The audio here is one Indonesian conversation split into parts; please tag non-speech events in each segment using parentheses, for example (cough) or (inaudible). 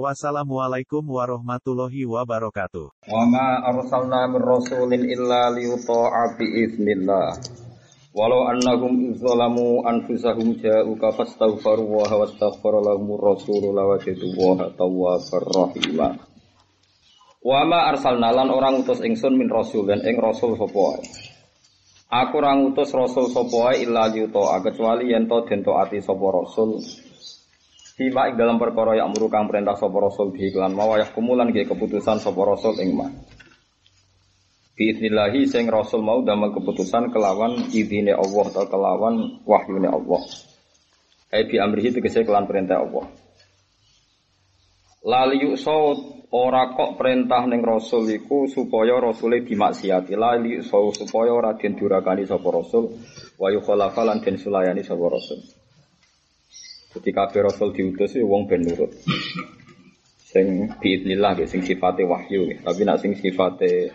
Wassalamualaikum warahmatullahi wabarakatuh. Wa ma arsalna min rasulin illa liyuta'a bi idznillah. Walau annahum izzalamu anfusahum ja'uka fastaghfaru wa wastaghfara lahum rasulu lawajadu wa tawwabar rahima. Wa ma arsalna lan orang utus ingsun min rasul dan ing rasul sapa. Aku orang utus rasul sapa illa liyuta'a kecuali yen to den taati sapa rasul Fima ing dalam perkara yang kang perintah sapa rasul bi iklan mawayah kumulan ge keputusan sapa rasul ing mah. Biiznillahi sing rasul mau damel keputusan kelawan idine Allah atau kelawan wahyune Allah. Ai bi amrihi tegese kelan perintah Allah. Lali saut ora kok perintah ning rasul iku supaya rasule dimaksiati. Lali saut supaya ora den durakani sapa rasul wa yukhalafa lan den sulayani sapa rasul. Ketika kabeh rasul diutus ya wong ben nurut. Sing biidznillah ya sing sifate wahyu. Tapi nak sing sifate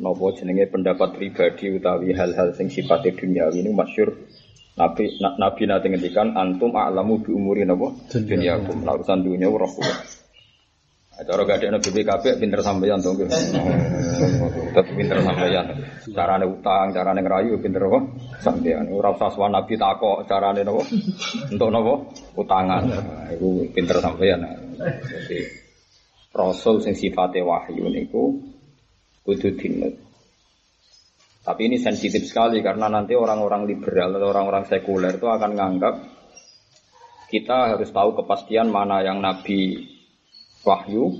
nopo jenenge pendapat pribadi utawi hal-hal sing sifate duniawi ini masyur Nabi na, Nabi nanti ngendikan antum a'lamu bi umuri napa dunyakum. Lah urusan dunia roh Cara gak ada BPKB pinter sampeyan to nggih. Tetep pinter sampeyan. Carane utang, carane ngerayu pinter apa? Sampeyan. Ora usah Nabi takok carane napa? Untuk napa? Utangan. Nah, iku pinter sampeyan. Jadi Rasul sing sifate wahyu niku kudu dinut. Tapi ini sensitif sekali karena nanti orang-orang liberal atau orang-orang sekuler itu akan menganggap kita harus tahu kepastian mana yang Nabi wahyu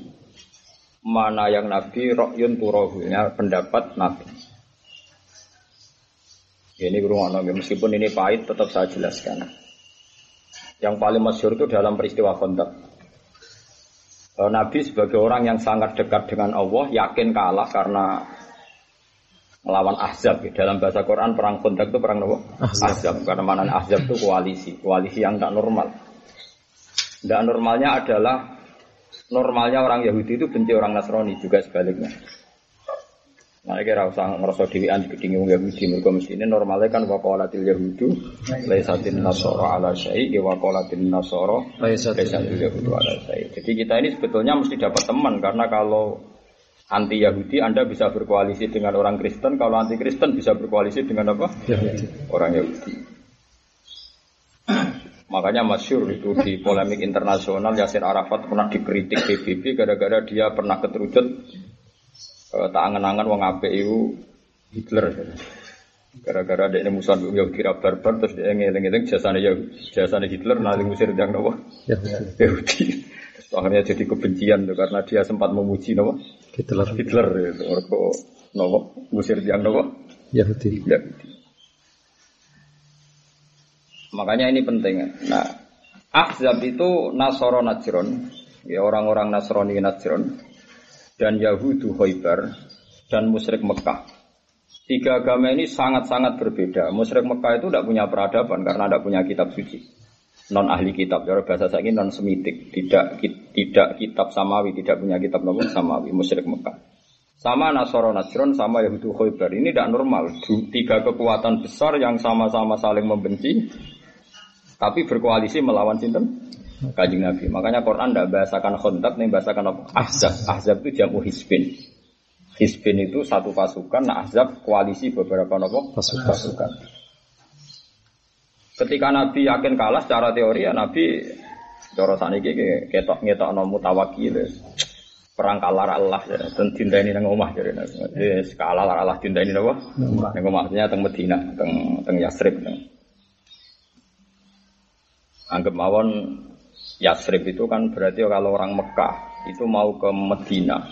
mana yang nabi rokyun turohunya pendapat nabi. Ini beruang meskipun ini pahit tetap saya jelaskan. Yang paling masyur itu dalam peristiwa kontak Nabi sebagai orang yang sangat dekat dengan Allah yakin kalah karena melawan Ahzab. Dalam bahasa Quran perang kontak itu perang apa? Ahzab. Karena mana Ahzab itu koalisi. Koalisi yang tidak normal. Tidak normalnya adalah normalnya orang Yahudi itu benci orang Nasrani juga sebaliknya. Nah, kira usah ngerasa dewian di gedingi orang Yahudi. Mereka mesti ini normalnya kan wakolatil Yahudu, laisatin nasoro ala syai, ya wakolatin nasoro, laisatil Yahudu ala syai. Jadi kita ini sebetulnya mesti dapat teman karena kalau anti Yahudi Anda bisa berkoalisi dengan orang Kristen, kalau anti Kristen bisa berkoalisi dengan apa? Yahudi. Orang Yahudi. Makanya masyur itu di polemik internasional Yasir Arafat pernah dikritik PBB gara-gara dia pernah keterucut uh, tak angen-angen wong apik itu Hitler. Gara-gara dia musuhan ya kira barbar terus dia ngeling-eling jasane ya jasane Hitler nali musir yang nopo Yahudi. Akhirnya jadi kebencian tuh karena dia sempat memuji nopo Hitler. Hitler itu mereka nopo musir yang nopo Yahudi. Yahudi. Makanya ini penting. Nah, Ahzab itu Nasoro Najron, ya orang-orang Nasrani Najron, dan Yahudu Hoibar, dan musyrik Mekah. Tiga agama ini sangat-sangat berbeda. Musyrik Mekah itu tidak punya peradaban karena tidak punya kitab suci. Non ahli kitab, ya bahasa saya ini non semitik, tidak tidak kitab samawi, tidak punya kitab namun samawi, musyrik Mekah. Sama Nasoro Najron, sama Yahudu Khoibar. Ini tidak normal. Tiga kekuatan besar yang sama-sama saling membenci, tapi berkoalisi melawan sinten kajing Nabi. Makanya Quran tidak bahasakan kontak, nih bahasakan apa? Ahzab. Ahzab itu jamu hisbin. Hisbin itu satu pasukan, nah Ahzab koalisi beberapa nopo pasukan. pasukan. Ketika Nabi yakin kalah secara teori ya Nabi cara saniki ketok ngetok nomu tawakil perang kalah Allah ya dan cinta ini nang omah jadi nabi kalah Allah cinta ini napa nang omahnya teng Medina teng teng Yasrib Anggap mawon Yasrib itu kan berarti kalau orang Mekah itu mau ke Medina.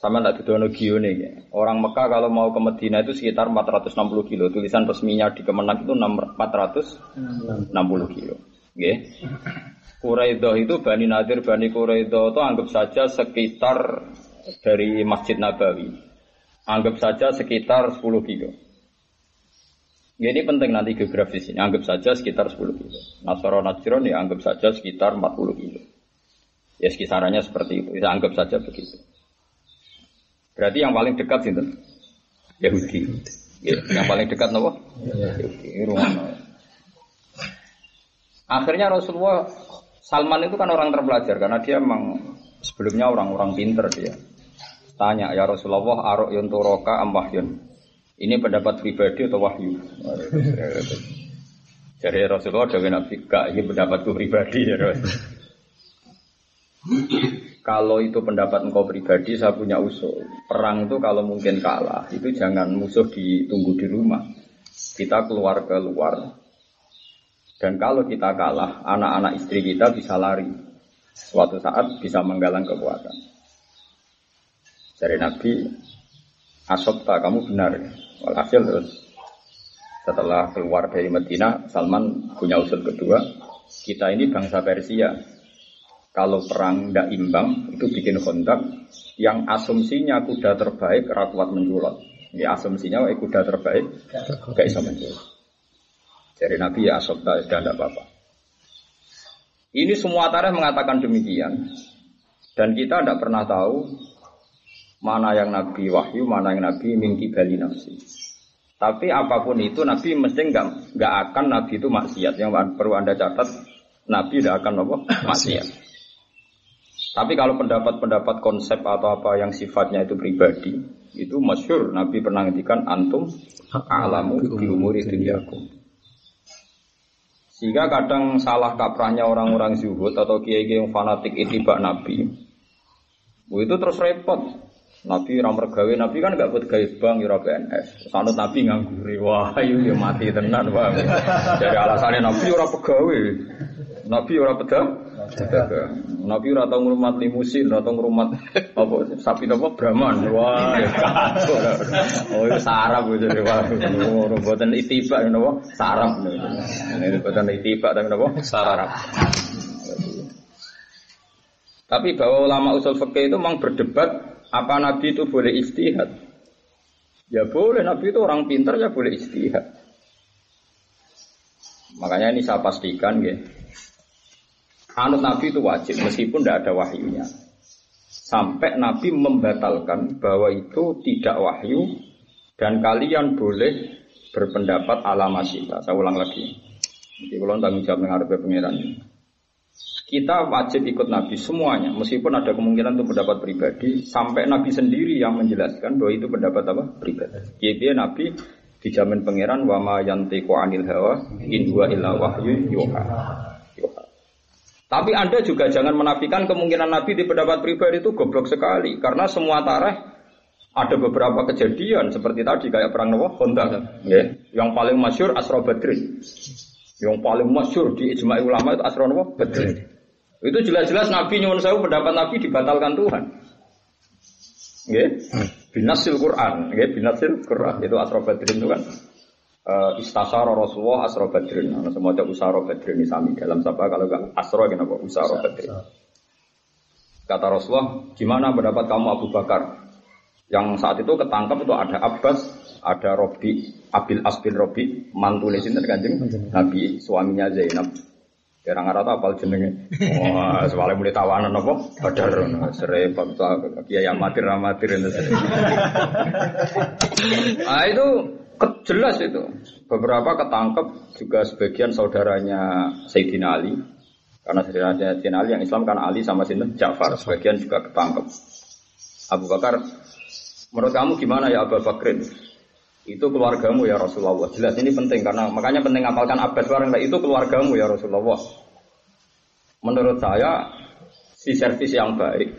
Sama tidak di Gio nih. Orang Mekah kalau mau ke Medina itu sekitar 460 kilo. Tulisan resminya di Kemenang itu 460 kilo. Oke. Quraidah itu Bani Nadir, Bani Quraidah itu anggap saja sekitar dari Masjid Nabawi. Anggap saja sekitar 10 kilo. Ini penting nanti geografis ini. Anggap saja sekitar 10 kilo. Nasoro Najron ya anggap saja sekitar 40 kilo. Ya sekisarannya seperti itu. Ya anggap saja begitu. Berarti yang paling dekat itu Yahudi. Ya, yang paling dekat nopo? Yahudi. Rumah. Akhirnya Rasulullah Salman itu kan orang terpelajar karena dia memang sebelumnya orang-orang pinter dia. Tanya ya Rasulullah arok yunturoka amwahyun. Ini pendapat pribadi atau wahyu? Jadi Rasulullah dari Nabi gak ini pendapatku pribadi ya (laughs) Kalau itu pendapat engkau pribadi, saya punya usul. Perang itu kalau mungkin kalah, itu jangan musuh ditunggu di rumah. Kita keluar ke luar. Dan kalau kita kalah, anak-anak istri kita bisa lari. Suatu saat bisa menggalang kekuatan. Dari Nabi, Asobta kamu benar. Walhasil terus setelah keluar dari Medina, Salman punya usul kedua. Kita ini bangsa Persia. Kalau perang tidak imbang, itu bikin kontak yang asumsinya kuda terbaik rakuat menjulat. Ini asumsinya kuda terbaik gak bisa menjulat. Dari Nabi ya asobta dan tidak apa-apa. Ini semua tarikh mengatakan demikian. Dan kita tidak pernah tahu mana yang Nabi wahyu, mana yang Nabi mingki bali nafsi. Tapi apa pun itu Nabi mesti nggak nggak akan Nabi itu maksiat. Yang perlu anda catat Nabi tidak akan apa maksiat. Tapi kalau pendapat-pendapat konsep atau apa yang sifatnya itu pribadi, itu masyur Nabi pernah ngendikan antum alamu di umuri duniaku. Sehingga kadang salah kaprahnya orang-orang zuhud atau kiai-kiai yang fanatik itibak Nabi. Itu terus repot. Nabi ora mergawe, Nabi kan gak buat gawe bank ya PNS. Sanut Nabi ngangguri, wah ayo ya mati tenan, Bang. Dari alasannya Nabi ora pegawe. Nabi ora pedang. Nabi ora tau ngrumat limusin, ora tau ngrumat apa sapi napa Brahman. Wah, ya Oh, itu sarap itu jadi wah. Ora boten itibak napa? Sarap. Ini boten itibak tapi napa? Sarap. Tapi bahwa ulama usul fikih itu memang berdebat apa Nabi itu boleh istihad? Ya boleh, Nabi itu orang pintar ya boleh istihad. Makanya ini saya pastikan ya. Anut Nabi itu wajib meskipun tidak ada wahyunya. Sampai Nabi membatalkan bahwa itu tidak wahyu dan kalian boleh berpendapat ala kita. Saya ulang lagi. Jadi kalau tanggung jawab dengan pengiran kita wajib ikut Nabi semuanya, meskipun ada kemungkinan itu pendapat pribadi, sampai Nabi sendiri yang menjelaskan bahwa itu pendapat apa pribadi. Jadi Nabi dijamin pangeran wama yantiqu anil hawa in huwa illa wahyu yuha. Tapi Anda juga jangan menafikan kemungkinan Nabi di pendapat pribadi itu goblok sekali karena semua tareh ada beberapa kejadian seperti tadi kayak perang Nawa Honda ya. Yang paling masyur Asra Badrin. Yang paling masyur di ijma ulama itu Asra Nawa Badrin. Itu jelas-jelas Nabi nyuwun saya pendapat Nabi dibatalkan Tuhan. Nggih. Binasil Quran, nggih, binasil Quran itu Asra Badrin itu kan uh, istasara Rasulullah Asra Badrin. Semua ada Usara Badrin sami dalam siapa kalau enggak Asra kenapa Usara Badrin. Kata Rasulullah, gimana pendapat kamu Abu Bakar? Yang saat itu ketangkap itu ada Abbas, ada Robi, Abil Asbin Robi, mantu sinten Kanjeng Nabi, suaminya Zainab. Kira nggak tahu apal jenenge. Wah, soalnya mulai tawanan apa? Badar, serempet, kiai amatir amatir itu. Ah itu jelas itu. Beberapa ketangkep juga sebagian saudaranya Sayyidina Ali. Karena Sayyidina Ali yang Islam kan Ali sama Sinten Ja'far. Sebagian juga ketangkep. Abu Bakar, menurut kamu gimana ya Abu Bakrin? itu keluargamu ya Rasulullah. Jelas ini penting karena makanya penting apalkan abad barang itu keluargamu ya Rasulullah. Menurut saya si servis yang baik.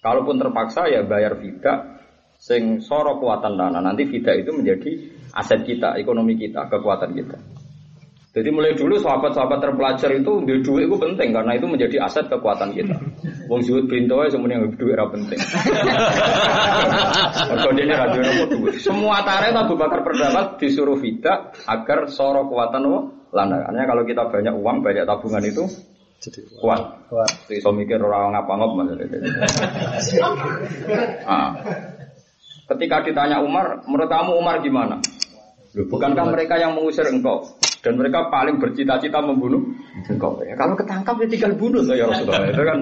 Kalaupun terpaksa ya bayar vida sing soro kuatan dana. Nanti vida itu menjadi aset kita, ekonomi kita, kekuatan kita. Jadi mulai dulu sahabat-sahabat terpelajar itu di duit itu penting karena itu menjadi aset kekuatan kita. Wong zuhud pintu aja semuanya yang duit era penting. (laughs) Dene radio duit. Semua tarik Abu Bakar berdapat disuruh vida agar soro kekuatan nopo landakannya kalau kita banyak uang, banyak tabungan itu kuat. Kuat. Iso mikir orang ngapa ngop maksudnya. (laughs) ah. Ketika ditanya Umar, menurut kamu Umar gimana? Loh, bukankah mereka yang mengusir engkau? Dan mereka paling bercita-cita membunuh engkau. Ya, kalau ketangkap ya tinggal bunuh ya Rasulullah. Itu kan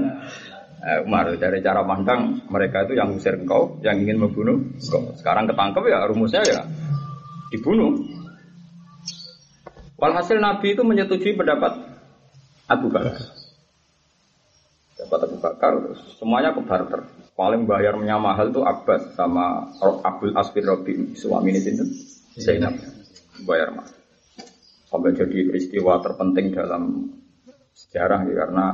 eh, Umar dari cara pandang mereka itu yang mengusir engkau, yang ingin membunuh engkau. Sekarang ketangkap ya rumusnya ya dibunuh. Walhasil Nabi itu menyetujui pendapat Abu Bakar. Dapat Abu Bakar, semuanya ke barter. Paling bayarnya mahal itu Abbas sama Abdul Asfir Robi suami ini itu Zainab bayar mahal. Sampai jadi peristiwa terpenting dalam sejarah ya, karena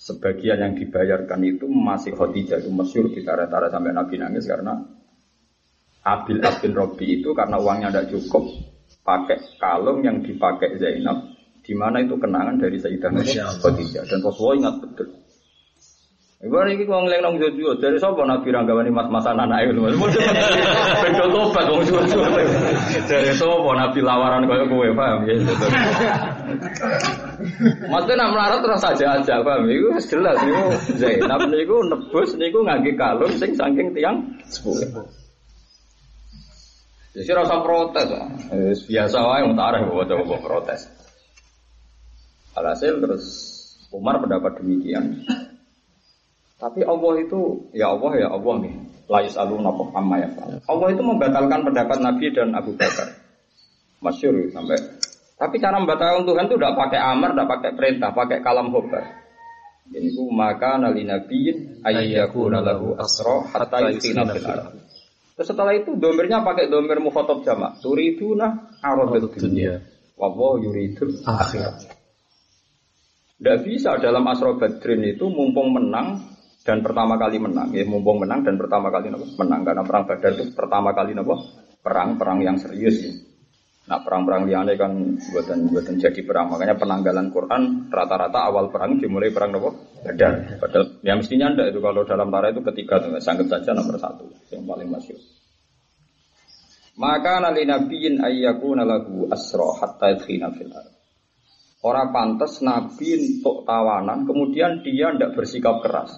sebagian yang dibayarkan itu masih Khadijah itu masyur kita tara sampai Nabi nangis karena Abil Asfir Robi itu karena uangnya tidak cukup pakai kalung yang dipakai Zainab di mana itu kenangan dari Sayyidah Khadijah dan Rasulullah ingat betul Ibu ini kau ngeleng nong jojo dari sopo nabi ranggawani mas masan anak itu mas. Bedo tobat wong jojo. Dari sopo nabi lawaran kau gue paham ya. Maksudnya nak melarat terus saja aja paham. Iku jelas iku Zainab niku nebus niku ngangge kalung sing saking tiang sepuluh. Jadi rasa protes, biasa wae mau tarik bawa coba protes. Alhasil terus Umar pendapat demikian. Tapi Allah itu, ya Allah ya Allah nih. Lais alu nakoh amma ya Allah itu membatalkan pendapat Nabi dan Abu Bakar. Masyur sampai. Tapi cara membatalkan Tuhan itu tidak pakai amar, tidak pakai perintah, pakai kalam hobar. Ini ku maka nali nabiin ayyaku nalahu asro hatta yusina fil Terus setelah itu domirnya pakai domir mukhotob jamak. Turiduna arodat dunia. Wawo yuridul akhirat. Tidak bisa dalam asro badrin itu mumpung menang dan pertama kali menang, ya mumpung menang dan pertama kali nopo? Menang karena perang Badar itu pertama kali nopo? Perang perang yang serius ya. Nah perang-perang liane kan buatan buatan jadi perang. Makanya penanggalan Quran rata-rata awal perang dimulai perang nopo? Badar. Padahal ya mestinya anda itu. Kalau dalam tara itu ketiga tuh sangat saja nomor satu yang paling masuk. Maka nali nabiin ayyaku nalagu asro hatta idkhina fil Orang pantas nabi untuk tawanan, kemudian dia tidak bersikap keras.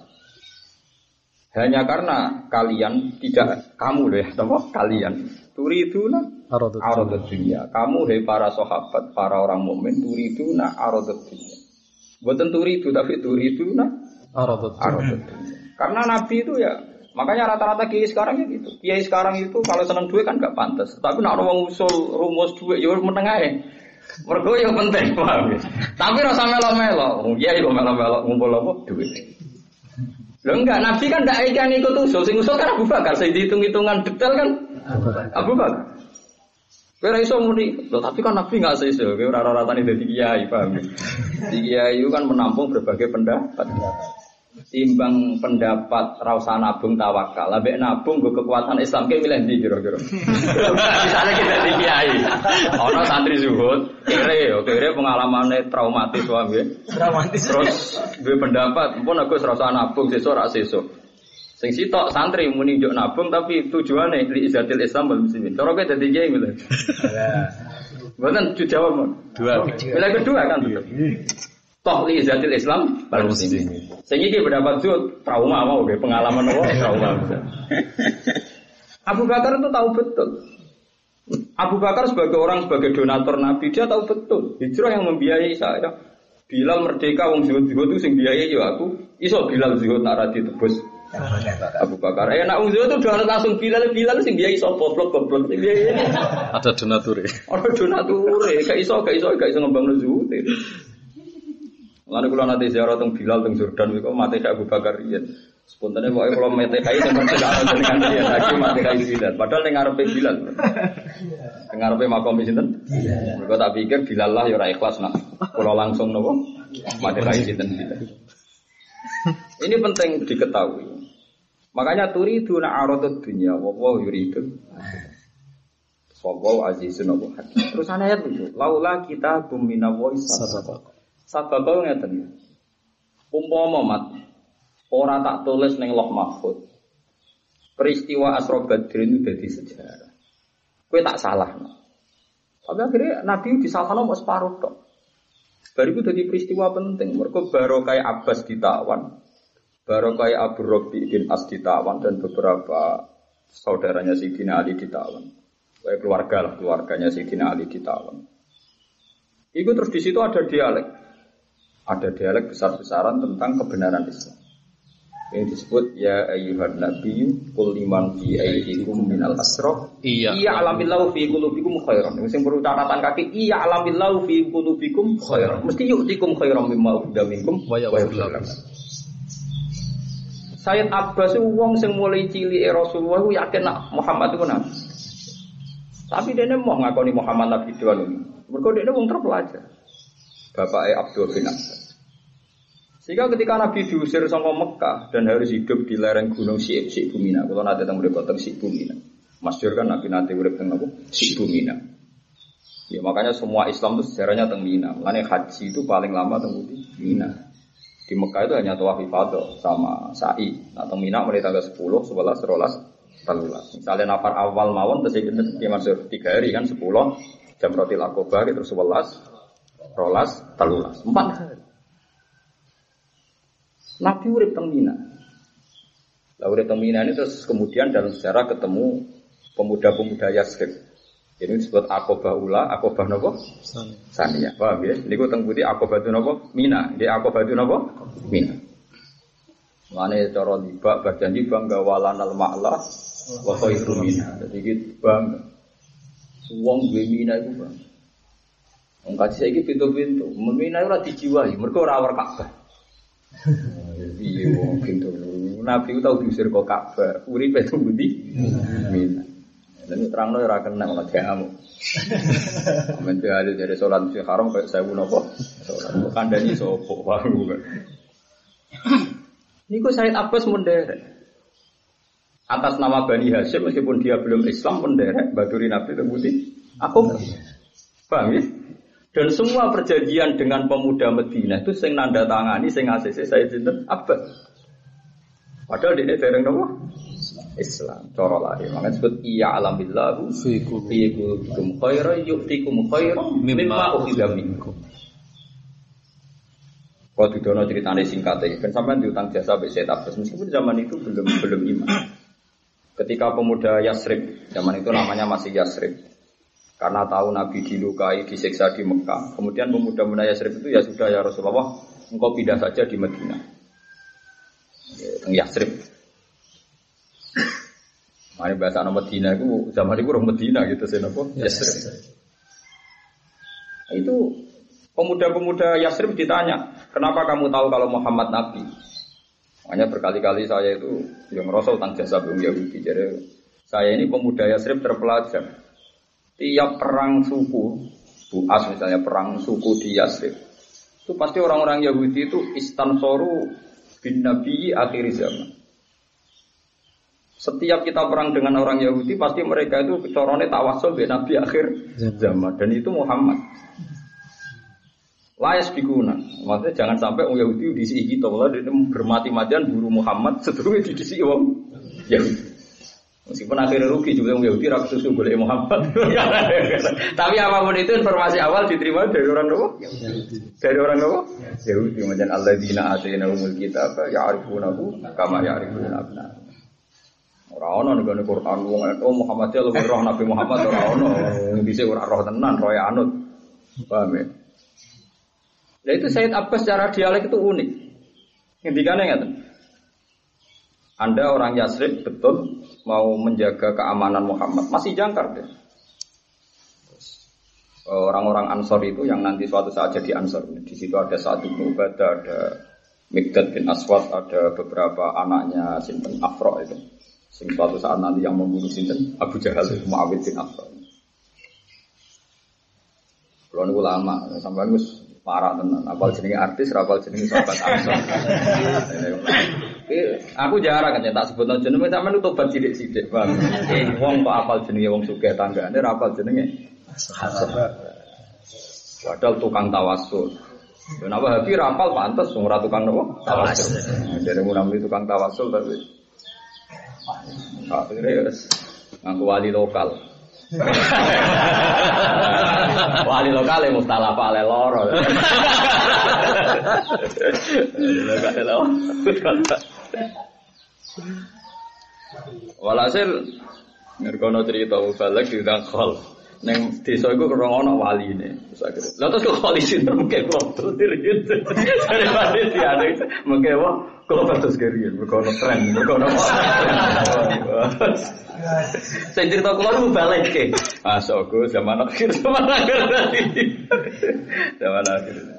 Hanya karena kalian tidak kamu deh, apa kalian turiduna arodat dunia. Kamu hei para sahabat, para orang mukmin turiduna arodat dunia. Bukan turidu tapi turiduna arodat dunia. Karena Nabi itu ya Makanya rata-rata kiai sekarang ya gitu. Kiai sekarang itu kalau seneng duit kan gak pantas. Tapi nak orang usul rumus duit ya meneng ae. Mergo yang penting, paham ya? Tapi rasa melo-melo. Kiai kok melo-melo ngumpul apa duit. Lo enggak, Nabi kan tidak ikan ikut usul, sing usul kan Abu Bakar, saya dihitung-hitungan detail kan Abu Bakar. Kira iso muni, lo tapi kan Nabi nggak sih iso, kira rata-rata nih dari kiai, paham? Di kiai kan menampung berbagai pendapat timbang pendapat rasa nabung tawakal. Lebih nabung gue kekuatan Islam kayak milih di kira-kira. (laughs) Misalnya kita di kiai, orang santri zuhud, kira kira pengalamannya traumatis suami. Traumatis. Terus gue pendapat, pun aku rasa nabung sesuk ora sesuk. Sing sitok santri muni njuk nabung tapi tujuannya li izatil Islam wal muslimin. Cara kowe dadi kiai milih. Bukan jawab. Dua. Milih kedua kan betul. Toh li zatil Islam wal muslimin. Sing iki pendapat jut trauma mau ge pengalaman apa (laughs) trauma. Abu Bakar itu tahu betul. Abu Bakar sebagai orang sebagai donatur Nabi dia tahu betul hijrah yang membiayai saya. Bilal merdeka wong zuhud zuhud itu sing biayai ya aku. Iso Bilal zuhud nak radi tebus. Abu Bakar. Eh nak zuhud itu udah langsung Bilal Bilal sing biayai iso goblok goblok sing biayai. Ada donatur. Ada donatur. Gak iso gak iso gak iso ngembang zuhud. Lalu kalau nanti ziarah tentang Bilal tentang Jordan itu mati kayak Abu Bakar Rian. Spontannya pokoknya kalau mati kayak itu gak ada dengan dia lagi mati kayak Bilal. Padahal yang ngarepe Bilal. Yang ngarepe makom sinten. Mereka tak pikir Bilal lah ya ikhlas nak. Kalau langsung nopo mati kayak sinten. Ini penting diketahui. Makanya turidu na aradud dunya wa wa yuridu. Sawaw azizun wa hakim. Terus ayat itu, laula kita bumina wa sabab. Sabab ngeten. Umpama mat ora tak tulis ning Loh Mahfud. Peristiwa Asra Badrin itu jadi sejarah. Kue tak salah. Tapi akhirnya Nabi disalahkan mau separuh tok. Baru itu jadi peristiwa penting. Mereka baru kayak Abbas ditawan, baru kayak Abu Robi bin As ditawan dan beberapa saudaranya Sidina Ali ditawan. Kayak keluarga lah, keluarganya Sidina Ali ditawan. Itu terus di situ ada dialek. Ada dialek besar-besaran tentang kebenaran Islam. Yang disebut ya ayyuhan nabiyyu qul liman fi aydikum minal asra Iya. iya alamillahu fi qulubikum khairan. Sing perlu catatan kaki iya alamillahu fi qulubikum khairan. Mesti yu'tikum khairan mimma ukhidha minkum Wa yaghfir lakum. Sayyid Abbas itu wong sing mulai cilik Rasulullah itu yakin nak Muhammad itu nabi. Tapi dia mau ngakoni Muhammad nabi doang. Mergo dia wong terpelajar. Bapaknya Abdul bin Abbas. Sehingga ketika Nabi diusir sama Mekah dan harus hidup di lereng gunung Syib, Syib Bumina. Kalau nanti tentang mereka tentang Syib Bumina. Masyur kan Nabi nanti urip tentang apa? Syib Bumina. Ya makanya semua Islam itu sejarahnya tentang Mina. Makanya haji itu paling lama tentang Mina. Di Mekah itu hanya tawaf ifadah sama sa'i. Nah, tentang Mina mulai tanggal 10, 11, 12, 13. Misalnya nafar awal mawon terus dia masuk 3 hari kan 10 jam roti akobah terus 11, 12, 13. 4 hari. Nabi urip teng Mina. Lah urip teng Mina ini terus kemudian dalam sejarah ketemu pemuda-pemuda Yasrib. Ini disebut Akobah Ula, Akobah Nopo? Sania. Paham ya? Ini gue teng putih Akobah itu Nopo? Mina. Dia Akobah itu Nopo? Mina. Mana cara tiba bagian di bangga walan al wa khairu mina. Jadi gitu bangga. Wong gue mina itu bang. Wong kaji saya pintu-pintu. Mina itu ora dijiwai. Mereka ora war Ka'bah. (laughs) Iya wong gitu. Nabi itu tahu diusir kok Ka'bah. Uripe itu budi. Mina. Dan terang lo ora kena malah kamu. Menteri ada dari sholat masjid haram kayak saya bunuh apa? Sholat kandani sopo baru. Ini kok (coughs) Said Abbas menderek. Atas nama Bani Hashim meskipun dia belum Islam menderek baduri Nabi terbukti. Aku paham ya? Dan semua perjanjian dengan pemuda Medina itu sing nanda tangani sing ACC saya sinten Abbas. Padahal dia dereng nopo? Islam. Cara lain. Makanya disebut iya alamillahu Fi qulubikum. khairan yu'tikum khairan mimma ukhidha minkum. Kalau didono ceritanya singkat ya, kan sampai diutang jasa saya Abbas meskipun zaman itu belum belum iman. Ketika pemuda Yasrib, zaman itu namanya masih Yasrib, karena tahu Nabi dilukai, disiksa di Mekah. Kemudian pemuda-pemuda Yasrib itu ya sudah ya Rasulullah, engkau pindah saja di Medina. Ya, teng Yasrib. Mari bahasa nama Medina itu zaman itu orang Medina gitu sih nopo Yasrib. Itu pemuda-pemuda Yasrib ditanya, kenapa kamu tahu kalau Muhammad Nabi? Makanya berkali-kali saya itu yang ngerasa tentang jasa belum Yahudi. Jadi saya ini pemuda Yasrib terpelajar. Tiap perang suku, Buas misalnya perang suku di Yasrib, itu pasti orang-orang Yahudi itu istansoru bin Nabi akhir zaman. Setiap kita perang dengan orang Yahudi, pasti mereka itu corone tawasul bin Nabi akhir zaman. Dan itu Muhammad. Layas bikuna. Maksudnya jangan sampai orang Yahudi diisi kita. Dia bermati-matian buru Muhammad, seterusnya diisi orang Yahudi. Meskipun akhirnya rugi juga orang Yahudi rakyat susu boleh Muhammad. (laughs) Tapi apa pun itu informasi awal diterima dari orang apa? Dari orang apa? Yahudi. Macam Allah dina atina umul kitab ya arifunahu kama ya arifun abna. Ora ono ning gone Quran wong itu Muhammad ya luwih roh Nabi Muhammad ora ono. Bisa ora roh tenan, roh ya anut. Paham ya? Nah itu Said Abbas secara dialek itu unik. Ngendikane ngaten. Anda orang Yasrib betul mau menjaga keamanan Muhammad masih jangkar deh. Orang-orang Ansor itu yang nanti suatu saat jadi Ansor. Di situ ada Sa'ad bin Ubadah, ada Mikdad bin Aswad, ada beberapa anaknya Sinten Afro itu. Sing suatu saat nanti yang membunuh Sinten Abu Jahal itu Muawid bin Afro. Kalau nunggu lama, sampai nunggu parah tenan. Apal jenenge artis, apal jenenge sahabat Ansor. (laughs) Eh, aku jarang kan tak sebut jenenge sampean itu tobat sidik-sidik, Bang. Eh, wong kok apal jenenge wong sugih tanggane, ora apal jenenge. Padahal tukang tawasul. Dan apa Habib rapal pantas, ora tukang nopo? Tawasul. Dari munamli tukang tawasul tapi akhirnya ngaku wali lokal. (laughs) wali lokal ya mustalah pale loro. (laughs) Wali lokal loro. Walhasil ngerkono cerita balik diundang kol. Neng desa iku kerong ana wali ini. Lah terus kok wali sinten mungkin kok diriyen. Dari panitia ada mungkin wah kok terus kiriyen mergo tren, mergo ono. Sing cerita kula lu balik ke. Masuk go zaman akhir zaman akhir tadi. Zaman akhir.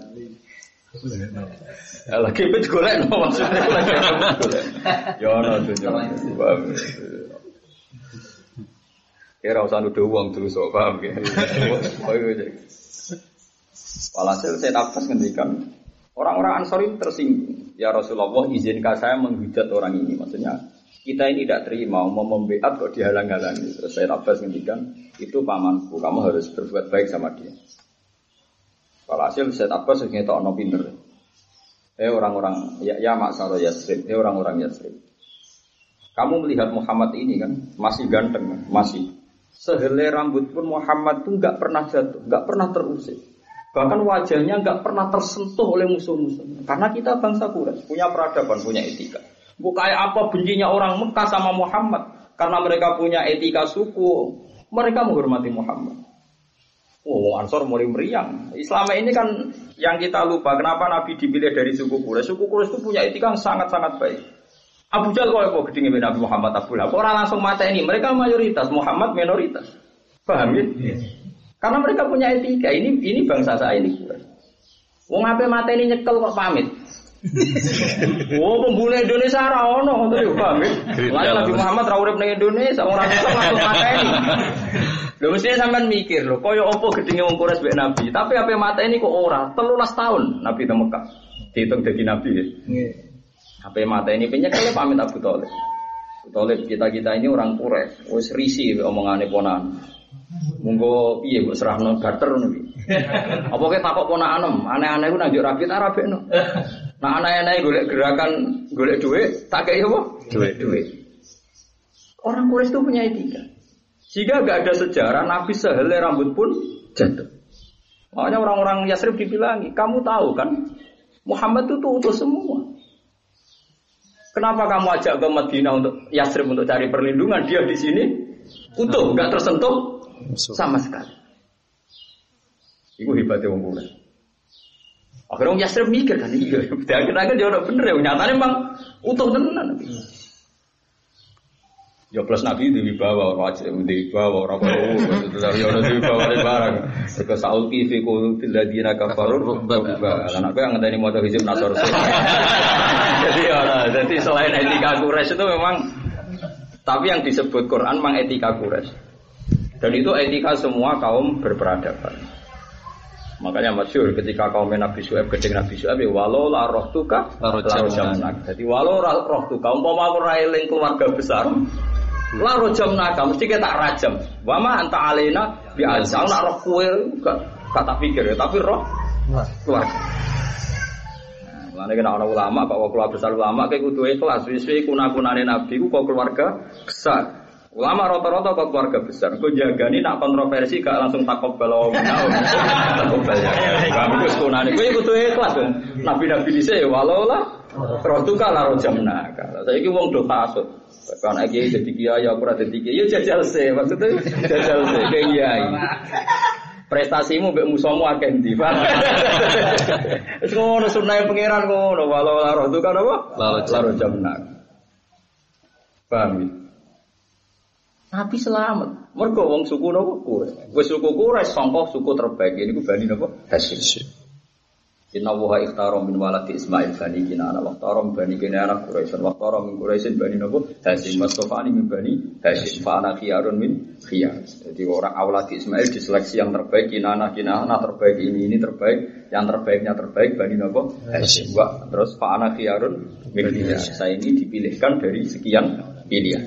Ya lagi pet golek no maksudnya lagi. Ya ono tuh. Kira usah nuduh uang dulu sok paham ya. Walhasil saya nafas ngendikan orang-orang Ansor itu tersinggung. Ya Rasulullah izinkan saya menghujat orang ini. Maksudnya kita ini tidak terima mau membeat kok dihalang-halangi. Terus saya nafas ngendikan itu pamanku. Kamu harus berbuat baik sama dia. Walhasil saya nafas ngendikan ono pinter. Eh orang-orang ya, ya maksaro Yasrib, eh orang-orang Yasrib. Kamu melihat Muhammad ini kan masih ganteng, masih Sehelai rambut pun Muhammad itu nggak pernah jatuh, nggak pernah terusik. Bahkan wajahnya nggak pernah tersentuh oleh musuh-musuh. Karena kita bangsa Quraisy punya peradaban, punya etika. Kayak apa bencinya orang Mekah sama Muhammad. Karena mereka punya etika suku, mereka menghormati Muhammad. Oh, Ansor mulai meriang. Islam ini kan yang kita lupa. Kenapa Nabi dipilih dari suku Quraisy? Suku Quraisy itu punya etika yang sangat-sangat baik. Abu Jahal kok kok gedenge Nabi Muhammad Abu Lahab. Orang langsung mata ini, mereka mayoritas, Muhammad minoritas. Paham ya? Yes. Karena mereka punya etika. Ini ini bangsa saya ini. Wong ape mata ini nyekel kok pamit. (laughs) oh, pembunuh Indonesia ora ono ngono yo paham ya? Lalu Nabi Muhammad ra urip ning Indonesia, orang langsung mata ini. (laughs) Lho mesti sampean mikir lho, kaya apa gedenge wong Quraisy mbek Nabi. Tapi apa mata ini kok ora? 13 tahun Nabi di Mekah. Dihitung jadi Nabi ya. Apa mata ini kalau pamit Abu Talib. Abu Talib kita kita ini orang kures, wes risi omongannya ponan. Monggo piye mbok serahno barter ngono kuwi. (laughs) Apa ke takok aneh-aneh ku nanjuk rapi tak rabekno. Nah aneh-aneh golek gerakan golek duit, tak kei apa? Duit, duit. Orang Quraisy itu punya etika. Jika gak ada sejarah Nabi sehelai rambut pun jatuh. Makanya orang-orang Yasrib dibilangi, kamu tahu kan Muhammad itu tuh utuh semua. Kenapa kamu ajak ke Madinah untuk Yasrib untuk cari perlindungan? Dia di sini utuh, nggak tersentuh sama sekali. Ibu hebatnya wong kula. Akhirnya Yasrib mikir kan, iya. (laughs) Akhirnya dia udah bener ya, nyatanya memang utuh tenan. Ya plus Nabi di wibawa wajib di wibawa ora perlu (laughs) ya ora di wibawa barang. Ke saul ki fi qulubil ladina kafaru lan aku yang ngenteni maca hizib nasor. (laughs) Jadi ya jadi selain etika Quraisy itu memang tapi yang disebut Quran memang etika Quraisy. Dan itu etika semua kaum berperadaban. Makanya masyur ketika kaum Nabi Suhaib gedeng Nabi Suhaib ya walau la roh tuka la. Jadi walau roh tuka umpama aku keluarga besar La rojam naga, mesti kita rajam. Wama anta alena bi azal nak roh kue gak kata pikir ya, tapi roh keluarga. Mana kena orang ulama, kok keluarga besar ulama, kayak kudu ikhlas. Wiswi kuna kunane nabi, kok keluarga besar. Ulama rata-rata kok keluarga besar. Kau jaga nih nak kontroversi gak langsung takut (laughs) belo menau. Takut belo. Kami kus kunane. Kau ikut ikhlas dong. Nabi-nabi di sini walau lah. Roh tuh kalah roh jamna. Saya ini wong do kasut. Kan lagi jadi kiai aku rada jadi kiai, ya jajal sih maksudnya jajal kayak kiai. Prestasimu mbek musuhmu akeh ndi, Pak. Wis ngono sunah pangeran ngono, walau laro itu kan apa? Laro jamnak. Paham ya? Nabi selamat. Mergo wong suku napa Quraisy. Wis suku Quraisy sangka suku terbaik. Ini ku Bani napa? Hasyim. Inna wuha ikhtaro min waladi Ismail bani kinana. Wa ikhtaro bani kinana Quraisyan wa ikhtaro min Quraisyan bani Nabu Hasim Mastofani min bani Hasim fa ana khiyarun min khiyar. Jadi orang awladi Ismail diseleksi yang terbaik kinana kinana terbaik ini ini terbaik yang terbaiknya terbaik bani Nabu Hasim wa terus fa ana khiyarun min khiyar. Saya ini dipilihkan dari sekian pilihan.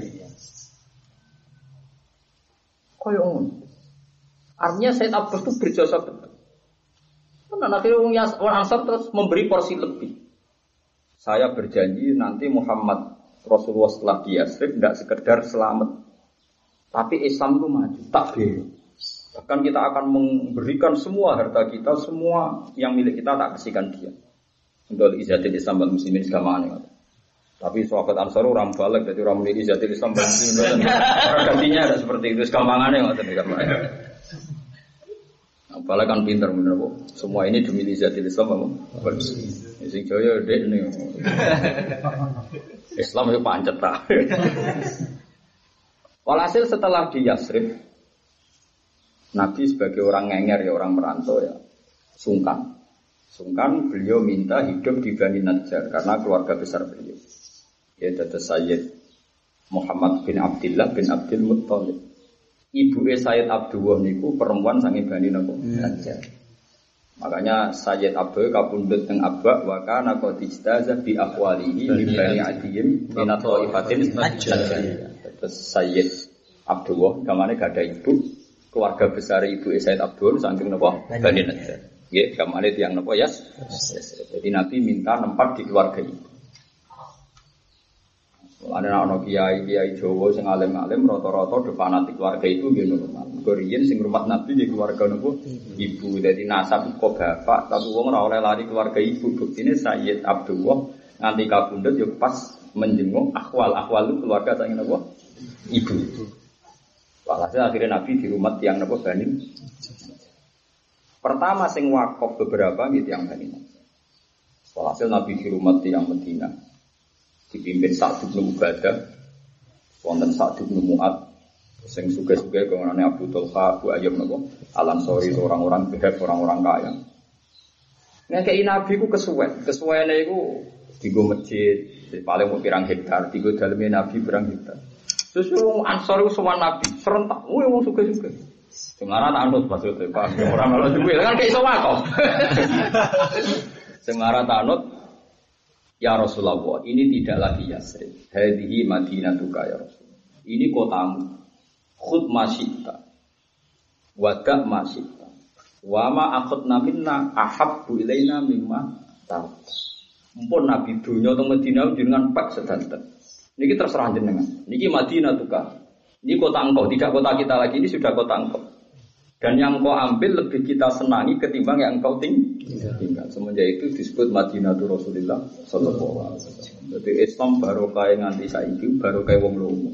Koyo artinya Said Abbas itu berjasa betul Nah, akhirnya orang Ansar terus memberi porsi lebih. Saya berjanji nanti Muhammad Rasulullah setelah di Yasrib tidak sekedar selamat, tapi Islam itu maju, takbir. Bahkan kita akan memberikan semua harta kita, semua yang milik kita tak kasihkan dia. Untuk izatil Islam dan muslimin segamanya. Tapi sahabat Ansar orang balik, jadi orang menjadi jati Islam bantu. (laughs) Orang gantinya ada seperti itu, gampangannya nggak tadi gampangannya. Apalagi kan pinter bener bu. Semua ini demi jati Islam apa? Sing jaya dek nih. (laughs) Islam itu pancet tak. (laughs) Walhasil setelah di Yasrib, Nabi sebagai orang ngenger ya orang merantau ya sungkan. Sungkan beliau minta hidup di Bani Najjar karena keluarga besar beliau yaitu Sayyid Muhammad bin Abdullah bin Abdul Muttalib. Ibu Sayyid Abdullah niku perempuan sangi bani napa? Najjar. Makanya Sayyid Abdul kapundhut teng Abba wa kana qad istaza bi aqwalihi min bani Adiyim min Thaifatin Najjar. Terus Sayyid Abdullah gamane gak ada ibu, keluarga besar ibu Sayyid Abdul saking napa? Bani Najjar. Nggih, gamane tiyang napa? Yas. Jadi Nabi minta nempat di keluarga ibu. Ada anak kiai kiai Jawa sing alim alim rata-rata do fanatik keluarga itu gitu normal. Korean sing rumah Nabi di keluarga nopo ibu. Jadi nasab kok bapak tapi wong ora oleh lari keluarga ibu. Buktine Sayyid Abdullah nganti kabundut yo pas menjenguk itu keluarga sang nopo ibu. Walhasil akhirnya Nabi di rumah tiang nopo Bani. Pertama sing wakaf beberapa gitu yang Bani. Walhasil Nabi di rumah tiang Medina dipimpin Sa'd bin Ubadah wonten Sa'd bin Mu'ad sing suge-suge kengane Abu Tulha, Abu Ayyub napa Al-Ansori orang-orang behek orang-orang kaya Ngekei Nabi ku kesuwen, kesuwene iku digo masjid, paling mau pirang hektar, digo daleme Nabi pirang hektar. Terus wong Ansor iku sowan Nabi, serentak, wong wong suge-suge. Lara tak anut maksudnya, Pak. Ora malah juga kan kayak iso wakof. Sing lara tak anut Ya Rasulullah, ini tidak lagi Yasrib. Hadihi Madinatuka ya Rasul. Ini kotamu. Khud masyita. Wadak masyita. Wama akhud naminna ahabbu ilaina mimma tahu. Mumpun Nabi dunia atau Madinah dengan pak sedanten. Ini terserah jenengan. Ini Madinah tuh Ini kota engkau, tidak kota kita lagi. Ini sudah kota engkau. Dan yang kau ambil lebih kita senangi ketimbang yang kau tinggal. Semenjak itu disebut Madinatul Rasulullah Sallallahu Alaihi Wasallam. Jadi Islam baru kaya nganti saiki baru kaya wong lomo.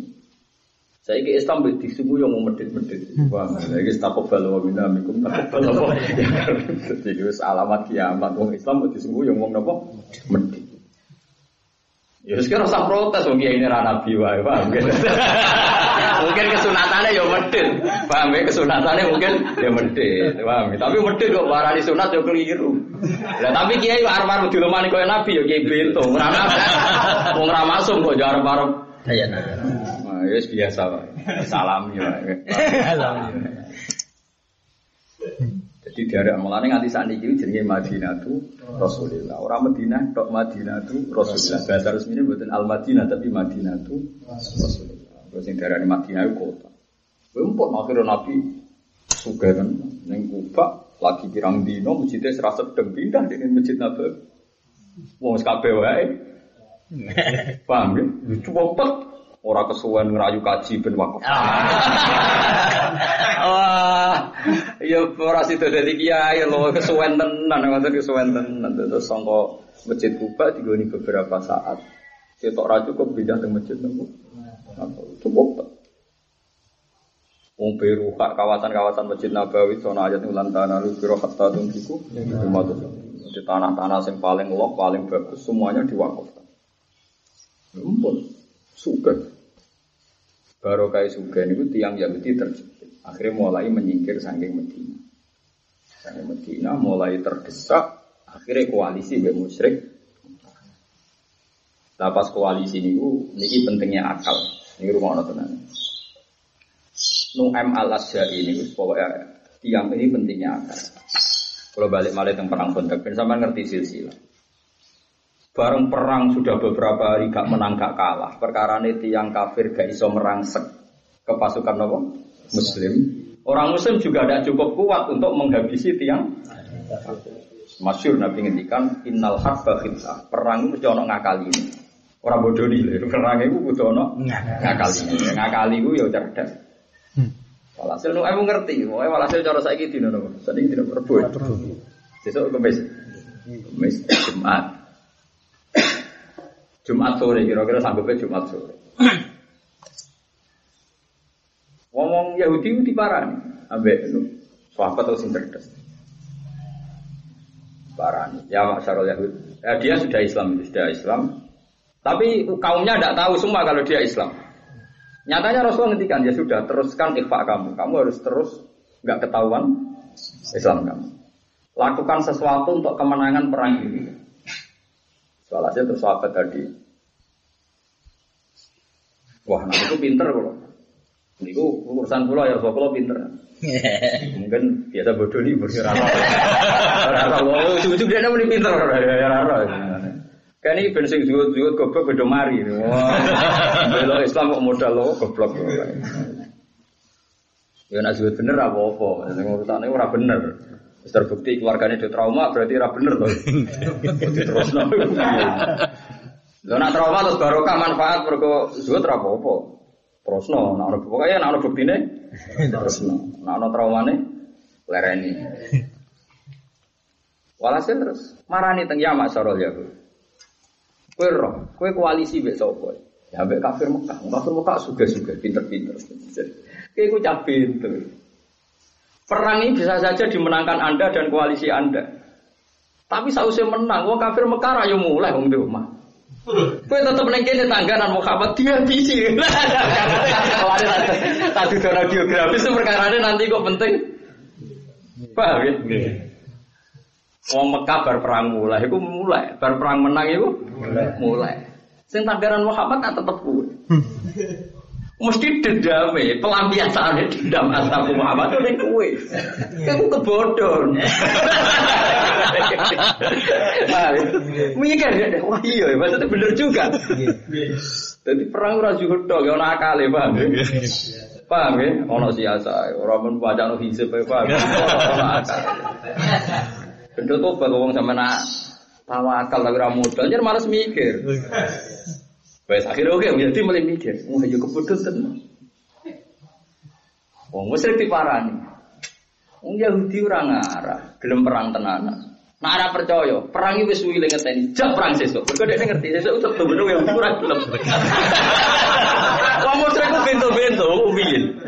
Saya ke Islam disebut yang mau medit-medit. Wah, lagi takut balu wa minna mikum takut balu (laughs) Jadi itu alamat kiamat. Wong Islam disebut yang mau nopo medit. Ya sekarang usah protes wong ini ra nabi wae, paham (laughs) mungkin kesunatannya ya medit. Paham ya kesunatannya mungkin ya medit. Paham ya? Tapi medit kok warani sunat ya keliru. Lah tapi kiai arep-arep dilomani koyo nabi ya kiai bento. Ora wong ra masuk kok ya arep-arep Iya, Nah, ya biasa Pak. Salam ya. Salam. Jadi dari mulane nganti saat ini jenenge Madinah tu Rasulullah. Orang Madinah tok Madinah tu Rasulullah. Bahasa resminya bukan Al Madinah tapi Madinah tu Rasulullah. Terus yang dari Madinah itu kota. Empot akhirnya Nabi suka kan neng Kuba lagi pirang dino masjidnya serasa sedang pindah dengan masjid Nabi. Mau sekabe wae. (laughs) Paham ya? Cepet Orang kesuwen ngerayu kaji ben wakaf. (laughs) Wah, ya ora sido dadi kiai lho kesuwen tenan, ngoten kesuwen tenan. Terus sangka masjid Kuba digoni beberapa saat. Cetok ra cukup pindah ke masjid Cukup. Wong Beru kawasan-kawasan Masjid Nabawi sono ayat ulan tanah lu biro hatta tunjiku di tanah-tanah yang paling lok paling bagus semuanya diwakafkan. Ampun, suka. Baru kayak suga itu tiang Yahudi terjepit. Akhirnya mulai menyingkir saking Medina. Saking Medina mulai terdesak. Akhirnya koalisi dengan musyrik. Nah pas koalisi ini, ini pentingnya akal. Ini rumah tenan. Nu'am al asyari ini, pokoknya tiang ini pentingnya akal. Kalau balik malah tentang perang kontak, sama ngerti silsilah. Bareng perang sudah beberapa hari gak menang gak kalah. Perkara ini tiang kafir gak iso merangsek ke pasukan apa? Muslim. Orang Muslim juga tidak cukup kuat untuk menghabisi tiang. Masyur Nabi ngendikan innal harba khitah. Perang itu jono ngakali ini. Orang bodoh nih, perang itu butuh ono ngakali. Ngakali itu ya cerdas. Walhasil nu aku ngerti, mau walhasil cara saya gitu nono. Tadi tidak berbuat. Besok kemis, kemis Jumat. Jumat sore kira-kira sanggupnya Jumat sore. Ngomong Yahudi itu diparani, ambek sahabat atau sing cerdas. Parani. Ya Masyarul Yahudi. Ya, dia sudah Islam, sudah Islam. Tapi kaumnya tidak tahu semua kalau dia Islam. Nyatanya Rasul ngendikan ya sudah teruskan ikhfa kamu. Kamu harus terus nggak ketahuan Islam kamu. Lakukan sesuatu untuk kemenangan perang ini. Soalnya terus sahabat tadi. Wah, nah itu pinter kalau. Niku urusan kula ya kula pinter. (laughs) Mungkin biasa bodoh nih berkira Ora ora ujug-ujug dia muni pinter ora ora. Kan iki ben sing zuwut-zuwut goblok beda mari. Bela Islam kok modal lo goblok. Ya nak zuwut bener apa-apa. Sing urusane ora bener. Terbukti keluarganya di trauma berarti ora bener to. Diterusno. Lah nak trauma terus barokah manfaat mergo zuwut ora apa-apa. Terusno, nah ono pokoknya nah ono buktine terusno. Nah ono traumane lereni. Walhasil terus marani teng ya. Kowe roh, kowe koalisi mbek sapa? Ya mbek kafir Mekah. Kafir Mekah suga-suga pinter-pinter. Kowe ku cah pinter. Perang ini bisa saja dimenangkan Anda dan koalisi Anda. Tapi sausnya menang, wong kafir Mekah ayo mulai wong di rumah. Kue tetap nengkene tangganan Muhammad dia bisi. (laughs) Tadi cara geografis itu perkara nanti kok penting. Paham ya? Wong Mekah bar perang mulai, itu mulai, bar perang menang itu mulai. Sing tangganan Muhammad tak tetep kue. Mesti dendame, pelampiasan dendam asal Muhammad itu ning kowe. Iku kebodohan. Mikir ya, wah iya, maksudnya bener juga. Jadi perang ora juga tok, ya ana akale, paham ya? Paham ya? Ono siasa, ora men baca no hisab, paham. (laughs) Akal. Benda tobat wong sampean tawakal lagi ra modal, jadi malas mikir. Wes akhirnya oke, jadi mulai mikir, wah ya kebodohan tenan. Wong musyrik diparani. Wong Yahudi ora ngarah, gelem perang tenanan. Nah, ora percaya, perang wis suwi le ngeteni, jak perang sesuk. Mergo dhek ngerti sesuk tetep bener yang ora gelem. Wong musyrik ku bento-bento umiyin.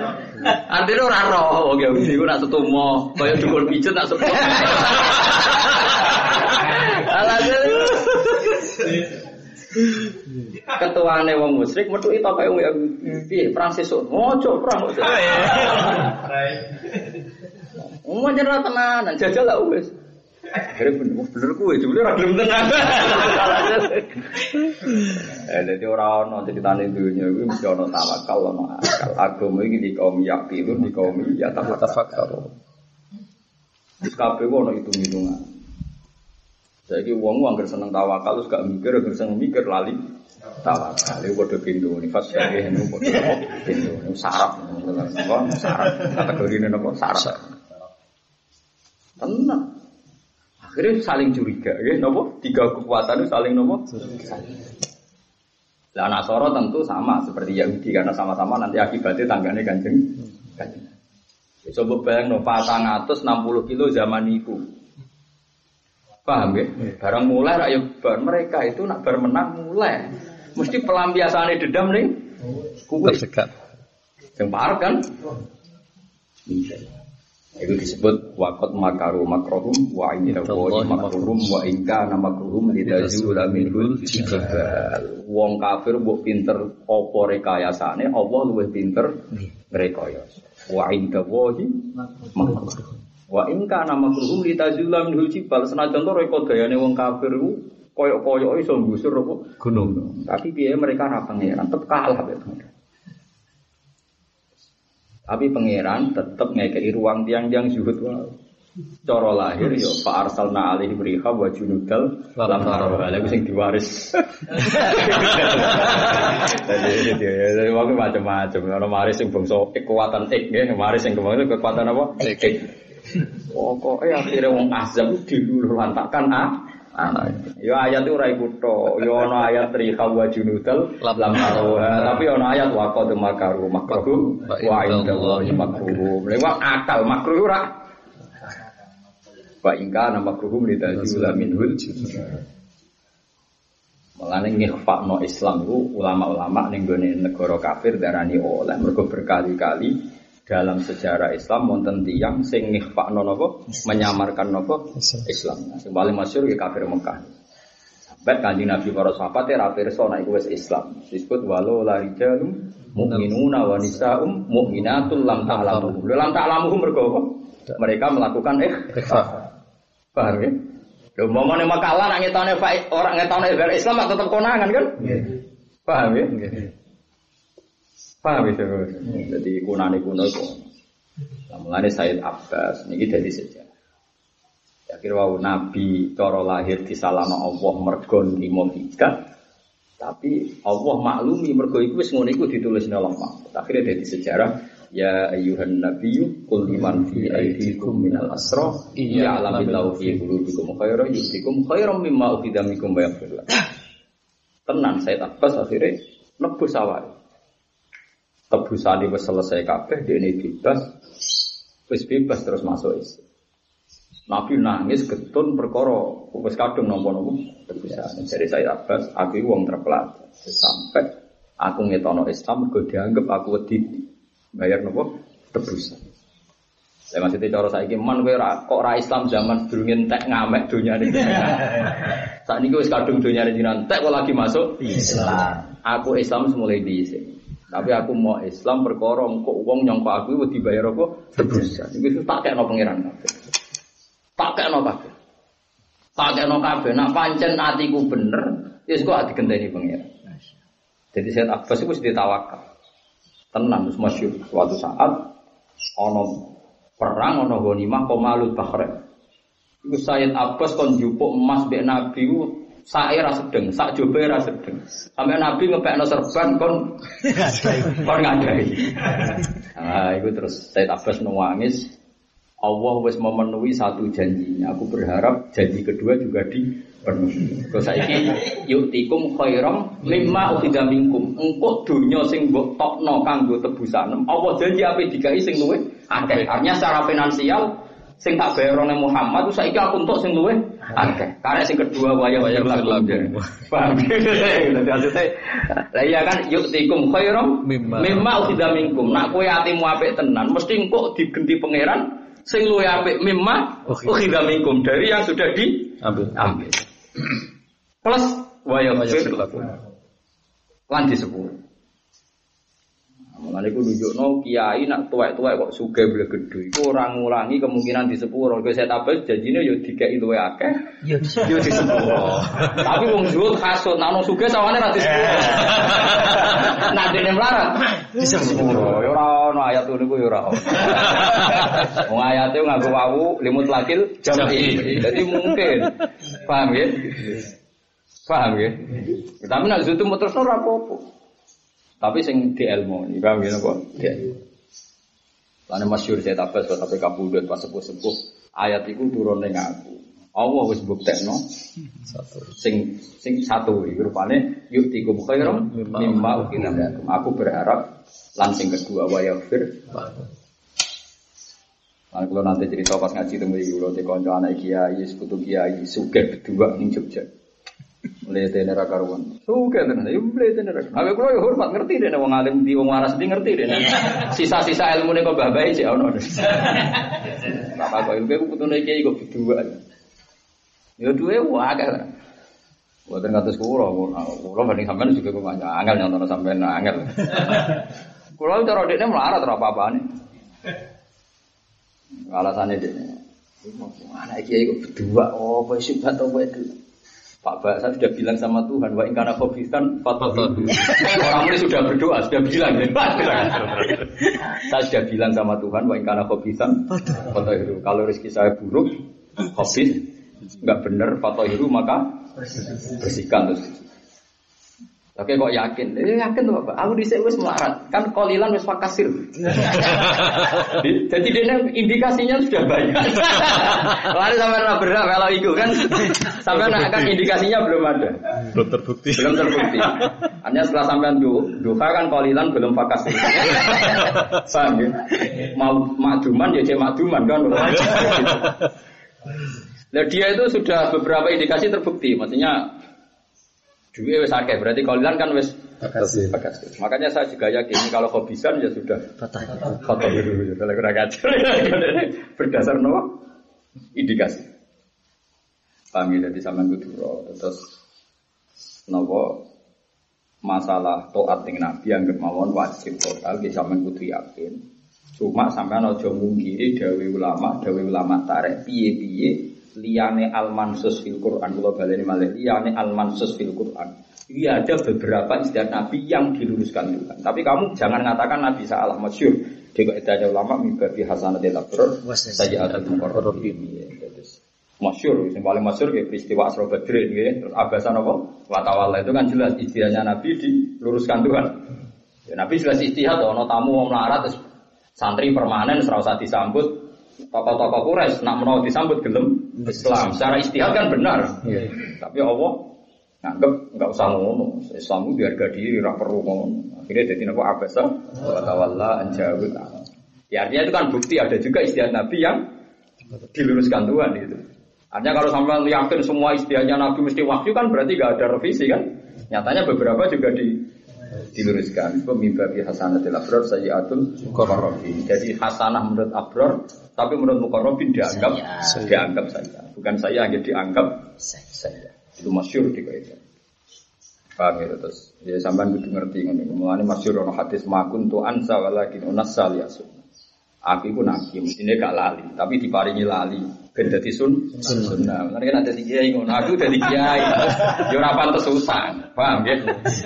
Artinya ora roh. Wong Yahudi ku nak setumo, kaya dukun pijet nak sepuh. Alhasil ketuane wong musyrik metu itu kaya wong piye perang sesuk. Ojo perang. Ojo Umum jenera tenanan jajal lah wis akhirnya bener bener kue jebule ora gelem tenan (laughs) eh dadi ora ono ceritane dunya kuwi mesti ono tawakal ono akal agama di kaum yakin di kaum ya tafakkur Wis kabeh ono hitung-hitungan Saiki wong anggar seneng tawakal terus gak mikir, anggar seneng mikir lali tawakal. Iku padha pintu ini ini padha pintu. Ini saraf, saraf. Kategori ini nopo saraf. Tenang. Akhirnya saling curiga, ya, nopo tiga kekuatan itu saling nopo. Lah Nasoro tentu sama seperti Yahudi karena sama-sama nanti akibatnya tanggane kanjeng. Kanjeng. Coba bayang no, 460 kilo zaman itu. Paham ya? Barang mulai rakyat bar mereka itu nak bar menang mulai. Mesti pelampiasannya dendam nih. Tersekat. Yang parah kan? Itu disebut wakot makaru makrohum wa inna wa makruhum wa inka nama makruhum lidazula minhul jibal. Wong kafir mbok pinter apa rekayasane, Allah luwih pinter rekayasa. Wa inka wa makruhum. Wa inka nama makruhum lidazula minhul jibal. Senajan to rekodayane wong kafir ku koyok-koyok iso nggusur apa gunung. Tapi piye mereka ra pangeran, tetep kalah ya. Tapi pangeran tetap ngekei ruang tiang-tiang zuhud wae. Cara lahir yo Pak Arsalna alaihi beriha wa junudal lam tarawha. Lha sing diwaris. Jadi jadi wae macam-macam. Ono maris sing bangsa kekuatan ik nggih, maris sing kembang kekuatan apa? Ik. Pokoke akhirnya wong azab diluluh lantakan ah anak. Yo ayat itu ora iku tok. Yo ana ayat riha wa junudal lam. Tapi ana ayat wa qad makaru makruh wa inda Allahi makruh. Lewat akal makruh ora. Wa ingka nama makruhum lidazula minhul Mulane no Islam itu ulama-ulama ning gone negara kafir darani oleh mergo berkali-kali dalam sejarah Islam wonten tiyang sing no napa menyamarkan napa Islam. Nah, sing paling masyhur ya kafir Mekah. Sampai kanji Nabi para sahabat ya pirsa nek iku wis Islam. Disebut walau la rijalum mu'minuna wa nisa'um mu'minatul lam ta'lamuhum. Lam ta'lamuhum mergo apa? Mereka melakukan ikhfa. Paham ya? Lho momone makalah nak ngetone orang ngetone Islam tetap konangan kan? Paham ya? Paham ya? Jadi kunane kuno itu. Nah, mulane Said Abbas niki dadi sejarah. Ya kira wau Nabi cara lahir di salama Allah mergo nrimo hidayah. Tapi Allah maklumi mergo iku wis ngono iku ditulis nang Allah. Akhirnya dadi sejarah Ya ayuhan nabiyyu qul liman fi aydikum minal asra iya ya'lamillahu fi qulubikum khairan yusikum khairan mimma ukhidha minkum wa yaghfir Tenan saya Abbas akhirnya nebus awal. Tebusane wis selesai kabeh dene bebas. Wis bebas terus masuk Islam. Nabi nangis getun perkara wis kadung napa-napa tebusan. Jadi saya Abbas aku wong terpelajar. Sampai aku ngetono Islam mergo dianggap aku wedi bayar nopo tebusan. Saya masih cara saya man kowe kok ra Islam zaman durung entek ngamek dunia ini. Saat ini wis kadung dunia ini entek kok lagi masuk Islam. Aku Islam semulai di sini. Tapi aku mau Islam perkara kok uang nyongko aku wedi bayar apa tebusan. Iku tak kekno pangeran. Tak kekno kabeh. Tak kekno kabeh. Nak pancen atiku bener, wis kok ati genteni pangeran. Jadi saya Abbas itu ditawakal tenang terus masyur suatu saat ono perang ono ghanimah komalut bahrain itu Sayyid Abbas jupuk emas bek Nabi saya rasa sedeng, sak jobe rasa sedeng. Sampai Nabi ngepekno serban kon (laughs) kon ngadai. Nah, itu terus Sayyid Abbas nangis. Allah wis memenuhi satu janjinya. Aku berharap janji kedua juga di Terus saiki yuktikum khairam mimma ukhidha minkum. Engko donya sing mbok tokno kanggo tebusan. Apa janji ape digawe sing luwih akeh. Artinya secara finansial sing tak oleh Muhammad itu saiki aku untuk sing luwih akeh. Karena sing kedua waya waya lagu. Paham? (laughs) Dadi maksudnya lah iya kan yuktikum khairam mimma ukhidha minkum. Nak kowe atimu apik tenan mesti engko digenti pangeran sing luwih apik mimma ukhidha minkum dari yang sudah diambil. Ambil. Plus waya lan disepuro. Mulane iku nunjukno kiai nak tuwek-tuwek kok sugih beli gedhe iku ora ngulangi kemungkinan di sepuro. Kowe saya tabel janjine yo dikeki luwe akeh. Yo di sepuro. Tapi wong zuhud kasut sugih sawane ra di sepuro. Nak dene melarat di sepuro. Yo ora ono ayat niku yo ora ono. Wong ayate nganggo wawu limut lakil jam'i. Jadi mungkin. Paham ya? Paham ya? Tapi nak zuhud terus ora apa-apa. Tapi sing di ilmu ini paham ya kok? Lalu masyur saya tabas tapi kabudut pas sepuh sepuh ayat itu turun dengan aku. Allah wis buktekno satu. Sing sing satu iki rupane yuktikum khairam mimma ukina Aku berharap lan sing kedua wa yaghfir. Nah, kalau nanti cerita pas ngaji temu iki kula dikonco anak kiai, sekutu kiai, sugih berdua ning Jogja. Mlete nera karuan. Suka tenan, yo mlete nera. Aku kulo yo hormat ngerti dene wong alim di wong waras di ngerti dene. Sisa-sisa ilmune kok babai sih ono. Bapak kok ilmu putune iki kok berdua. Yo duwe wae Buatan ngatus kulo, kulo banding sampean juga kok banyak angel nyontono sampean angel. Kulo cara dekne melarat ora apa-apa nih. Alasannya dekne. Anak kiai kok berdua, oh, apa sih atau apa itu? Pak Bak, saya sudah bilang sama Tuhan, wa ingkana khobisan fatohidu. Orang ini sudah berdoa, sudah bilang. Ya. (laughs) saya sudah bilang sama Tuhan, wa ingkana khobisan fatohidu. Kalau rezeki saya buruk, khobis, nggak benar fatohidu, maka bersihkan terus. Oke kok yakin? Eh, yakin tuh Bapak. Aku dhisik wis melarat. Kan kolilan wis fakasir. (laughs) Jadi dia indikasinya sudah banyak. (laughs) Lalu sampai ora berat kalau itu kan sampai kan indikasinya belum ada. Belum terbukti. Belum terbukti. Hanya setelah sampai duha kan kolilan belum fakasir. (laughs) Paham ya? Mau makduman ya cek makduman kan. Nah dia itu sudah beberapa indikasi terbukti. Maksudnya Duit wis akeh berarti kalian kan wis. Makanya saya juga yakin kalau hobisan ya sudah Patah. dulu ya kalau kurang ajar. (laughs) Berdasar nopo indikasi. Paham ya jadi sama kudu terus nopo masalah toat dengan Nabi yang mawon wajib total di sampean kudu yakin. Cuma sampean aja mungkiri dawe ulama, dawe ulama tarik piye-piye liyane al-mansus fil Quran kula baleni malih liyane al-mansus fil Quran. Ini ada beberapa istilah Nabi yang diluruskan Tuhan. Tapi kamu jangan mengatakan Nabi salah masyur. Dia kok ada ulama mimpi hasanatil abrar saja ada mukarrabin. Masyur, yang paling masyur kayak peristiwa Asra Badrin ya. Terus abasan apa? Watawala itu kan jelas istilahnya Nabi diluruskan Tuhan. Ya, Nabi jelas istihad, ono tamu mau melarat, terus santri permanen serau saat disambut, tokoh-tokoh Quraisy nak mau disambut gelem Islam. Secara istihad kan benar. Tapi Allah nganggep nggak usah ngono. Islam itu harga diri, rak perlu ngono. Akhirnya jadi apa abasa watawala anjawut. Ya artinya itu kan bukti ada juga istihad Nabi yang diluruskan Tuhan itu. Artinya kalau sampai yakin semua istihadnya Nabi mesti wahyu kan berarti nggak ada revisi kan? Nyatanya beberapa juga di diluruskan. Pemimpa bi hasanatil abrar sayyiatul muqarrabin. Jadi hasanah menurut abrar, tapi menurut muqarrabin dianggap Saya. dianggap saja. Bukan saya hanya dianggap saja. Itu masyur di kaitan. Paham ya terus ya sampean kudu ngerti ngene. Mulane masyur ana hadis makun tu ansa walakin saliasun. Aku iku nabi, mestine gak lali, tapi diparingi lali ben dadi sun sunnah. Mulane kan ada kiai ngono, aku dadi kiai. Ya ora pantes usan, paham ya?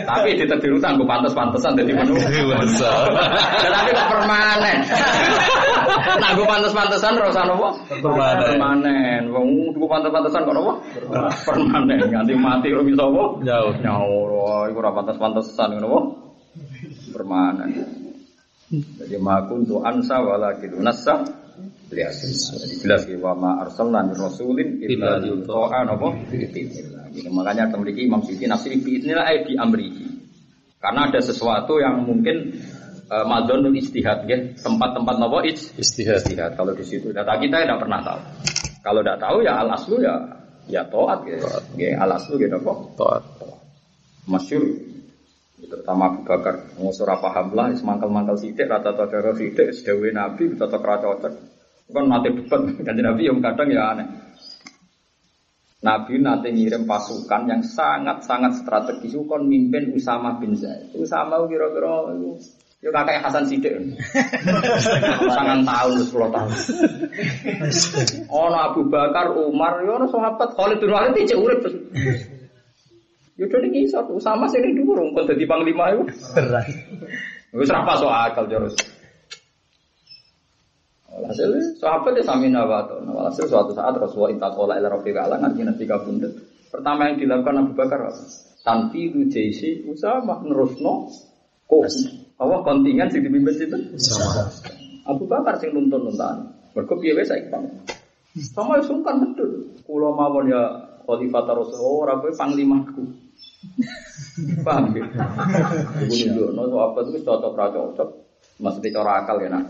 Tapi ditedir utang ku pantes-pantesan dadi menu. Tapi kok permanen. Nah, gue pantes-pantesan usah nopo? Permanen. Wong tuku pantes-pantesan kok nopo? Permanen. Nganti mati ora bisa apa? Nyaur. Nyaur. Iku ora pantes-pantesan ngono apa? Permanen. Jadi makun tu ansa walakin nasa lihat Jadi jelas ya wa ma arsalna min rasulin illa yuta'a napa. Jadi makanya memiliki Imam Syafi'i nafsi biidznillah ay bi amrihi. Karena ada sesuatu yang mungkin uh, madonul istihad ya, tempat-tempat napa Istihad. istihad kalau di situ. Data kita tidak pernah tahu. Kalau tidak tahu ya al aslu ya ya toat ya. Ya, al aslu ya apa? Taat. masyur terutama Abu Bakar. Ngusur apa paham lah semangkal-mangkal sidik rata-rata darah sidik sedawi Nabi cocok rata cocok. Kan nanti debat (laughs) kan Nabi yang kadang ya aneh. Nabi nanti ngirim pasukan yang sangat-sangat strategis. Kan mimpin Usama bin Zaid. Usama kira-kira itu ya kakak Hasan Sidik (laughs) sangat tahun 10 tahun. (laughs) Ono Abu Bakar Umar ya ono sahabat Khalid bin Walid cek urip Ya udah nih satu sama sih ini dulu rumput jadi panglima itu. Berat. Gue serapa soal akal terus. Hasil sahabat ya sami nawato. Hasil suatu saat Rasulullah intakola ila rafiq ala nanti nanti kabundut. Pertama yang dilakukan Abu Bakar apa? Tanti jaisi Usama nerusno kok apa kontingen sing dipimpin situ? Sama. Abu Bakar sing nuntun nuntan. Mergo piye wae saiki. Sama ya sungkan betul. Kula mawon ya khalifah Rasulullah ora kowe panglimaku. Paham ya? Nunjukno so apa itu cocok ra cocok. Maksudnya cara akal ya nak.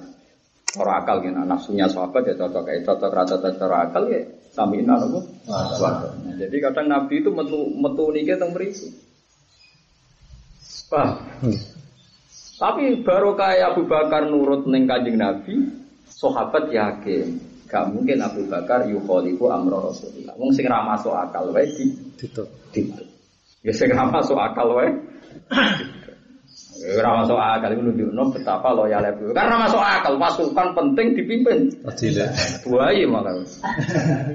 Cara akal ya nak nafsunya sahabat ya cocok kayak cocok ra cocok cara akal ya samina nopo. Nah, Jadi kadang Nabi itu metu metu niki teng mriku. Paham? Tapi baru kayak Abu Bakar nurut neng kanjeng Nabi, sahabat yakin gak mungkin Abu Bakar yukholifu amro Rasulullah. Wong sing ra masuk akal wae di Tutup. Ya sing ra masuk akal wae. Ya ora masuk akal itu nunjukno betapa loyal Abu Bakar. Karena masuk akal pasukan penting dipimpin. Adil. Buaya malah.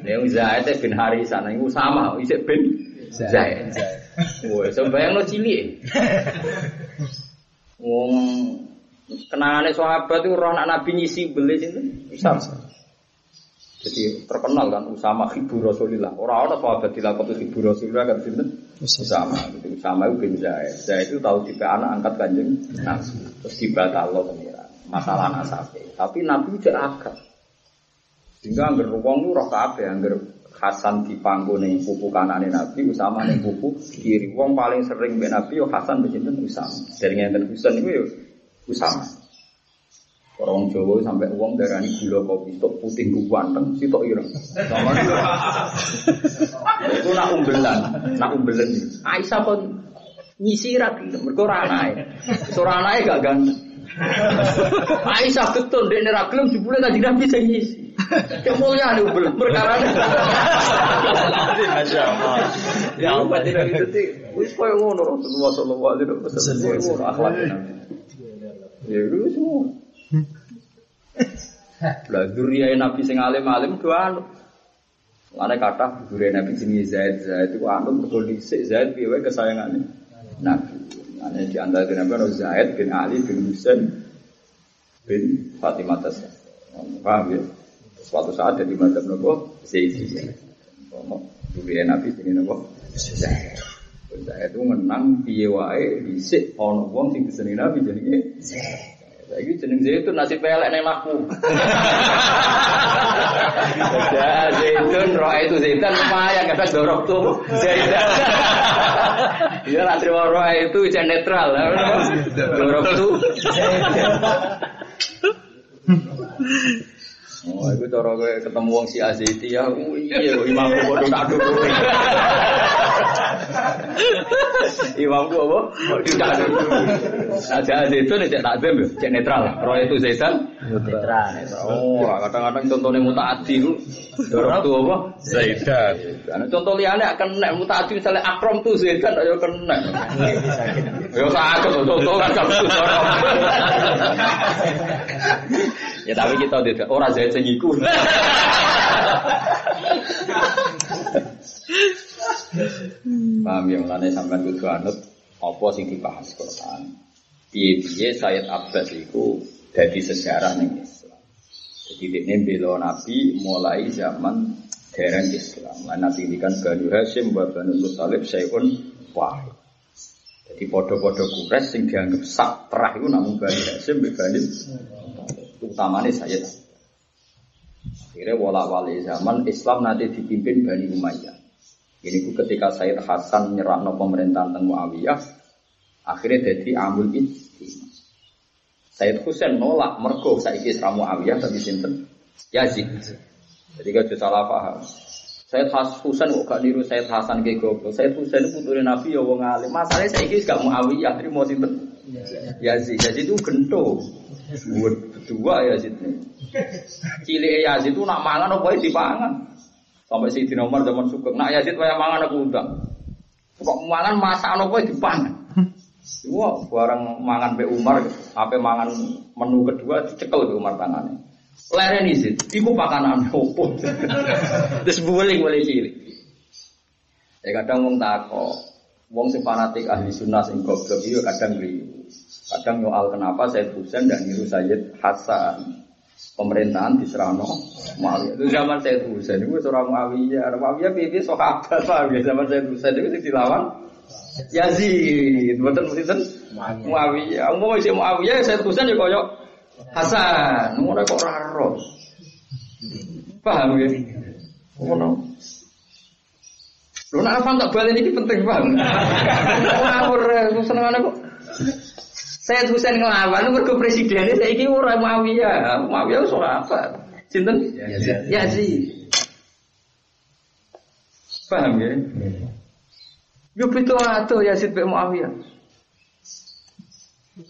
Yang Zaid bin Harisan itu sama, isik bin Zaid. Wah, sembayang lo cilik. Wong kenangannya sahabat itu roh anak Nabi nyisi beli itu Usama. Jadi terkenal kan Usama hibu Rasulillah. Orang-orang sahabat dilakukan hibu Rasulillah kan sini Usama. Gitu. Usama itu bin Zaid. Zaid itu tahu juga anak angkat kanjeng Nabi. Terus dibatal lo pengira. Masalah nasabe. Tapi Nabi juga agak. Sehingga anggar wong itu roh kabeh anggar Hasan di panggung ning pupu kanane Nabi, Usama ning pupu kiri. Wong paling sering mbek Nabi yo Hasan mbek sinten Usama. Dari ngenten Husain iku yo Usama. Orang Jawa sampai uang darani gula kopi tok putih gue ganteng sitok ireng. Sama Itu nak umbelan, nak umbelan. Aisyah pun nyisirat mergo ora anake. Ora anake gak ganteng. Aisyah ketun dek nera gelem jebule kanjeng Nabi sing ngisi. Kemuliaan itu belum perkara. Masya Allah. Ya Allah tidak itu wis koyo ngono Rasulullah sallallahu alaihi wasallam. Akhlaknya. Ya itu semua. (laughs) Lah duriya Nabi sing alim-alim do anu. Lane kata duriya Nabi jenenge Zaid. Zaid itu anu mergo dhisik Zaid piye kesayangane Nabi. Ane di antara Nabi ono Zaid bin Ali bin Husain bin Fatimah Tas. Paham ya? Suatu saat jadi madzhab nopo Zaid. Duriya Nabi jenenge nopo Zaid. Zaid itu menang piye wae dhisik ono wong sing disenengi Nabi jenenge Zaid. Lagi jeneng zaitun nasi pelek neng laku. Ya zaitun roh itu zaitun lumayan kata dorok tuh zaitun. Iya nanti roh itu jadi netral. Dorok tuh. Oh, itu cara gue ketemu wong si Aziti ya, oh, iya, (laughs) imamku bodoh tak dulu. (laughs) imamku apa? Tidak dulu. Aja Aziti itu nih tak dem, cek netral. Roy itu Zaitan Netral. Oh, kadang-kadang contohnya mutaati itu, dorong tuh apa? Zaidan. Karena contoh liane akan nek mutaati misalnya akrom tuh Zaitan, ayo kena. Yo sakit, contoh kan kalau dorong. (laughs) Ya tapi kita tidak orang Zaid sing iku. Paham ya mulane sampean kudu anut apa sing dibahas Quran. Piye-piye Sayyid Abbas iku dadi sejarah ning Islam. Jadi dia bela Nabi mulai zaman dereng Islam. Lan Nabi ini kan Banu Hashim wa Banu Muthalib Syai'un wahid. Jadi podo-podo kures sing dianggap sak terah itu namun Bani Hashim Bani utamanya saya Akhirnya wala wali zaman Islam nanti dipimpin Bani Umayyah. Ini ku ketika Sayyid Hasan menyerah no pemerintahan tentang Muawiyah, akhirnya jadi amul ijtima. Sayyid Husain nolak mergo saiki Isra Muawiyah tapi sinten Yazid. Jadi gak salah paham. Sayyid Husain kok gak niru Sayyid Hasan ke goblok. Sayyid Husain itu putune Nabi ya wong alim. Masalahnya saiki gak Muawiyah, terima sinten Yazid. Yazid itu gento. Buat dua Yazid nih. Cilik Yazid itu nak mangan apa dipangan. Sampai si Umar zaman suka. Nak Yazid waya mangan aku undang. Kok mangan masak apa dipangan. Wah, barang mangan be Umar, apa mangan menu kedua dicekel be Umar tangannya. Leren izin, iku pakanan opo. (laughs) Terus buling boleh cilik. Ya kadang wong takok, wong sing fanatik ahli sunnah sing goblok itu kadang ribu. Kadang nyoal kenapa Said Husain dan niru Sayyid Hasan. Pemerintahan di Serano, Muawiyah. Itu zaman Said Husain itu seorang Muawiyah. Muawiyah pipi sahabat paham ya zaman Said Husain itu dilawan Yazid. Betul betul Muawiyah. Umum isi Muawiyah Said Husain ya koyok Hasan. Ngono kok ora ero. Paham ya? Ngono. Lu nak apa tak balik ini penting banget. Ngawur, senengane kok. Said Husain ngelawan mergo presidennya saiki ora Muawiyah. Muawiyah wis ora apa. Sinten? Yazid. Yazid. Paham ya? Yo pitu ato Yazid be Muawiyah.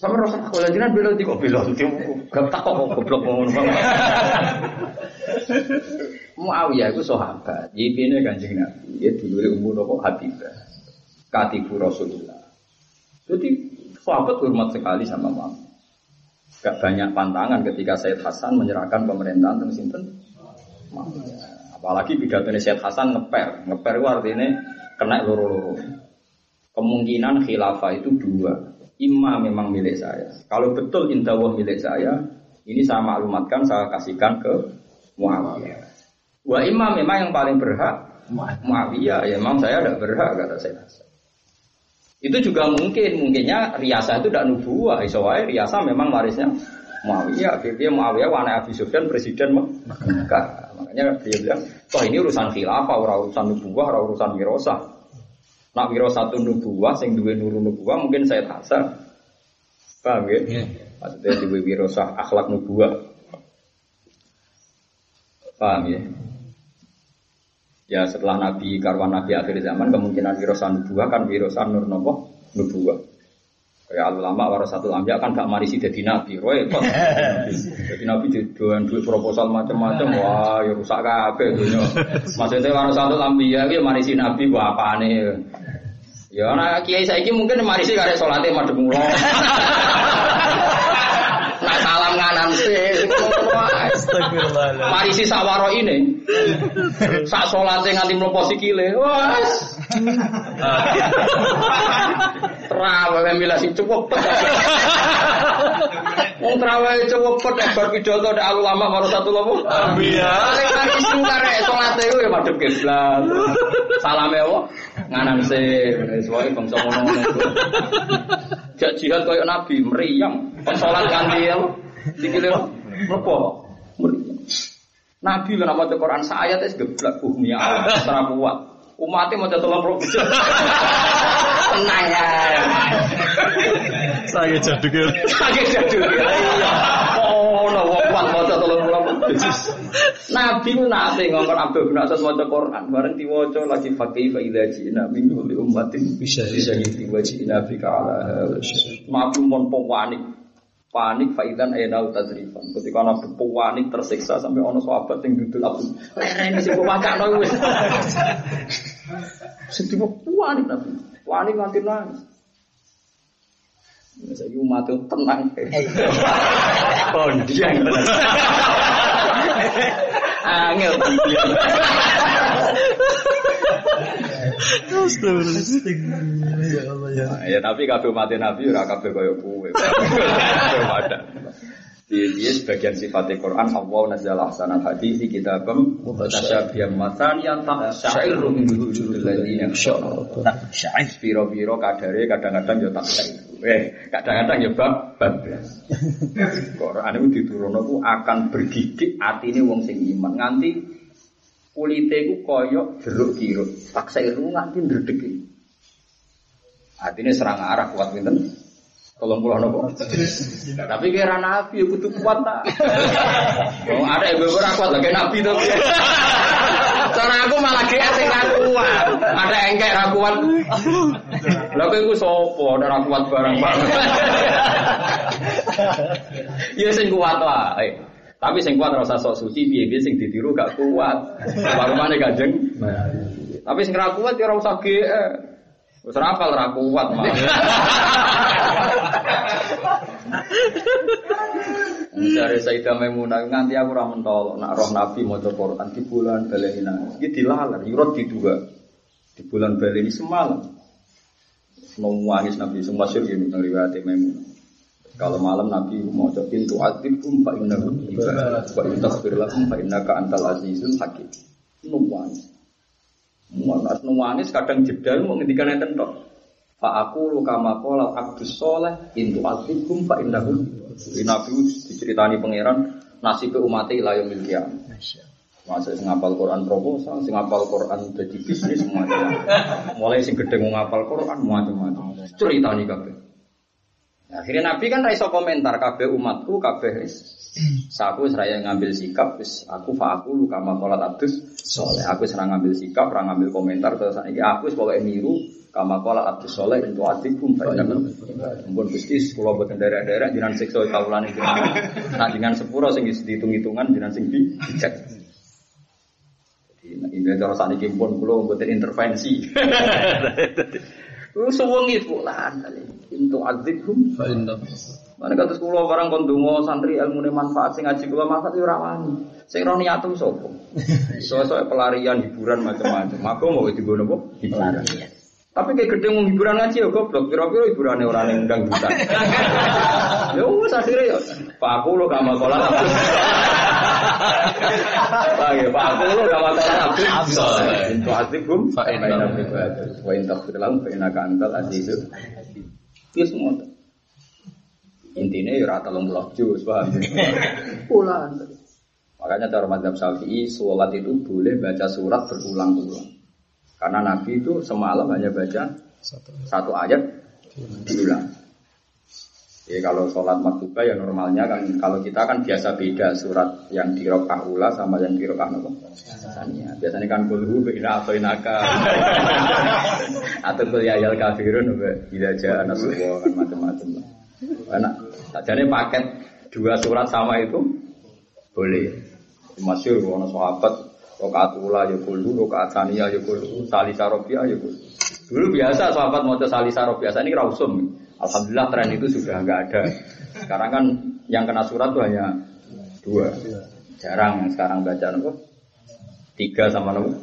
Sama rasa kalau jinan belo di kok belo di gak tak kok goblok ngono bang. (laughs) Muawiyah itu sahabat, yipine kanjeng Nabi, ya dulure umur nopo Habibah, katibu Rasulullah. Jadi sahabat hormat sekali sama Muawiyah. Gak banyak pantangan ketika Said Hasan menyerahkan pemerintahan tentang sinten. Apalagi pidatonya Said Hasan ngeper, ngeper itu artinya kena loro-loro. Kemungkinan khilafah itu dua. Ima memang milik saya. Kalau betul indawah milik saya, ini saya maklumatkan, saya kasihkan ke Muawiyah. Wa imam memang yang paling berhak Muawiyah, ya memang saya tidak berhak kata saya. Itu juga mungkin, mungkinnya riasa itu tidak nubuah, iso wae riasa memang warisnya Muawiyah. Akhirnya Muawiyah wana Abi Sufyan presiden Mekah. Makanya dia bilang, toh ini urusan khilafah, ora urusan nubuah, ora urusan wirosah. Nak wiro satu nubuah, sing duwe nuru nubuah mungkin saya Hasan. Paham ya? Maksudnya di wirosah akhlak nubuah. Paham ya? Ya setelah Nabi karwan Nabi akhir zaman kemungkinan wirosah nubuah kan wirosah nur nopo nubuah. Kayak ulama warasatul ambia kan gak marisi jadi nabi, roy (laughs) Jadi nabi jualan duit proposal macam-macam, wah ya rusak kabeh dunia. Maksudnya warasatul ambia ya marisi nabi gua apa nih? Ya nah kiai saya mungkin marisi karek sholatnya madem mulo. (laughs) Nah salam nganan sih. Mari si sawaro ini. Sak salate nganti mlebu sikile. Wes. Trawe milah sing cukup. Wong trawe cukup nek bar pidato nek ulama karo satu lopo. Ambiya. Sing mari sing karek salate ku ya madhep kiblat. Salame apa? Nganan sih. Wis wae bangsa ngono-ngono. Jak jihad koyo nabi meriang. Pas salat ganti apa? Nabi lah nama Quran saya tes geblak bumi Allah (laughs) secara kuat. Umatnya mau tolong pro Tenang ya. Saya jaduk ya. Sakit jadul ya. Oh, no, kuat mau tolong pro Nabi ku nate ngomong Abdul bin Asad maca Quran bareng diwaca lagi fakih fa idza ji'na min kulli ummatin bisa bisa gitu wa ji'na bika ala Nabi mon panik panik faidan ayat tadrifan ketika nabi panik tersiksa sampai ono sahabat yang duduk aku lerene sing pemakakno wis. Sedih panik nabi panik nganti nangis. Saya umat itu tenang. Oh, dia Angel. pendiam. (laughs) Ya Ya. Ya tapi kabeh mati nabi ora kabeh kaya kowe. Ada. Dia sebagian sifat Quran Allah nazzala ahsanal hadis di kitabam mutasyabihan matan yang tak syairu min wujudil ladzina syair piro-piro kadare kadang-kadang yo tak syair. Eh, kadang-kadang ya bab bab. Quran itu diturunno akan bergidik atine wong sing iman nganti kulite ku koyo jeruk kirut. Tak sairu nganti ndredeg. Artinya serang arah kuat pinten? Tolong pulau nopo. Tapi kira nabi, butuh kuat tak. Oh, ada ibu ibu kuat lagi nabi tuh. Cara aku malah GR sing kuat. Ada engkek ra kuat. Iku sapa ora ra kuat barang Pak. Ya sing kuat wae. Tapi sing kuat rasa sok suci piye-piye sing ditiru gak kuat. Warmane Kanjeng. Tapi sing ra kuat ya ora usah GR. Wis rapal ra kuat mah. Dari Sayyidah Maimunah nganti aku ora mentol nak roh Nabi maca Quran di bulan baleni nangis. Iki dilalar, yurot di dua. Di bulan baleni semalam. Nangis Nabi semua syur ini tentang riwayat Maimunah. Kalau malam Nabi mau coba pintu atibum fa innahu ibadah wa in taghfir lahum fa innaka antal azizul hakim. Nungguan. Muanas nuwangis kadang jedal mau ngendikan enten tok. Pak aku luka makola abdus soleh intu atikum pak indahum. Nabi diceritani pangeran nasib umat ila yaumil qiyamah. Masa sing ngapal Quran proposal, sing ngapal Quran jadi bisnis semuanya. Mulai sing gede mau ngapal Quran macam-macam. Ceritani kabeh. Akhirnya Nabi kan raiso komentar kabeh umatku kabeh Saku seraya ngambil sikap, wis aku fa aku luka makolat abdus soleh. Aku serang ngambil sikap, serang ngambil komentar terus ini aku sebagai niru kama kola abdus soleh itu atikum fa Mumpun gusti sekolah buat daerah-daerah jinan seksual kaulan itu. Nah dengan sepuro sing dihitung-hitungan jinan sing bijak. Ini cara saat ini pun belum buat intervensi. (laughs) Lu sewengi bulan kali. Untuk azibhum fa Mana kata sekolah barang kondungo santri ilmu manfaat sing ngaji kula manfaat yo ora wani. Sing ro niatum sapa? Soalnya pelarian hiburan macam-macam. Aku mau digono apa? Hiburan. Tapi kayak gede mau hiburan ngaji ya goblok. Kira-kira hiburannya orang yang undang duta. (laughs) Ya wis akhirnya ya. Pak aku lo gak mau kolam (laughs) abdul. Pak ya Pak lo gak mau kolam abdul. Itu asibum. Fa inna wa in taghfir lahum fa innaka antal azizul. Itu semua. Intinya ya rata lomulok jus, paham? Pulang. Makanya cara madhab syafi'i, sholat itu boleh baca surat berulang-ulang. Karena Nabi itu semalam hanya baca satu, satu ayat diulang. Ya kalau sholat maktuba ya normalnya kan kalau kita kan biasa beda surat yang di rokah ula sama yang di rokah apa? Sananya. Biasanya kan kulhu ina atau inaka atau kul ya ayal kafirun tidak aja semua kan macam-macam. Enak. Sajane paket dua surat sama itu boleh. Masyur ono sahabat rokaat ula ya kulhu, rokaat sania ya kulhu, salisa robiah ya kulhu. Dulu biasa sahabat mau salisa robiah, ini rausum. Alhamdulillah tren itu sudah nggak ada. Sekarang kan yang kena surat tuh hanya dua. Jarang yang sekarang baca nopo. Tiga sama nopo.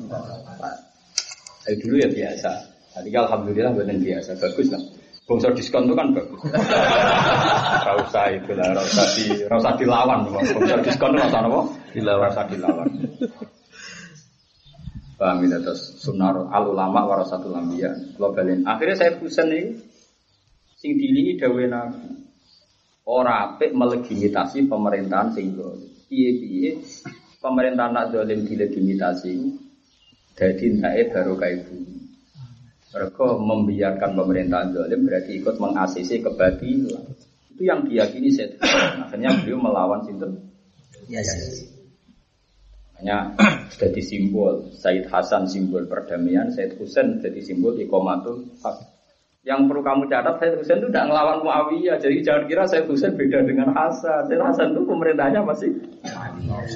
Dari dulu ya biasa. Tadi alhamdulillah buatan biasa, bagus lah. Bongso diskon itu kan bagus. Gak usah itu lah, gak usah di, usah dilawan. Bongso diskon itu rasa nopo? Dilawan, rasa dilawan. Paham ini terus sunnah al ulama warasatul balen. Akhirnya saya pusing nih sing dilingi dawe nabi. Ora apik melegitimasi pemerintahan sing piye-piye? Pemerintahan nak dolim dilegitimasi jadi entake baru kayak bumi mereka membiarkan pemerintahan dolim berarti ikut mengasisi kebatilan. Itu yang diyakini saya akhirnya beliau melawan sinten? Ya, hanya jadi simbol Said Hasan simbol perdamaian. Said Husain jadi simbol ikomatul hak yang perlu kamu catat, Said Husain itu tidak ngelawan Muawiyah. Jadi jangan kira Said Husain beda dengan Hasan. Said Hasan itu pemerintahnya masih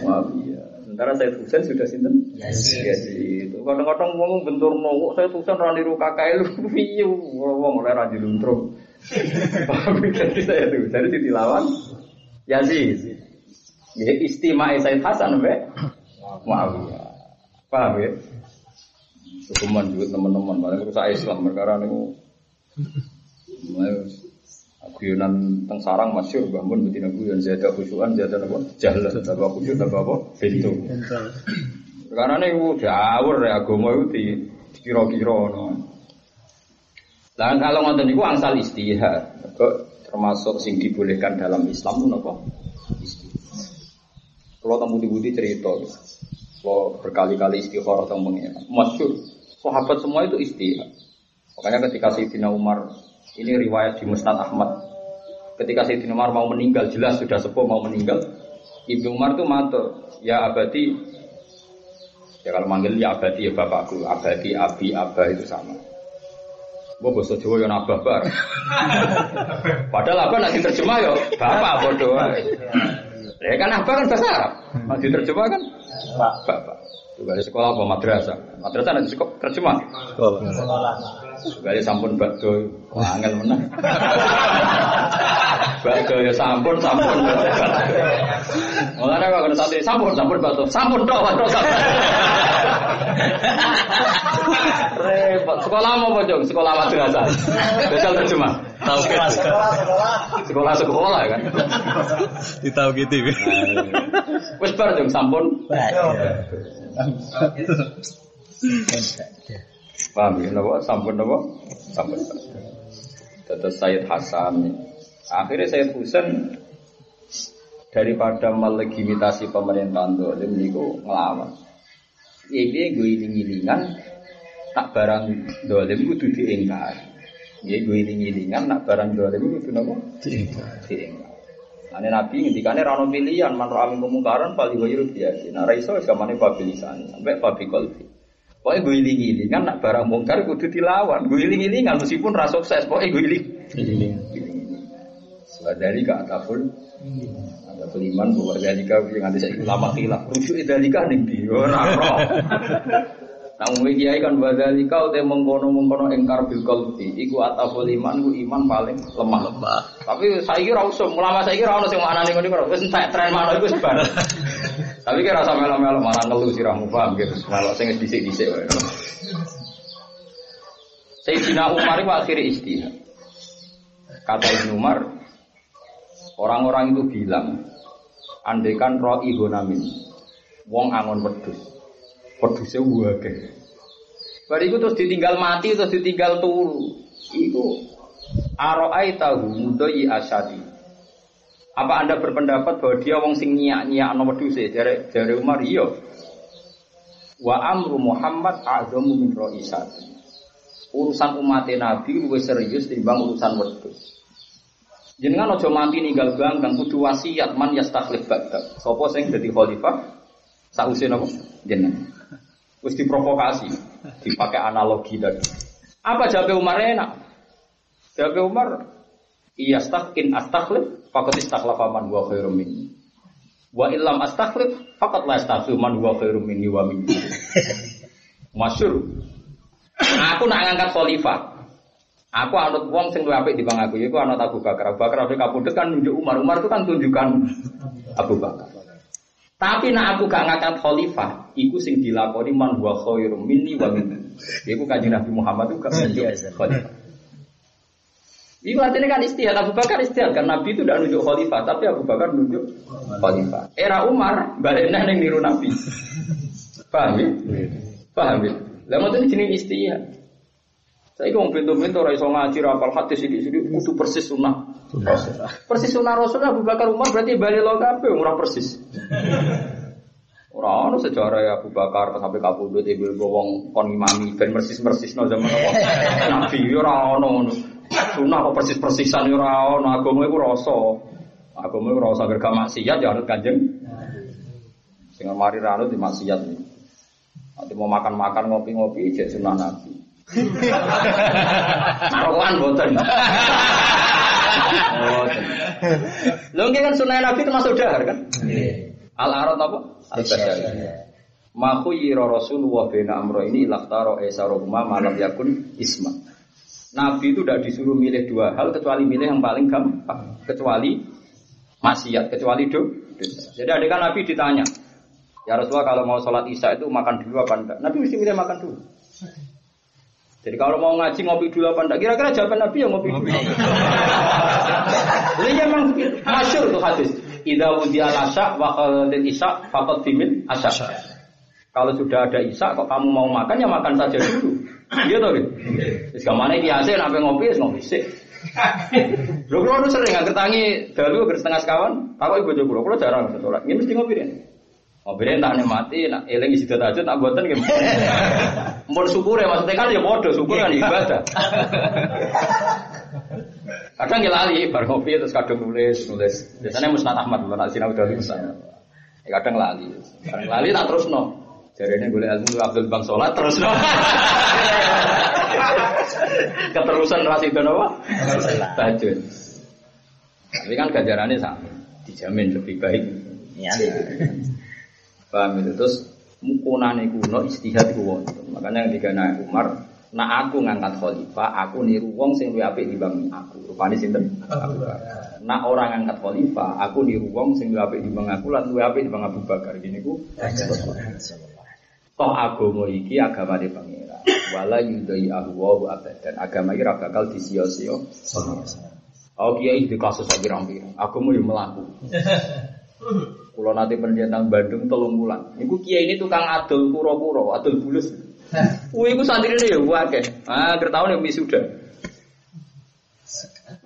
Muawiyah. Sementara Said Husain sudah sinten? Yes. Yazid. Itu kadang-kadang ngomong bentur nongok Said Husain rani ruka kae lu piye (laughs) wong mulai ra diluntrung. (laughs) Jadi saya itu jadi dilawan Yazid. Ya istimewa Said Hasan be Muawiyah. Paham ya? Hukuman juga teman-teman, paling rusak Islam perkara ini Guyonan teng sarang masyur bangun betina guyon. Zada khusyuan zada apa jalan. Tambah khusyuk tambah apa? Pintu. Karena ini udah awur ya agama itu di kira-kira no. Lah kalau ngonten niku angsal istihad. Termasuk sing dibolehkan dalam Islam itu apa istihad. Kalau tamu di cerita kalau berkali-kali istikharah tentang mengenai masyur sahabat semua itu istihad Makanya ketika Sayyidina Umar ini riwayat di Musnad Ahmad. Ketika Sayyidina Umar mau meninggal, jelas sudah sepuh mau meninggal. Ibnu Umar itu matur, ya abadi. Ya kalau manggil ya abadi ya bapakku, abadi, abi, abah itu sama. Gue bahasa Jawa yang abah bar. (laughs) Padahal abah nanti terjemah ya bapak bodoh. Ya kan abah kan bahasa Arab. Nanti terjemah kan bapak. Juga di sekolah apa madrasah. Madrasah nanti sekolah terjemah. Sekolah. Sekali sampun bakdo, angel menang. (laughs) bakdo ya sampun, sampun. Mulane kok kena santri sampun, sampun bakdo, sampun tok, bakdo sampun. Repot. Sekolah mau apa, Jong? Sekolah madrasah. Besok terjemah. Tahu kita. Sekolah sekolah kan. Ditahu gitu. Wis bar Jong sampun. Paham ya, nopo sampun nopo sampun. Tetap Sayyid Hasan. Akhirnya Sayyid Husain daripada melegitimasi pemerintahan dolim niku ngelawan. Iki gue iling-ilingan tak barang dolim kudu diingkari. Ya gue iling-ilingan nak barang dolim kudu nopo diingkari. Ane Nabi ngendikane ra ono pilihan man ra amin kemungkaran pali wayu biasa. Nah ra iso wis gamane pabilisan sampai pabi kolbi. Pokoknya gue iling kan nak barang mungkar kudu dilawan. Gue iling-ilingan meskipun ra sukses, pokoknya gue iling. Dari ke atapun ada beliman bahwa dari kau yang ada saya lama hilaf rujuk dari kau nih roh. (laughs) Namun kiai kan badali kau teh mengkono mengkono engkar bil kalbi. Iku ataful iman, ku iman paling lemah lemah. Tapi saya kira usum, ulama saya kira orang yang mana nih ngono wis entek tren mana itu sebar. (laughs) Tapi kira rasa melo-melo malah ngeluh siramu paham gitu. Melo sing dhisik-dhisik wae. Sayyidina Umar itu akhirnya istihad. Kata Ibnu Umar, orang-orang itu bilang, andaikan roh ihonamin, wong angon wedus, wedusnya wake. Bariku terus ditinggal mati, terus ditinggal turu. Iku aroai tahu mudoi asadi. Apa anda berpendapat bahwa dia wong sing nyiak nyiak no wedus Jare jare Umar iya. Wa amru Muhammad azamu min roisati. Urusan umat Nabi lebih serius timbang urusan wedus. Jenengan aja mati ninggal belakang kudu wasiat man yastakhlif ba'dak. Sapa sing dadi khalifah sause napa? Jenengan. Wis diprovokasi, dipakai analogi tadi. Apa jawab Umar enak? Jawab Umar, iya stakin astakhlif, fakat istakhlafa man huwa khairum minni. Wa illam astakhlif, fakat la astakhlif man huwa khairum minni wa minni. Masyur. Aku nak ngangkat khalifah. Aku anut wong sing luwih apik dibanding aku. Iku anut Abu Bakar. Abu Bakar Abu kabudut kan nunjuk Umar. Umar itu kan tunjukkan Abu Bakar. Tapi nak aku gak ngangkat khalifah, iku sing dilakoni man wa khairum minni wa minni. Iku kanjeng Nabi Muhammad itu gak nunjuk khalifah. Itu artinya kan istihad Abu Bakar istihad kan Nabi itu tidak nunjuk khalifah, tapi Abu Bakar nunjuk khalifah. Era Umar baliknya neng niru Nabi. Paham ya? Paham ya? Lah mau jenis istihad. Saya kau pintu-pintu ora iso ngaji ra apal hadis sithik-sithik kudu persis sunnah. Persis sunnah Rasul Abu Bakar Umar berarti balik lo kabeh ora persis. Ora ono sejarah ya Abu Bakar sampai kabudut ibu wong kon imami ben persis-persis no zaman. Nabi yo ora ono. Sunnah kok persis-persisan ora ono agama iku rasa. Agama iku rasa gerga maksiat ya anut Kanjeng. Sing mari ra anut di maksiat. Nanti mau makan-makan ngopi-ngopi ijek sunnah Nabi. (laughs) Narokan boten. Lho nggih kan sunah Nabi termasuk dahar kan? Al arad apa? Al basyar. Ma khuyira Rasulullah bina amro ini laktaro esarohuma malam yakun isma. Nabi itu tidak disuruh milih dua hal kecuali milih yang paling gampang, kecuali maksiat, kecuali do. Jadi ada kan Nabi ditanya, ya Rasulullah kalau mau sholat isya itu makan dulu apa enggak? Nabi mesti milih makan dulu. Jadi kalau mau ngaji ngopi dulu apa enggak? Kira-kira jawaban Nabi yang ngopi dulu. Ini memang (laughs) masyur tuh hadis. Idza wudiya asya wa qalatil isya faqad bimin asya. Kalau sudah ada isya kok kamu mau makan ya makan saja dulu. Iya toh. Wis gamane iki ase sampai ngopi wis ngopi sik. Lho kula nu sering nggak tangi dalu ger setengah sekawan, ibu bojo kula, kula jarang sholat. Ini mesti ngopi deh. Ngopi tak nikmati, nak eling isi aja tak gitu. Mau syukur ya maksudnya kan ya bodoh, syukur kan ibadah. Kadang ya lali, bar ngopi terus kadang nulis, nulis. Biasanya Musnad Ahmad, bukan Sinau dari misalnya. Ya kadang lali, kadang lali tak terus no. Jadi ini boleh ilmu Abdul Bang sholat terus. (laughs) Keterusan rasi itu apa? Tajud. Tapi kan gajarannya sama, dijamin lebih baik. Iya. Paham itu terus mukunane kuno istihad ku wonten. Makanya ketika naik Umar, nak aku ngangkat khalifah, aku niru wong sing luwih apik dibanding aku. Rupane sinten? Abu Bakar. Nak orang ngangkat khalifah, aku niru wong sing luwih apik dibanding aku lan luwih apik dibanding Abu Bakar. Gini ku. Toh agama iki agama di pangeran. Wala yudai ahwa abadan. Agama iki bakal disia-sia. Oh kiai di kasus lagi rampir. Aku mau melaku. (laughs) Kulo nanti pendidikan Bandung tolong bulan. Iku kiai ini tukang adol puro-puro, adol bulus. (laughs) Wih, iku santri ini ya wakeh. Ah, kertahuan yang wisuda.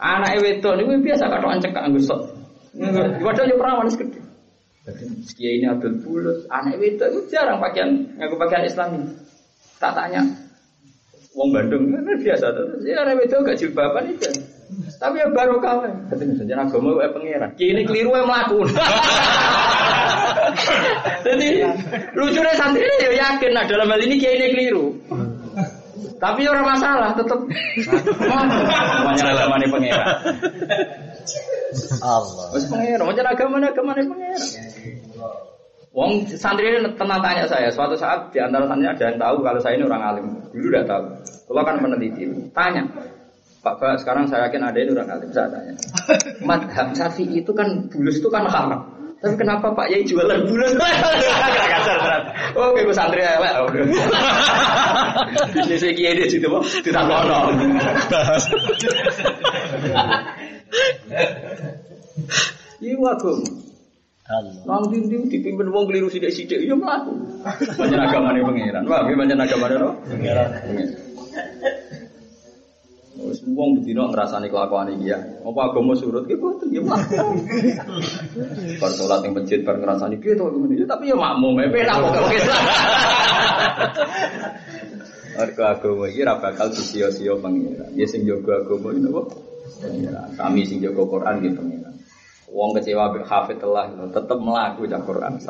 Anak wedok ini biasa kata ancek kak anggusot. (laughs) Padahal ya perawan segede. Kiai ini adol bulus, anak itu jarang pakaian ngaku pakaian Islami. Tak tanya, Wong Bandung kan biasa tuh. Ya anak wedok gak jilbaban itu. Tapi ya baru kawan. Katanya saja agama wae pangeran. Kiai ini keliru yang melakukan. (laughs) Jadi lucunya santri ya yakin nah dalam hal ini kiai ini keliru. Tapi orang masalah tetap. (laughs) Banyak agama ini pangeran. Allah. Wes pangeran, macam agama agama ini pangeran. Wong santri ini tenang tanya saya, suatu saat di antara santri ada yang tahu kalau saya ini orang alim. Dulu udah tahu. Kalau kan meneliti, tanya. Pak Pak, sekarang saya yakin ada ini orang alim. Saya tanya. Madhab Syafi'i itu kan bulus itu kan haram. Tapi kenapa Pak Yai jualan bulus? (laughs) Kasar ternyata. Oke, gue santri ya, Pak. Bisnis saya kiai di situ, Pak. Tidak kono. Iya, waduh. Allah. Nang dindi dipimpin wong keliru sithik-sithik ya mlaku. Banyak agamane pangeran. Wah, banyak agamane no? Pangeran. Wis wong bedino ngrasani kelakuan iki ya. Apa agama surut ki boten ya mlaku. Bar salat ning masjid bar ngrasani ki to ngene. Tapi ya makmum, ya penak kok Islam. Mergo agama iki ora bakal disia-sia pangeran. Ya sing jaga agama iki napa? Pengiran. Kami sing jaga Quran gitu pengiran. Wong kecewa be hafid telah tetep melaku cak Quran.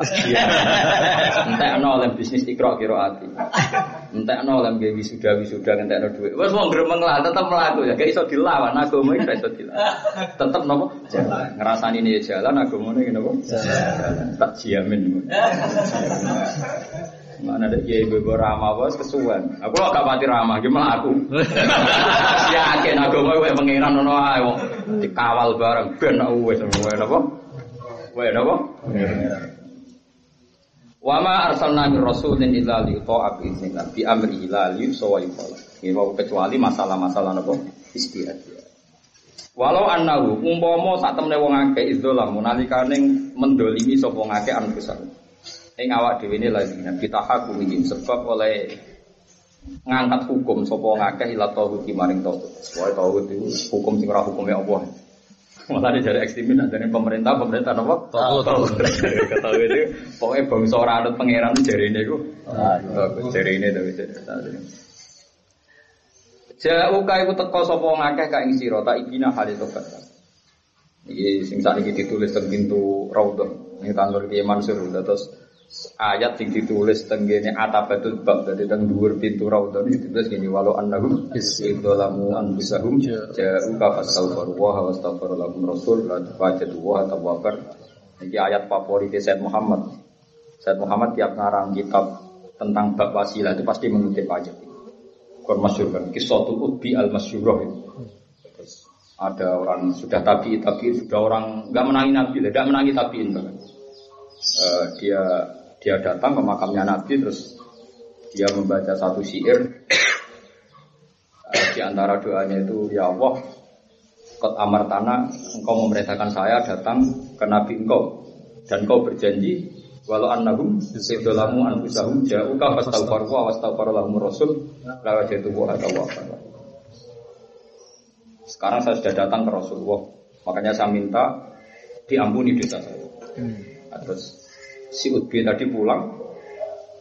(laughs) Entek ana oleh bisnis ikra qiraati. Entek ana oleh gawe wisuda wisuda ngentekno dhuwit. Wes wong gremeng lah tetep melaku ya gak iso dilawan agama iki iso dilawan. Tetep napa? Jalan. Ngrasani ini ya jalan agamane ngene napa? Jalan. Tak jamin. Mana ada kiai bebo ramah bos kesuwen. Aku lo gak ramah, gimana aku? Yakin aku mau gue pengiran nono wong dikawal bareng ben aku wae napa? Wae napa? Wa ma arsalna min rasulin illa li ta'a bi idznillah bi amri ila li sawa. Ini mau kecuali masalah-masalah napa? Istihad. Walau annahu umpama sak temne wong akeh izdolam nalikane mendolimi sapa anu kesal. Ing awak dhewe ne lagi kita hakumi sebab oleh ngangkat hukum sapa ngakeh ila tauhid maring tauhid. Wae tauhid hukum sing ora hukume Allah. Malah dari ekstremis dari pemerintah pemerintah apa? Tauhid. Ketahui itu pokoknya bangsa ora anut pangeran jari ini ku. Jari ini tapi Jauh kai ku teko sapa ngakeh ka ing sira tak ibina hale tobat. Iki sing sakniki ditulis teng pintu raudhah. Ini tanggal Kiai Mansur terus ayat yang ditulis tenggene atabatul bab dari teng dhuwur pintu raudhah itu ditulis gini walau annahum idzalamu anfusahum ja'u ka fastaghfiru wa wastaghfiru lahum rasul la tafajatu wa tawwabar. Iki ayat favorit Said Muhammad. Said Muhammad tiap ngarang kitab tentang bab wasilah itu pasti mengutip ayat itu kon masyhur kan? Kisatul utbi al masyhurah itu. Terus ada orang sudah tabi tapi sudah orang nggak menangi nabi tidak menangi tabiin bahkan Eh, dia dia datang ke makamnya Nabi terus dia membaca satu syair. Eh, di antara doanya itu ya Allah kot amar tanah engkau memerintahkan saya datang ke Nabi engkau. Dan engkau berjanji walau annahum idzalamu anfusahum ja'uka fastaghfiru wa wastaghfara lahum rasul la wajadu wa sekarang saya sudah datang ke Rasulullah. Makanya saya minta diampuni dosa saya. Nah, terus si Utbi tadi pulang,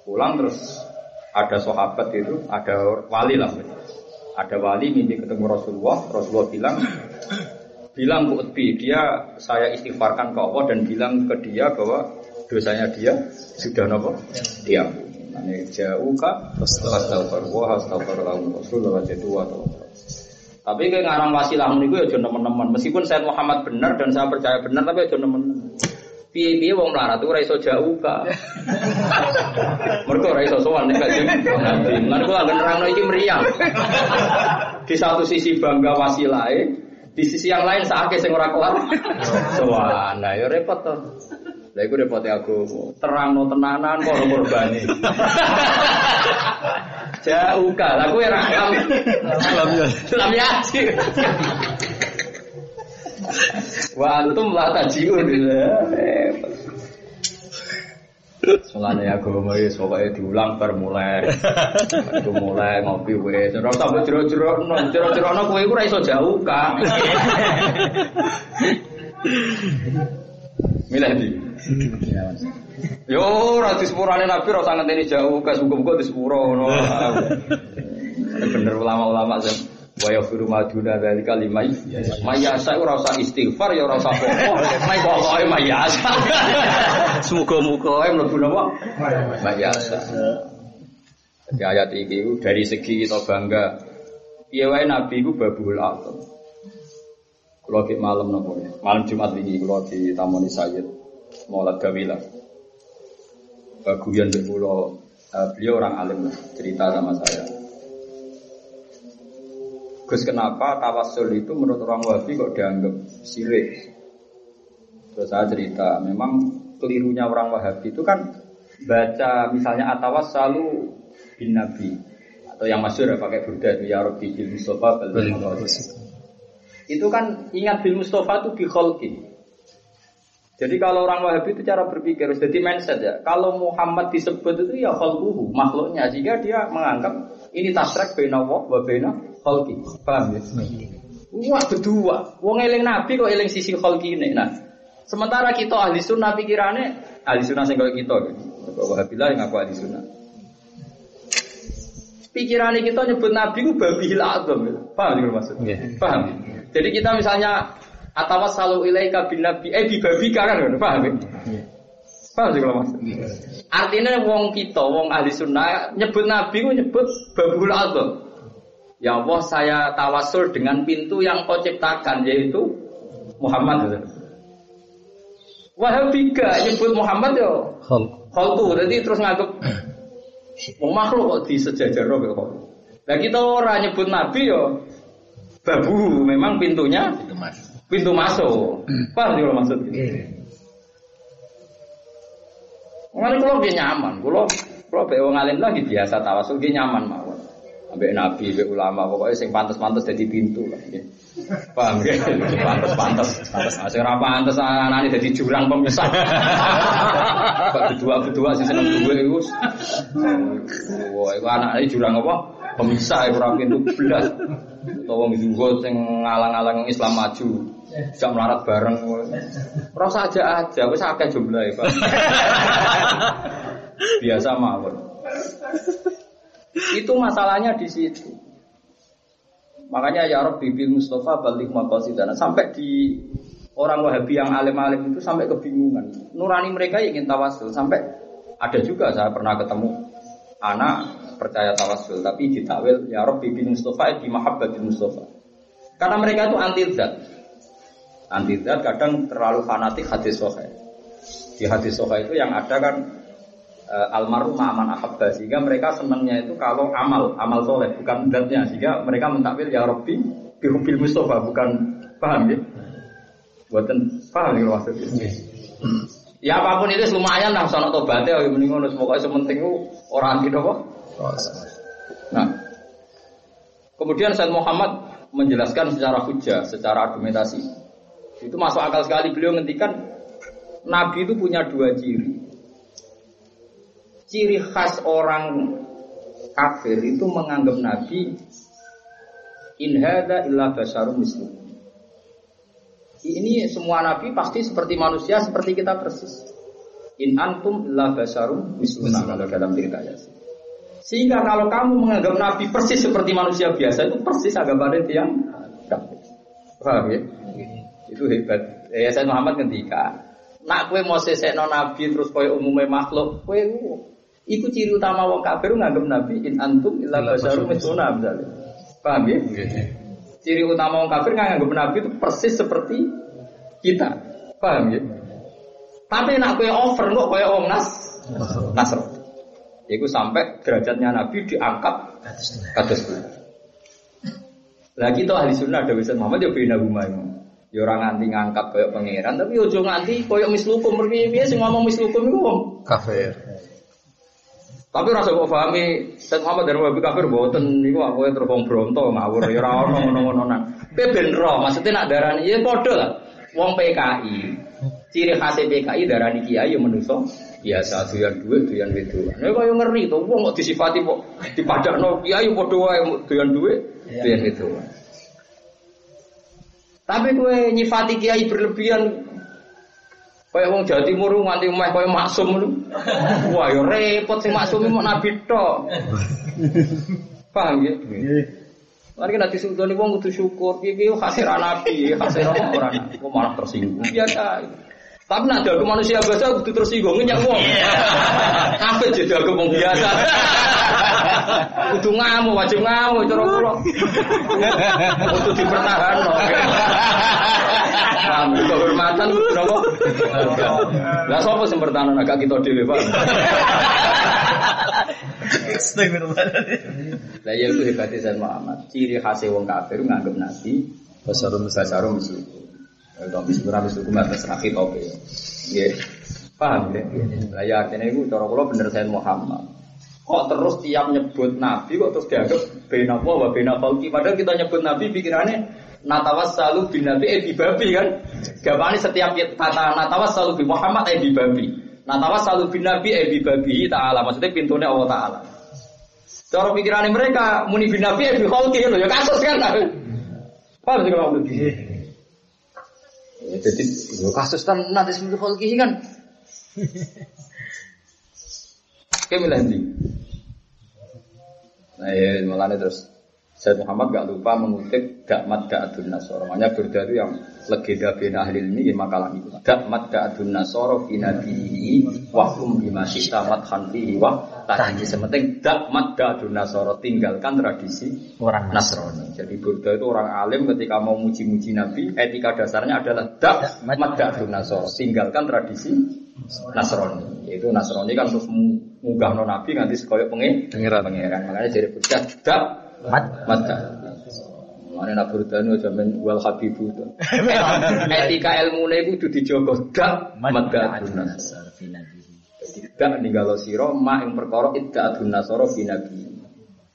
pulang terus ada sahabat itu, ada wali lah, ada wali mimpi ketemu Rasulullah, Rasulullah bilang, bilang ke Utbi, dia saya istighfarkan ke Allah dan bilang ke dia bahwa dosanya dia sudah nopo? Diampuni. Ini jauh kak, astagfirullah, astagfirullah, Rasulullah jatuh atau tapi kayak ngarang wasilah niku ya jono teman-teman. Meskipun saya Muhammad benar dan saya percaya benar, tapi ya jono teman piye-piye wong melarat itu ora iso jauh ka. (laughs) Mergo ora iso sowan nek kanjeng Nabi. Lan kula angen nerangno iki meriang. Di satu sisi bangga wasilahe, di sisi yang lain sakake sing ora kelar. (laughs) Sowan. Nah ya repot to. Lah iku repote aku terangno tenanan kok ora korbani. (laughs) Jauh ka. Lah kowe ra Lam ya. Lam yaji. Wa antum la tajiun. Mulane agama wis pokoke diulang bar mulai. Itu mulai ngopi wis. Ora usah mbok jero-jero, jero-jero kowe iku ora iso jauh ka. Milih di. Yo ora disepurane Nabi ora usah ngenteni jauh ka muga-muga disepuro ngono. Bener ulama-ulama sing wa yaghfiru ma duna dzalika limay mayasa ora usah istighfar ya ora usah mai pokoke mayasa (laughs) semoga-moga mlebu napa? Mayasa Jadi ayat ini dari segi kita bangga. Iya wae Nabi itu babul atom Kalau di malam nopo ya? Malam Jumat ini kalau di Tamoni Sayyid Maulad Gawila. Baguyan di pulau eh, Beliau orang alim cerita sama saya Gus kenapa tawasul itu menurut orang Wahabi kok dianggap sirik? Terus saya cerita, memang kelirunya orang Wahabi itu kan baca misalnya atawas selalu bin Nabi atau yang masyur ya pakai Burda itu ya Rabbi bil Mustafa bal itu kan ingat bil Mustafa itu bi. Jadi kalau orang Wahabi itu cara berpikir harus jadi mindset ya. Kalau Muhammad disebut itu ya khalquhu, makhluknya sehingga dia menganggap ini tasrek bena wa wa khalqi. Paham ya? Wah berdua. Wong eling Nabi kok eling sisi khalqi ini. Nah, sementara kita ahli sunnah pikirannya ahli sunnah sing kita. Wahabilah yang aku ahli sunnah. Pikirannya kita nyebut Nabi ku babil azam. Paham ya maksudnya? Paham? Jadi kita misalnya atawas selalu ilaika bin nabi eh bibabika kan paham ya? Paham sih kalau mas? Artinya wong kita, wong ahli sunnah nyebut nabi ku nyebut babul Allah. Ya Allah saya tawasul dengan pintu yang kau ciptakan yaitu Muhammad. Wahabika nyebut Muhammad yo. Khol. Khalqu, jadi terus nganggep Wong makhluk kok di sejajar kok. Nah kita orang nyebut nabi yo babu, memang pintunya Itu mas. pintu masuk. Paham kalau maksud? Mengenai kalau dia nyaman, kalau kalau be wong alim lagi biasa tawasul dia nyaman mawon. Ambek nabi, ambek ulama, pokoknya sing pantas-pantas jadi pintu lah. ya. Paham ya? Pantas-pantas, pantas. Nah, Sing ora pantas anane jadi jurang pemisah. Kok berdua-berdua sih seneng duwe iku. Wah, iku anake jurang apa? Pemisah ora pintu belas. Utawa wong zuhud sing ngalang-alang Islam maju. Bisa melarat bareng. Rasa aja aja, wis akeh jumlahe, Pak. Biasa mawon. Itu masalahnya di situ. Makanya ya bil Mustafa balik maqasidana sampai di orang Wahabi yang alim-alim itu sampai kebingungan. Nurani mereka ingin tawasul sampai ada juga saya pernah ketemu anak percaya tawasul tapi ditakwil ya bil Mustafa di mahabbatil Mustafa. Karena mereka itu anti zat. Anti zat kadang terlalu fanatik hadis sahih. Di hadis sahih itu yang ada kan almarhum aman ahabba sehingga mereka senangnya itu kalau amal amal soleh bukan zatnya. Sehingga mereka mentakwil ya Rabbi bihubil Mustafa bukan paham ya? Buatan paham ya maksudnya? Ya apa pun itu lumayan lah sono tobatnya ya mending ngono. Pokoknya sementing orang anti apa? Nah. Kemudian Said Muhammad menjelaskan secara hujah secara argumentasi. Itu masuk akal sekali. Beliau ngendikan Nabi itu punya dua ciri ciri khas orang kafir itu menganggap Nabi in hadza illa basyarum mislu. Ini semua nabi pasti seperti manusia seperti kita persis. In antum illa basyarum misluna kalau dalam cerita Yasin. Sehingga kalau kamu menganggap nabi persis seperti manusia biasa itu persis agama yang kafir. Paham ya? Itu hebat. Ya saya Muhammad ketika nak kue mau sesekno nabi terus kue umumnya makhluk, kue Iku ciri utama wong kafir nganggep Nabi in antum illa basyarum misluna misalnya. Paham ya? Ciri utama wong kafir nganggep Nabi itu persis seperti kita. Paham ya? Tapi nak kowe over kok koyo wong nas nasr. Iku sampai derajatnya Nabi diangkat kados. Lah kita ahli sunnah ada Ustaz Muhammad ya bina rumah Ya ora nganti ngangkat koyo pangeran tapi ojo nganti koyo mislukum mergi sing ngomong mislukum wong Kafir. Tapi rasa kok pahami Said Muhammad dari Wahabi kafir boten niku aku terus wong bronto ngawur ya ora ono ngono-ngononan. Kowe ben ro, maksudnya nak darani ya padha lah. Wong PKI. Ciri khas PKI darani kiai ya menungso biasa doyan duit doyan wedoan. Nek kaya ngeri to wong kok disifati kok dipadakno kiai padha wae doyan duit doyan wedoan. Tapi kowe nyifati kiai berlebihan Kayak wong Jawa Timur nganti meh kaya maksum ngono. Wah, ya repot sing maksum mau nabi tok. Paham ya? Mari nanti sultani wong kudu syukur, piye hasil nabi, hasil ora kok malah tersinggung. Biasa. Tapi nak dagu manusia biasa kudu tersinggung nyak wong. Kabeh jadi dagu wong biasa. Kudu ngamuk, wajib ngamuk cara kula. Kudu dipertahanno. Paham, kehormatan napa? Lah sapa sing bertahan agak kita dhewe, Pak. Lah ya itu hebatnya Sayyid Muhammad. Ciri khas wong kafir nganggep nabi Basyarum basarum meskipun. Kalau sebenarnya meskipun atas rakhi tope. Ya, paham ya? Lah ya artinya itu cara kula bener Sayyid Muhammad. Kok terus tiap nyebut nabi kok terus dianggap apa wa bena falki padahal kita nyebut nabi pikirannya natawas selalu bin nabi eh bi babi kan? Gampangnya setiap kata natawas selalu bin Muhammad eh bi babi. Natawas selalu bin nabi eh bi babi ta'ala. Maksudnya pintunya Allah ta'ala. Cara pikirannya mereka muni bin nabi eh bi loh ya kasus kan? Paham sih kalau jadi kasus kan nanti sebelum falki kan Kayak milih? Nah ya malah terus Said Muhammad gak lupa mengutip Dakmat Da'adun Nasoro. Makanya Burda itu yang legenda bin ahli ini ya makalah itu. Dakmat Da'adun Nasoro fi nabihi wahum bima sita madhan fihi wa tadi sementing Dakmat Da'adun Nasoro tinggalkan tradisi Orang Nasrani. Jadi Burda itu orang alim ketika mau muji-muji Nabi, etika dasarnya adalah Dakmat Da'adun Nasoro. Tinggalkan tradisi Nasrani. Yaitu Nasrani kan terus munggah no Nabi nanti sekoyok pengen Pengiran. pengiran. Makanya jadi Burda Dak Mata. Mana nak berdana jamin wal habibu itu. (laughs) Etika ilmu itu kudu dijogo dak aduna. Jadi dak ninggalo siro ma yang perkara idda aduna soro binabi.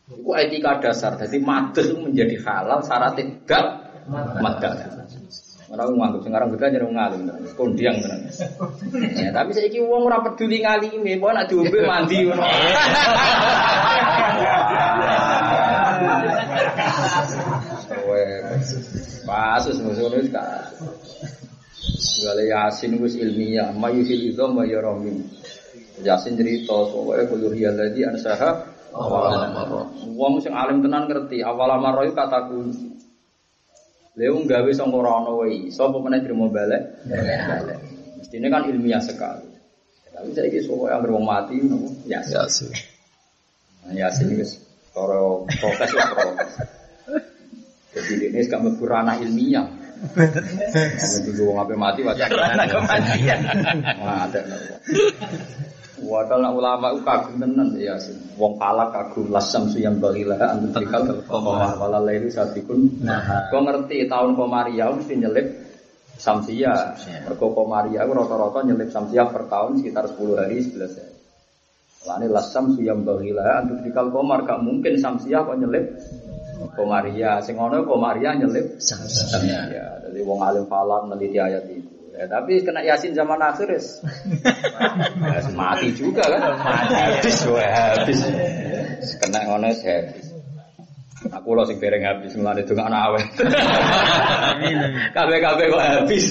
Itu etika dasar. Jadi itu menjadi halal syarat dak mata. Orang nganggep sekarang juga jadi ngalim, kondiang tenan. Ya, tapi saya iki wong ora peduli ngalime, kok nak diombe mandi. Pasus musuh kan. Segala yasin wis ilmiah, mayusil itu mayorami. Yasin cerita soalnya kulur hiya lagi ansaha Wong sing alim tenan ngerti awal amaro itu kata kunci. Leo nggawe sangka ora ana wae iso apa meneh balik. Balik. Mestine kan ilmiah sekali. Tapi saiki sok yang wong mati nopo yasin. Yasin. Nah, yasin wis cara proses lah proses. Jadi ini gak mlebu ranah ilmiah. Gue ngapain mati wajah Ranah kematian. Wah, ada. Wadal nak ulama itu kagum tenan ya sih. Wong palak kagum lasam suyam balilah antum tikal komah wala lailu satikun. Kau ngerti tahun komaria mesti nyelip samsia. Mergo komaria itu rata-rata nyelip samsia per tahun sekitar 10 hari 11 hari. Lani lasam suyam balilah antum tikal komar gak mungkin samsia kok nyelip komaria. Sing ono komaria nyelip samsia. Jadi wong alim falak meneliti ayat itu. Ya, tapi kena yasin zaman akhir. Ya, (laughs) mati juga kan. Mati habis wah habis. Kena ngono habis. Aku lo sing bereng habis mulane donga anak awet. Kabeh-kabeh kok habis.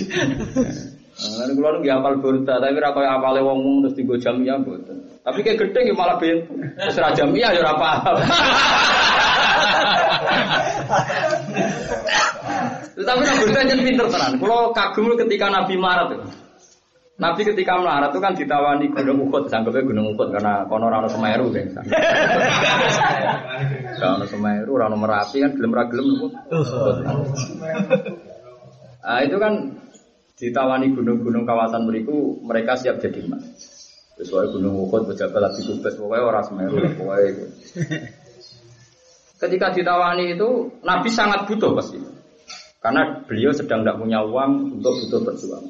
Lan kula nu hafal burda, tapi ora koyo apale wong mung terus digo jamiah mboten. Tapi kayak gede ya malah ben wis ra jamiah ya ora paham. (laughs) Tapi Nabi jen pinter tenan. Kalau kagum ketika Nabi marah tuh. Nabi ketika melarat itu kan ditawani Gunung Uhud, sanggupnya Gunung Uhud karena kono rano Semeru kan. Rano Semeru, rano Merapi kan gelem ra gelem. Nah, itu kan ditawani gunung-gunung kawasan beriku mereka siap jadi emas. Sesuai Gunung Uhud, Bejabal, Abi Kubes, pokoknya orang Semeru, pokoknya. Ketika ditawani itu Nabi sangat butuh pasti. Karena beliau sedang tidak punya uang untuk butuh berjuang.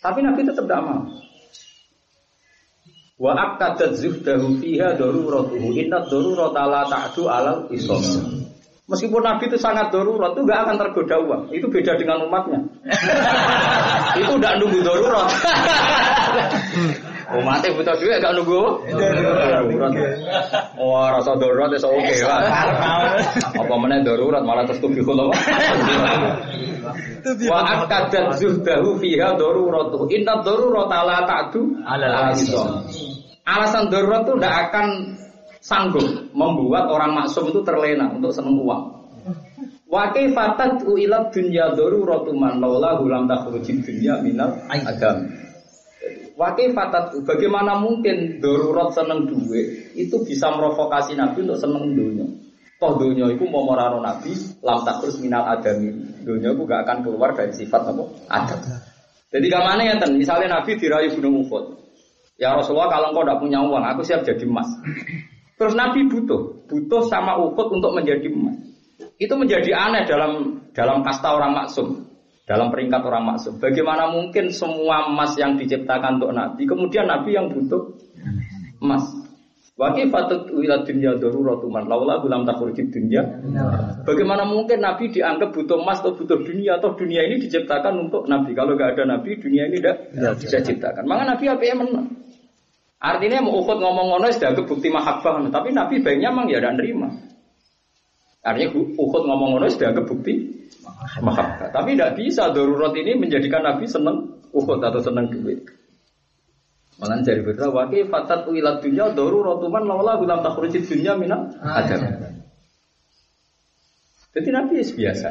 Tapi Nabi tetap tidak mau. Wa akadat zuhdahu fiha daruratuhu inna darurata la ta'du alal isom. Meskipun Nabi itu sangat darurat, itu gak akan tergoda uang. Itu beda dengan umatnya. (laughs) itu tidak nunggu darurat. (laughs) Umatnya butuh duit gak nunggu darurat. Wah rasa darurat ya oke lah. Apa mana darurat malah terus tuh apa? Wa akadat zuhdahu fiha daruratuhu inna darurata la ta'du isom. Alasan darurat itu tidak akan sanggup membuat orang maksum itu terlena untuk seneng uang. Wa kaifatat ila dunya daruratu man laula lam takhrujid dunya minal adam. Wa kaifatat bagaimana mungkin darurat seneng duit itu bisa merovokasi Nabi untuk seneng dunia. Toh dunia itu mau merano Nabi lam takhruj minal adami. Dunia itu gak akan keluar dari sifat apa? Adam. Jadi ke mana ya ten? Misalnya Nabi dirayu gunung Uhud. Ya Rasulullah kalau engkau tidak punya uang, aku siap jadi emas. Terus Nabi butuh, butuh sama Uhud untuk menjadi emas. Itu menjadi aneh dalam dalam kasta orang maksum, dalam peringkat orang maksum. Bagaimana mungkin semua emas yang diciptakan untuk Nabi, kemudian Nabi yang butuh emas. Wakil fatut wilayah dunia daruratu man laula gulam takhurjid dunia. Bagaimana mungkin Nabi dianggap butuh emas atau butuh dunia atau dunia ini diciptakan untuk Nabi. Kalau nggak ada Nabi, dunia ini tidak bisa ciptakan. Maka Nabi apa yang menang? Artinya mau ukut ngomong ngono sudah bukti mahabbah, tapi Nabi baiknya emang ya tidak nerima. Artinya ukut ngomong ngono sudah bukti mahabbah. Tapi tidak bisa darurat ini menjadikan Nabi senang ukut atau senang duit. Malah dari betul wakil fatat wilat dunia daruratuman laula gulam takhrujid dunia minam adam. Jadi Nabi biasa.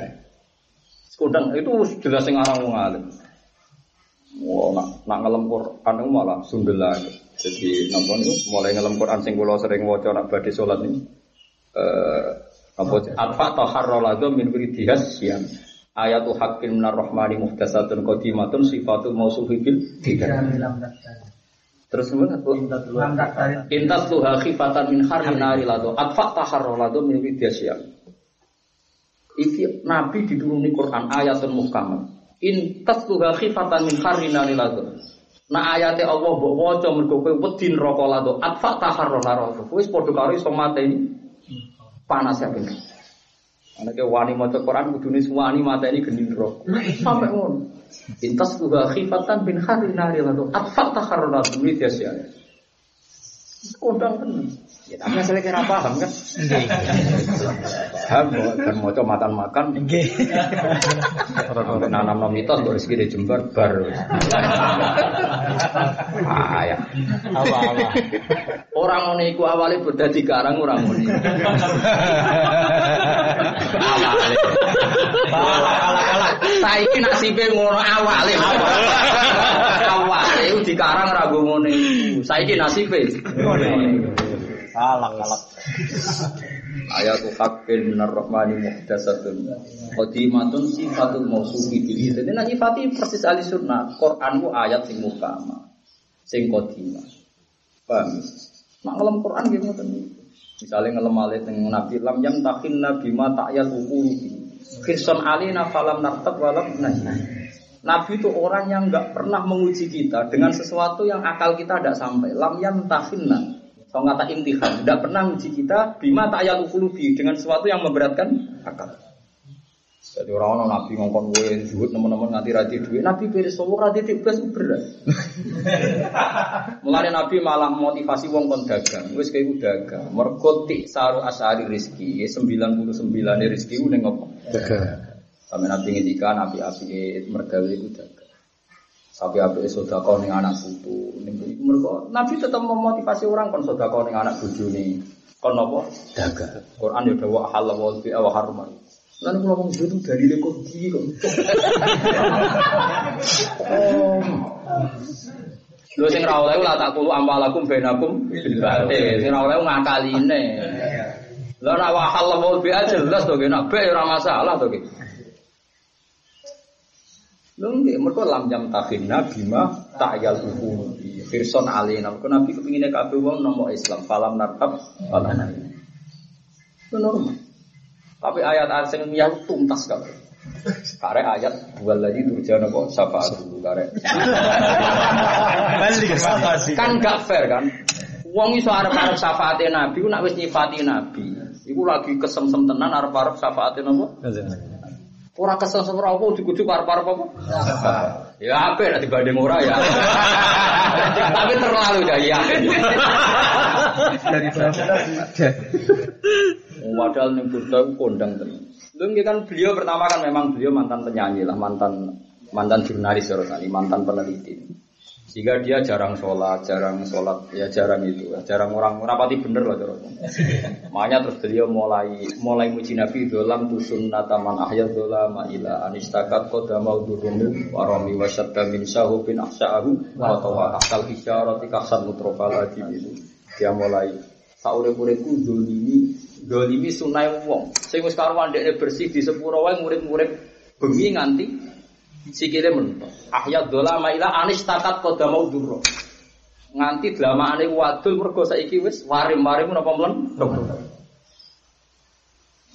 Sekudang itu jelas yang orang wong alim. Wah, nak nak ngelem Quran itu malah sundel lagi. Jadi napa niku mulai ngelem Quran sing kula sering waca nak badhe salat. Eh apa? Atfa taharraladu min wiridihas siam. Ayatu haqqin minar rahmani muhtasatun qadimatun sifatul mausufi bil tidak. Terus kemudian Intas tuha khifatan. Min harri nari lado Atfa taharro lado min widyasya Iki Nabi dituruni Quran ayatun muhkamah Intas tuha khifatan min harri nari lado Nah ayatnya Allah mbok waca mergo kowe wedi neraka lado atfa taharro lado Wis padha karo iso mateni panas ya ben Anak wani maca Quran kudune wani mateni geni neraka. Sampai ngono. Intas tuha khifatan bin hari nari lalu. Atfak takarona demi tiasya. Kodang kan. Ya tapi asal kira paham kan? Paham kan mau coba makan makan. Nanam nom mitos baru segini jembar bar. Ah ya. Apa apa? Orang ngono iku awale beda di karang orang ngono. Awale. Saiki nasibe ngono awale. Awale iku di karang ra nggo ngono iku. Saiki nasibe ngono. Kalak kalak. Ayatu haqqin minar rahmani muhdasatun Qadimatun sifatul mausufi bil Jadi nak nyifati persis ahli sunnah Quran ku ayat sing mukama Sing qadimah Paham? Nak ngelem Quran gitu ngoten Misalnya ngelem alih teng Nabi lam yang takin nabi ma ta'yat ukuluhi Khirson alina falam nartab walam nah. Nabi itu orang yang nggak pernah menguji kita dengan sesuatu yang akal kita tidak sampai. Lam yang tahinna. Kalau kata intihan, tidak pernah menguji kita bima ta'yat ukuluhi dengan sesuatu yang memberatkan akal. Jadi orang orang nabi ngongkon gue zuhud teman-teman nganti rati duit nabi beres semua rati tibas berat. Mulai nabi malah motivasi wong kon dagang, wes kayak gue dagang. Merkotik saru asari rizki, ya sembilan puluh sembilan rizki gue nengok. Sampai nabi ngendikan nabi api mergawe itu dagang. Sapi api sodako ning anak putu, mereka nabi tetap memotivasi orang kon sodako ning anak bojo nih. Kon apa? Dagang. Quran ya dawa halal wa bi'a wa harman. Lalu kalau ngomong itu dari lekodi kok. Oh. (laughs) Lho sing ra oleh la tak kulo amalakum bainakum bil batil. Sing ra oleh ngakaline. Lah nek wa halal wa bi'a jelas to nek be ora masalah to nggih mergo lam jam takhina bima ta'yal hukum. Firson alina. Mergo Nabi kepingine kabeh wong nomor Islam falam nartab falam. Itu normal. Tapi ayat ayat sing miyah tuntas kan. Kare ayat buat lagi turjana kok syafaat dulu kare. kan gak fair kan. Wong iso arep-arep syafaate Nabi nak wis nyifati Nabi. Iku lagi kesemsem tenan arep-arep syafaate napa? Ora kesel ora apa dikujuk arep-arep apa? Ya apik nek dibanding ora ya. (laughs) Tapi terlalu ya ya. Dari Padahal ning Buddha kondang tenan. Nggih kan beliau pertama kan memang beliau mantan penyanyi lah, mantan mantan jurnalis ya kali, mantan peneliti. Sehingga dia jarang sholat, jarang sholat, ya jarang itu, jarang orang rapati bener lah cara. Makanya terus beliau mulai mulai muji Nabi dolam tu sunnataman ahya dolam ila anistakat qadama udurumi warami wasyadda min sahu bin ahsa'ahu wa tawa akal hisyarati kahsan mutrofala gitu. Dia mulai saurip-uripku dolimi dolimi sunai wong. Sing wis karuan bersih di sepuro murid-murid bengi nganti sikile mentok. Ahya dolama ila anis takat qadama udurro. Nganti dlamane wadul mergo saiki wis warim-warim napa mlen.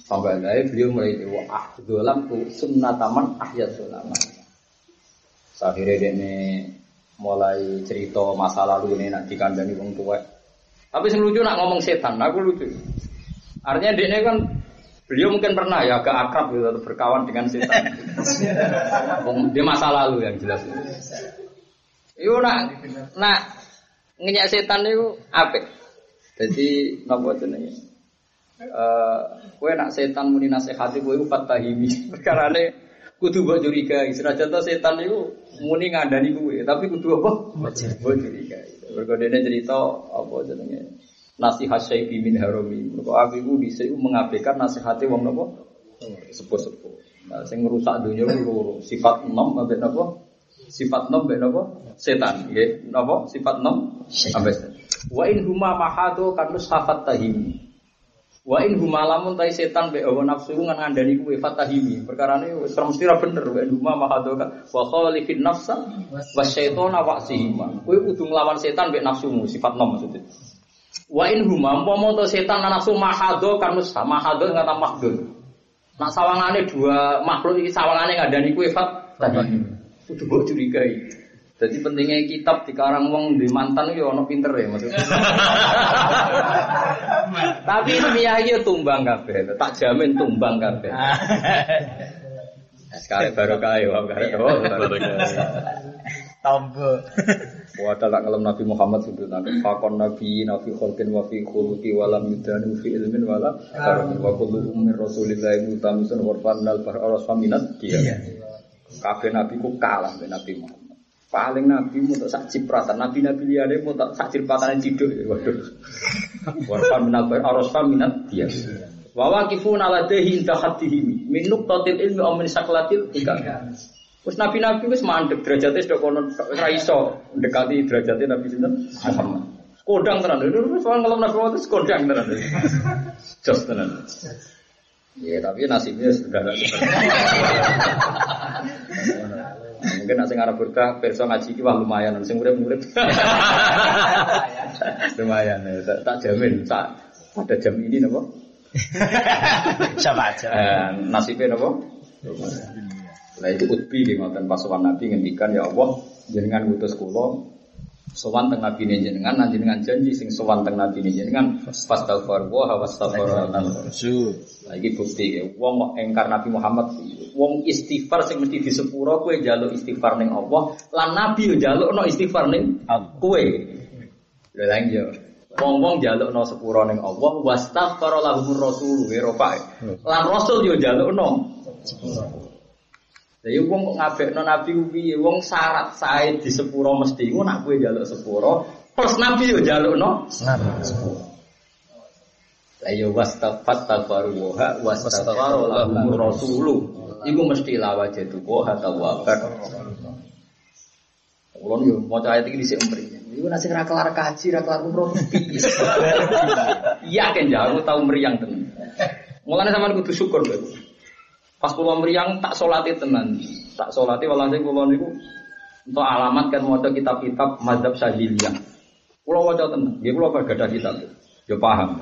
Sampai dari beliau mulai wa ah dolam tu sunnataman ahya dolama. Akhirnya dia mulai cerita masa lalu ini nak dikandani wong tua. Tapi sing lucu nak ngomong setan, aku lucu. Artinya dia kan beliau mungkin pernah ya agak akrab gitu atau berkawan dengan setan. Dia masa lalu yang jelas. Iyo nak nak ngenyak setan itu apik. Jadi napa jenenge? Eh kowe nak setan muni nasihati kowe fatahimi. (laughs) Perkarane kudu mbok curigai. Senajan setan itu muni ngandani kowe, tapi kudu apa? Mbok curigai. Mergo dene cerita apa jenenge? Nasihat Syekh min Harami. Mergo aku iku dhisik mengabaikan nasihate wong napa? Sepuh-sepuh. Nah, sing ngerusak dunia loro. Sifat enam ambek napa? Sifat enam ambek napa? Setan, nggih. Napa? Sifat enam ambek setan. Wa in huma mahadu kanus hafat tahimi. Wa in huma lamun tai setan be hawa nafsu ngan ngandani kuwe fatahimi. Perkarane wis mesti ra bener wa in huma mahadu ka wa khalifin nafsa wa syaitana wa sihima. Kowe kudu nglawan setan be nafsumu, sifat enam maksudnya. Wa in huma umpama to setan lan nafsu mahado kanus mahado ngata mahdud. Nak sawangane dua makhluk iki sawangane ngandani kuwe fatahimi. Kudu mbok curigai. Jadi pentingnya kitab di karang wong di mantan itu ono pinter ya maksudnya. (laughs) Tapi ilmiah iki tumbang kabeh, tak jamin tumbang kabeh. (laughs) Sekarang baru kaya, baru Tombo. Wa tak ngelam Nabi Muhammad itu nanti fakon Nabi Nabi Kholkin wa fi khuluqi wa lam yudanu fi ilmin wa la karamin wa kulluhum min rasulillahi mutamisun warfan al bar aras faminat dia. Kabeh Nabi ku kalah dengan Nabi Muhammad. Paling Nabi mau tak sak cipratan, Nabi Nabi liane mau tak sak cipratan ciduk. Waduh. Warfan min al bar aras faminat dia. Wa waqifun ala dahi inda haddihim min nuqtatil ilmi aw min saklatil hikam. Terus nabi-nabi wis mandek derajatnya sudah konon ora iso mendekati derajatnya Nabi sinten Muhammad. Kodang tenan. Dulu soal kalau Nabi Muhammad itu kodang tenan. Jos tenan. Ya tapi nasibnya sudah ada. Mungkin nak sing arep berkah perso ngaji wah lumayan sing urip-urip. lumayan ya. Tak, tak jamin tak pada jam ini napa? Siapa aja. Eh, nasibnya napa? Lah itu utbi di ngoten pas sowan Nabi ngendikan ya Allah jenengan ngutus kula sowan teng Nabi ne jenengan lan jenengan janji sing sowan teng Nabi ne jenengan fastaghfar wa wastaghfar Lah iki bukti ya. Wong kok engkar Nabi Muhammad wong istighfar sing mesti di sepuro kowe njaluk istighfar ning Allah lan Nabi yo njalukno istighfar ning kowe. Lha lha yo Wong-wong njalukno sepuro ning Allah wastaghfar lahumur rasul wa. Lan rasul yo njalukno Jadi wong kok ngabekno nabi ku piye? Wong syarat sae di sepuro mesti ku nak kowe njaluk sepuro, plus nabi yo njalukno sepuro. Lah yo wastafat tabaru wa wastaghfaru lahum rasulu. Iku mesti lawa jatuh wa tawakkal. Ulun yo maca ayat iki dhisik empri. Iku sing ra kelar kaji, ra kelar umroh piye? Yakin ya aku tau meriang tenan. Mulane sampean kudu syukur lho. Pas kula meriang tak salate tenan. Tak salate walhasil kula niku untuk alamat kan maca kitab-kitab mazhab Syadziliyah. Kula waca tenan. Nggih kula gadah kitab. Yo paham.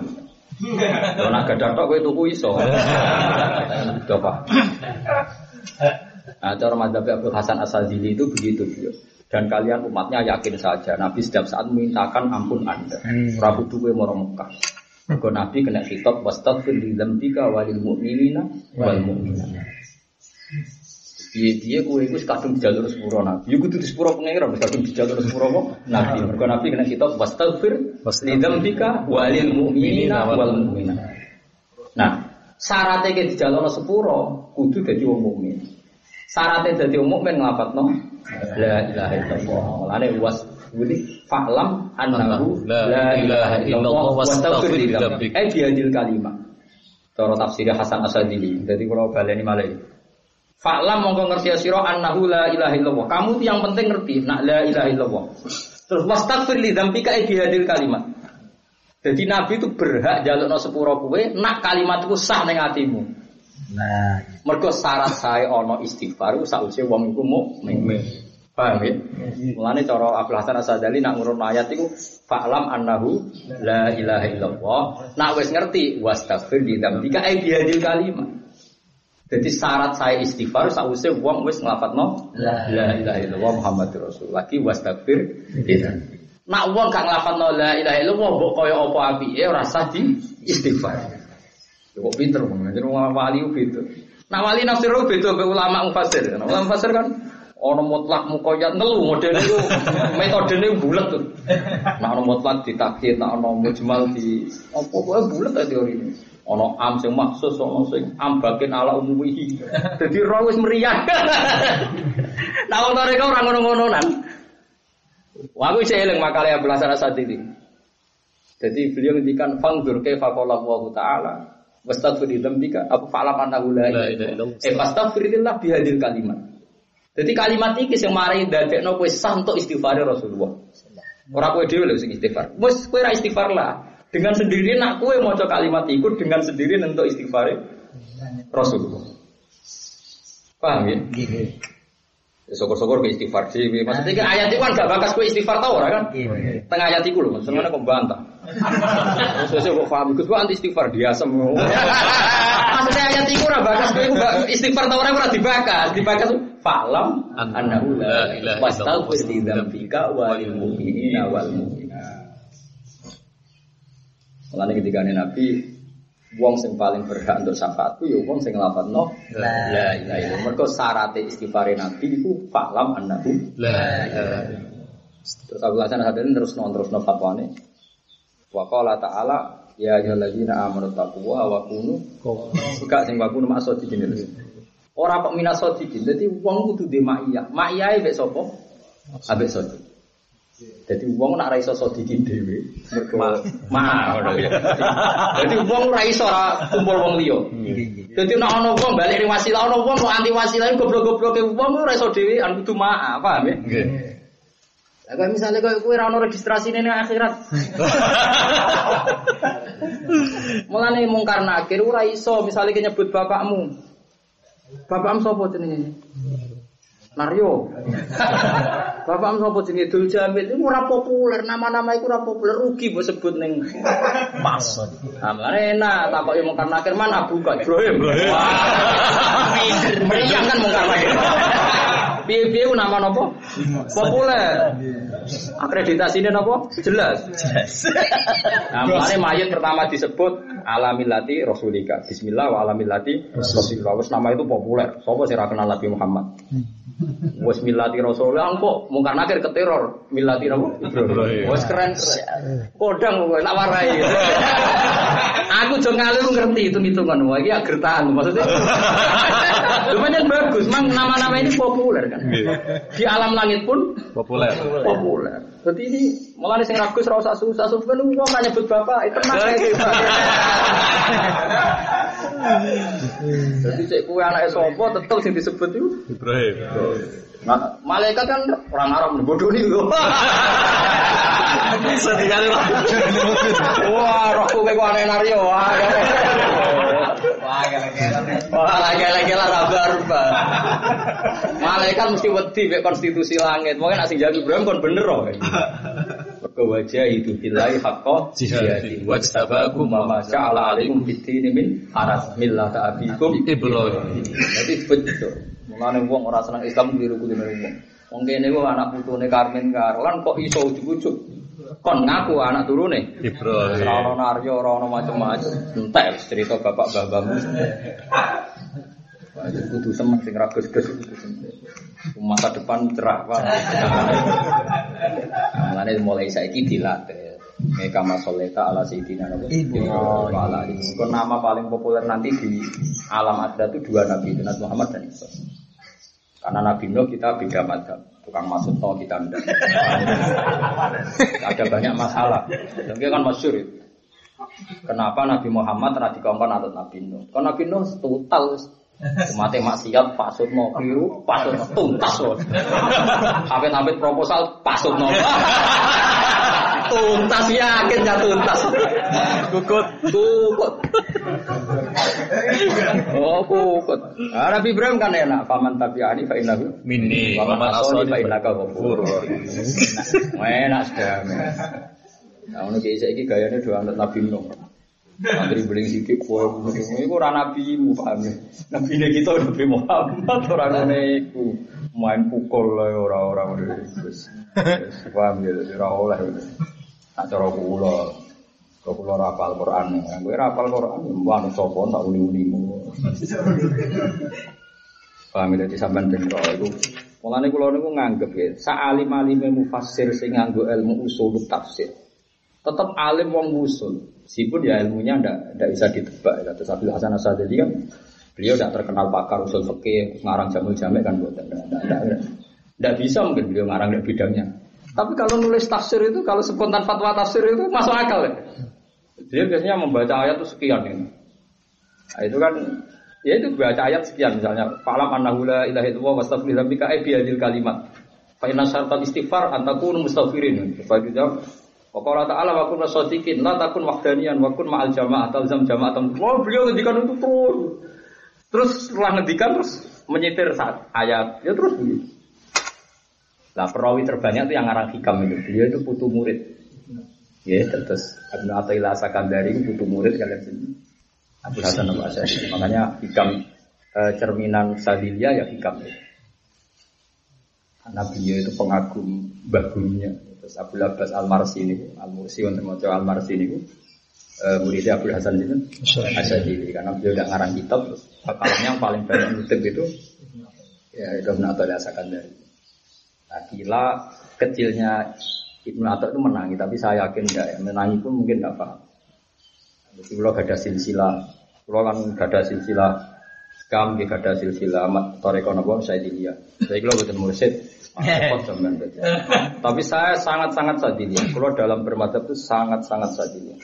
(laughs) Yo nak gadah tok kowe tuku iso. Yo paham. Nah, cara mazhab Abdul Hasan Asadzili itu begitu beliau. Dan kalian umatnya yakin saja Nabi setiap saat memintakan ampun Anda. Rabu duwe moro Mekah. Kau Nabi kena kitab wastaghfir li dzambika walil mu'minina wal mu'minat. Piye piye kowe iku kadung jalur sepuro Nabi. Kudu di sepuro pengira wis kadung jalur sepuro kok Nabi. Mergo Nabi kena kitab wastaghfir li dzambika walil mu'minina wal mu'minat. Nah, syaratnya ke di jalur sepuro kudu dadi wong mukmin. Syaratnya dadi wong mukmin nglapatno la ilaha illallah. Mulane was Jadi fa'lam annahu la ilaha illallah wastaghfir li dzambik. Eh biadil kalimat. Cara tafsir Hasan Asadili. Jadi kalau baleni malai. Fa'lam mongko ngerti sira annahu la ilaha illallah. Kamu yang penting ngerti nak la ilaha illallah. Terus wastaghfir li dzambika eh biadil kalimat. Jadi Nabi itu berhak jalukno sepuro kowe nak kalimat iku sah ning atimu. Nah, Mergo syarat saya ana istighfar sausé wong iku mukmin. Paham ya? Mulane cara Abdul Hasan Asadali nak ngurun ayat itu fa'lam annahu la ilaha illallah. Nak wis ngerti wastaghfir li dzambika ai bihadil kalimat. Jadi syarat saya istighfar sausé wong wis nglafadzno la ilaha illallah Muhammadur Rasul. Lagi wastaghfir li dzambika. Nak wong gak nglafadzno la ilaha illallah mbok kaya apa apike ora sah di istighfar. Ya Kok pinter wong, jadi wali ku beda. Nak wali nafsir beda ke ulama mufassir. Ulama mufassir kan ono mutlak mukoyat ngelu model itu metodenya bulat tuh. Nah ono mutlak ditakhir, nah ono mujmal di apa kok bulat tadi teori ini. Ono am sing maksus, ono sing ambakin ala umumihi. Jadi roh wis meriah. (laughs) Nah wong mereka ora ngono-ngononan. Wah aku isih eling makale Abdul Hasan Asadili. Jadi beliau ngendikan fangdur kaifa qala Allah taala Wastaghfir li dzambika apa fa'lam annahu la ilaha illallah. Eh fastaghfirillah bihadil kalimat. Jadi kalimat iki sing mari dadekno kowe sah untuk istighfar Rasulullah. Ora kowe dhewe lho sing istighfar. Wis kowe ra istighfar lah. Dengan sendiri nak kowe maca kalimat iku dengan sendiri untuk istighfar Rasulullah. Paham ya? Ya, Syukur-syukur ke istighfar sih. Maksudnya ayat itu kan gak bakas ke istighfar tau ora kan? Tengah ayat itu loh, sebenarnya kok bantah. Terus saya kok paham, Gus anti istighfar dia semua. (laughs) Maksudnya ayat itu ora bakas kowe istighfar tau ora ora dibakas, dibakas falam annahu la ilaha wastaghfir li dzambika walil mu'minina wal mu'minat. Mulane ketika Nabi Wong sing paling berhak untuk syafaatku ya wong sing nglafadzno La la ilaha illallah. Mergo syarat istighfar Nabi iku falam annahu La Terus Abu Hasan Hadarin terus non terus non fatwane. Wa qala ta'ala ya ayyuhalladzina amanu taqwa wa kunu Buka sing wa kunu ma'asodikin itu. Ora kok minas sodikin. Dadi wong kudu di ma'iyah. Ma'iyahe mek sapa? Ambek sodik. Jadi wong nak ra iso sodikin dhewe. Mergo ma ngono ya. Dadi wong ra iso ora kumpul wong liya. Dadi nek ana wong balik ning wasilah ana wong kok anti wasilah goblok-gobloke wong ora iso dhewe an kudu maaf, paham ya? Lah kok misalnya kok kowe ora ono registrasi ning akhirat. (laughs) Mulane mungkar nakir ora iso misalnya ki nyebut bapakmu. Bapakmu sapa jenenge? Naryo. (laughs) Bapakmu sapa jenenge Dul Jamil iku ora populer, nama-nama iku ora populer rugi mbok sebut ning pas. Nah, mulane enak takoki mungkar nakir mana buka Ibrahim. Wah. (laughs) Meriang kan mungkar nakir. Piye-piye ku nama napa? Populer. Akreditasinya napa? Jelas. Jelas. Nah, mayit pertama disebut alamillati rasulika. Bismillah wa alamillati rasulika. Nama itu populer. Sopo sih kenal Nabi Muhammad? Wis millati rasulullah kok mungkar nakir keteror millati napa? Ibrahim. Wis keren. Kodang kok tak warai. (laughs) Aku jo ngalir ngerti hitung-hitungan. Wah, iki gertahan maksudnya. (laughs) Lumayan bagus, mang nama-nama ini populer kan. Di alam langit pun Populer. populer. Jadi ini malah sing ragus ora usah susah susah kan wong nyebut bapak itu (laughs) tenang. Jadi cek kuwe anake sapa tetep sing disebut itu. Ibrahim. Nah, malaikat kan orang Arab bodoh nih. Bisa dikali lah. Wah, roh kowe ku aneh nario. Wah, Wah, lagi-lagi lah raba-raba. Malaikat mesti wedi mek konstitusi langit. Mungkin asing jago Ibrahim kon bener kok. Mergo wajah itu billahi haqqa jihadi wajtabakum ma sya'ala alaikum fid min aras millata abikum Ibrahim. Jadi betul. Mulane wong ora seneng Islam keliru-keliru wong. Wong kene anak putune Karmen karo lan kok iso ujug-ujug. Kon ngaku anak turune. Ibrahim. Ora ono naryo, ora ono macam-macam. Entek cerita bapak (laughs) itu kudu semen sing ra ges-ges kudu semen. Masa depan cerah. Nah, Mulane mulai saiki dilatih. Meka masoleta ala sayyidina Nabi. Kon nama paling populer nanti di alam akhirat itu dua nabi, itu Nabi Muhammad dan Isa. Karena Nabi Nuh kita beda madhab. Tukang masuk tol kita enggak. Ada banyak masalah. Dan dia kan masyur itu. Kenapa Nabi Muhammad dikongkon atau Nabi Nuh? Karena Nabi Nuh total Mati maksiat pasut no keliru pasut no tuntas loh. Sampai-sampai proposal pasut no. tuntas yakin ya tuntas. Kukut, kukut. Oh kukut. Nah, Nabi Ibrahim kan enak. Paman tabi'ani fa innahu Minni. Wa man Waman asani asani fa innaka. Nah, Enak sudah. Nah, ono iki saiki gayane do anut Nabi Nuh. Antri beling sidik kowe ngono iku ora nabi mu paham ya. Nabi ne kita Nabi Muhammad ora ngene. Main pukul lah ora-ora ngono iku. Wis paham ya ora oleh. Nak cara kula Kau kula ora Quran, gue ora hafal Quran, mbah sapa tak uni-unimu. Paham ya sampean ben ro iku. Mulane kula niku nganggep ya, sak alim-alime mufassir sing nganggo ilmu usul tafsir. Tetap alim wong usul. Meskipun ya ilmunya ndak ndak bisa ditebak. Ya. Terus Abdul Hasan Asadili kan beliau tidak terkenal pakar usul fikih, ngarang jamul jamek kan buat ndak bisa mungkin beliau ngarang di bidangnya. Tapi kalau nulis tafsir itu, kalau spontan fatwa tafsir itu masuk akal ya. Dia biasanya membaca ayat itu sekian ini. Nah, itu kan ya itu baca ayat sekian misalnya falam annahu la ilaha illallah wastaghfir dzambika ay bi hadil kalimat. Fa inna syartal istighfar an takunu mustaghfirin. Fa dijawab Wa qala ta'ala wa kun shadiqin la takun wahdaniyan wa kun ma'al jamaah talzam jama'atan. Wah, beliau ngendikan itu terus. Terus setelah ngendikan terus menyitir saat ayat. Ya terus begitu. Nah, perawi terbanyak itu yang ngarang hikam itu. Beliau itu putu murid. Ya, terus Ibnu Athaillah Sakandari itu putu murid kalian sini. Abu Hasan Abu. Makanya hikam eh, cerminan Sadilia ya hikam itu. Karena beliau itu pengagum mbah gurunya. Terus Abu Abbas Al Marsi ini, Al Mursi untuk mau Al Marsi ini, eh, muridnya Abu Hasan itu Asyadili. Karena beliau udah ngarang kitab, terus yang paling banyak nutip itu ya itu Ibnu Athaillah Sakandari. Nah, gila kecilnya Ibnu Atta itu menangi, tapi saya yakin enggak ya. Menangi pun mungkin enggak paham. Jadi kalau gak ada silsilah, kalau kan gak ada silsilah, kam gak ada silsilah, amat toreko nopo saya dilihat. Jadi kalau betul mursid, (laughs) berarti. Tapi saya sangat-sangat sadilia. Kalau dalam bermadhab itu sangat-sangat sadilia.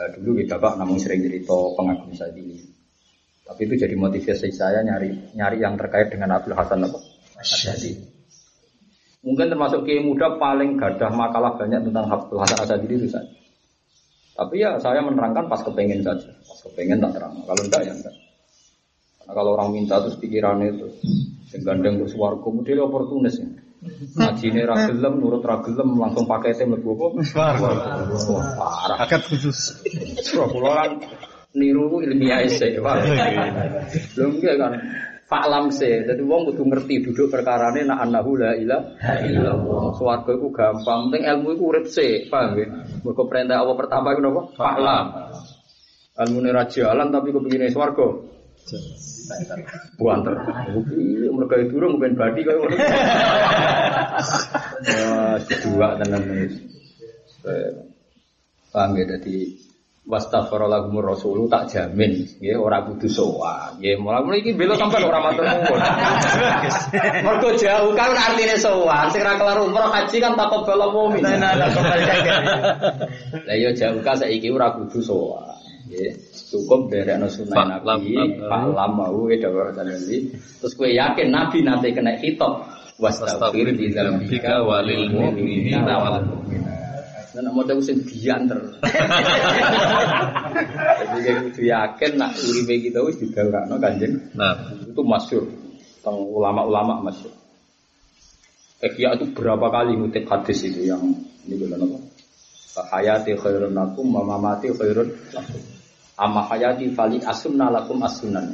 Eh, dulu kita bapak namun sering cerita pengagum sadili. Tapi itu jadi motivasi saya nyari nyari yang terkait dengan Abdul Hasan apa? Asyadi. Mungkin termasuk kiai muda paling gadah makalah banyak tentang Abdul Hasan Asyadi itu saya. Tapi ya saya menerangkan pas kepengen saja. Pas kepengen tak terang. Kalau enggak ya enggak. Karena kalau orang minta terus pikirannya itu yang gandeng terus warga model oportunis ya. Ngaji ini ragelem, nurut ragelem, langsung pakai tem lebu apa? Parah. Akad khusus. Surah pulau kan niru ilmiah sih, Pak. Belum enggak kan? Faklam se, jadi wong kudu ngerti duduk perkara ini nak anahu la ilaha illallah. Iku gampang, penting ilmu iku urip se, paham ya? Mergo perintah Allah pertama iku napa? Faklam. Ilmu ini rajalan tapi kepingin swarga. Buanter. Iya, mereka itu durung ben badi. Wah, dua tenan. Eh, Paham ya dadi wastaghfara lahumur rasulu tak jamin nggih ora kudu sowan. Nggih, mulai mulai iki bela sampean ora matur nuwun. Mergo jauh kan artine sowan, sing ra kelar umroh haji kan takobal mumin. Lah yo jauh ka saiki ora kudu sowan. Cukup derekno sunah Nabi, palam mau e dawuh Nabi. Terus kowe yakin Nabi nanti kena hitop wastaghfir di dalam bika walil mu'minina wal mu'minat. Dan mau tahu sing diantar. (laughs) Jadi kayak kudu yakin nak uripe kita wis digawakno Kanjeng. Nah, Itu masyhur. Teng ulama-ulama masyhur. Ihya itu berapa kali ngutip hadis itu yang ini bilang apa? Hayati khairun lakum, wa mamati khairun lakum. Amma hayati fali asunna lakum asunan.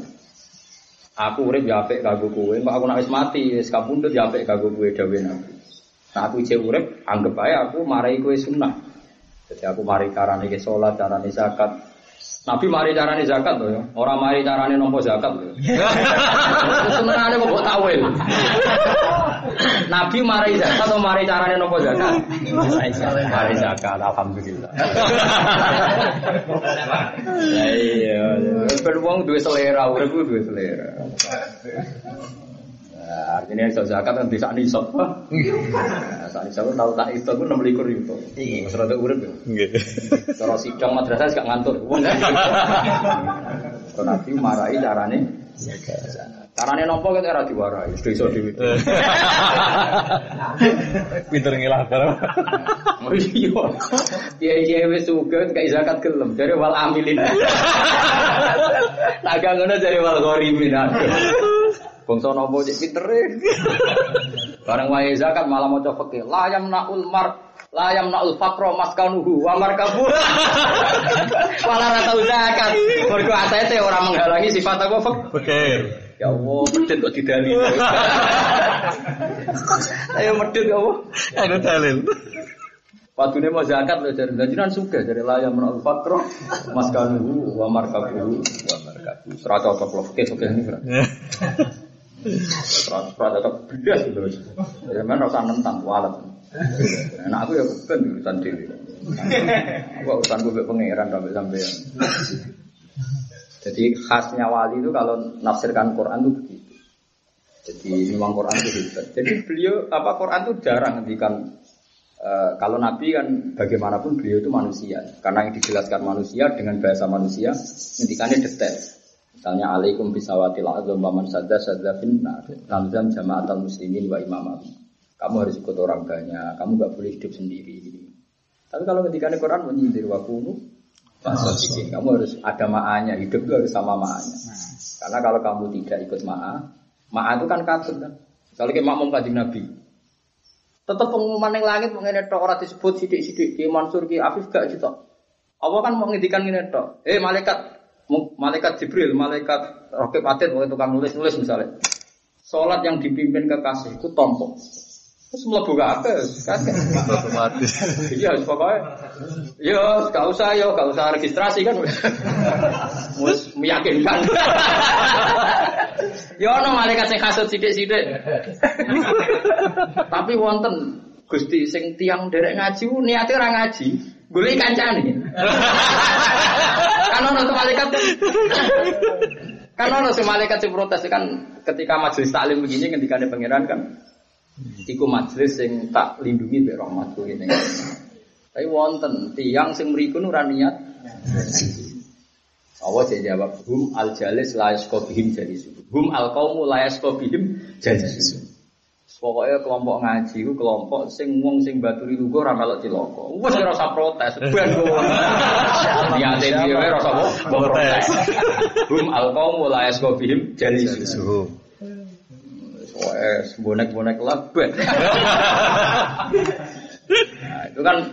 Aku urip ya apik kanggo kowe, kok aku nek wis mati wis kapundhut ya apik kanggo kowe dawuhe Nabi. Nah aku isih urip, anggap ae aku marai kowe sunnah. Jadi aku mari carane ke salat, carane zakat. Nabi mari carane zakat loh ya. Orang mari carane nompo zakat loh. (laughs) Sebenarnya kok mbok tawil. Nabi mari zakat atau mari carane nompo zakat? Mari zakat, alhamdulillah. (laughs) Ya iya, ben wong duwe selera, urip duwe selera. Nah, artinya iso zakat kan bisa nisab. Nah, saat nisab tahu tak itu aku 6 likur itu. Iya, serata urip ya. nggih. Cara sidang madrasah gak ngantur. Nabi marahi carane Carane nopo kita era diwarai, desa dhewe. Pinter ngilah karo. Oh iya. Kiai-kiai wis sugih gak zakat gelem, jare wal amilin. Ngono jare wal ghorimin. Bangsa nopo cek pintere. Bareng wae zakat malah maca fikih. La yamnaul mar la yamnaul faqra maskanuhu wa markabu. Malah ra tau zakat. Mergo atete ora menghalangi sifat apa fik. Pikir. Ya Allah, medit kok didani. Ayo medit ya Allah. Ada dalil. Padune mau zakat lho jare jenengan sugih jare la yamnaul faqra maskanuhu wa markabuhu wa markabu. Ora cocok lho fikih-fikih ini. Rada tak bedas gitu. Ya men ora usah nentang walet. Nah aku ya ben urusan dhewe. Aku urusan gue pangeran sampai sampean. Jadi khasnya wali itu kalau nafsirkan Quran itu begitu. Jadi memang Quran itu hebat. Jadi beliau apa Quran itu jarang ngendikan Eh, kalau Nabi kan bagaimanapun beliau itu manusia, karena yang dijelaskan manusia dengan bahasa manusia, ngendikannya detail. Misalnya alaikum bisawatil azam wa man sadda sadda finnar. Lamzam jama'atal muslimin wa imamah. Kamu harus ikut orang banyak, kamu gak boleh hidup sendiri. Tapi kalau ketika ini Quran menyindir wa kunu bikin, kamu harus ada ma'anya, hidup itu harus sama ma'anya. Karena kalau kamu tidak ikut ma'a, ma'a itu kan katun kan. Kalau kayak makmum kajian Nabi, tetap pengumuman yang langit mengenai tok orang disebut sidik-sidik di Mansur ki Afif gak gitu. Allah kan mau ngendikan ngene tok. Eh malaikat malaikat Jibril, malaikat Rokib Atid, waktu tukang nulis-nulis misalnya. Sholat yang dipimpin kekasih itu tompok. Terus mlebu kabeh, kaget. Otomatis. Iya, pokoknya. Yo, gak usah yo, gak usah registrasi kan. Mus meyakinkan. yo ono malaikat sing kasut sithik-sithik. Tapi wonten Gusti sing tiang derek ngaji ku niate ora ngaji, golek kancane. (laughs) kan ono malaikat tuh. Kan ono sing malaikat sing protes kan ketika majelis taklim begini ketika ada pangeran kan Iku majelis sing tak lindungi mbek rahmatku ini. Tapi wonten tiang sing mriku ora niat. Allah jadi jawab hum al jalis la yasqobihim jalis. Hum al qaumu la yasqobihim jalis. Pokoknya kelompok ngaji ku kelompok sing wong sing baturi lugu ora melok cilaka. Wes ora usah protes, ben kok. (laughs) Niate dhewe ora usah protes. Hum al qaumu la yasqobihim jalis. Suhu. Wah, bonek-bonek labet. nah, itu kan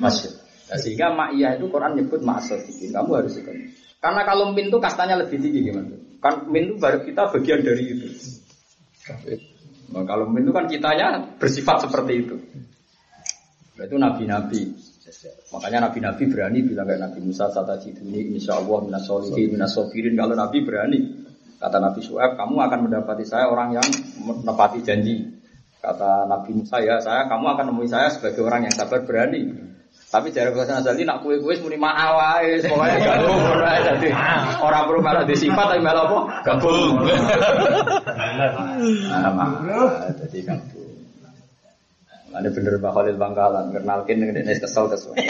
masuk. Nah, sehingga ma'iyah itu Quran nyebut ma'asodikin. Kamu harus ikut. Karena kalau min itu kastanya lebih tinggi gimana? Kan min itu baru kita bagian dari itu. Nah, kalau min itu kan kitanya bersifat seperti itu. Nah, itu nabi-nabi. Makanya nabi-nabi berani bilang kayak Nabi Musa sata ini insya Allah minas solihin minas sofirin. Kalau nabi berani Kata Nabi Su'aib, kamu akan mendapati saya orang yang menepati janji. Kata Nabi Musa, ya saya, kamu akan nemui saya sebagai orang yang sabar berani. Tapi dari bahasa Azali nak kue kue muni maawai, pokoknya gabung mulai jadi orang perlu malah disifat tapi malah apa? Gabung. Nah, jadi gabung. Ini bener Mbak Khalil Bangkalan, kenalkin dengan ini kesel kesel. (laughs)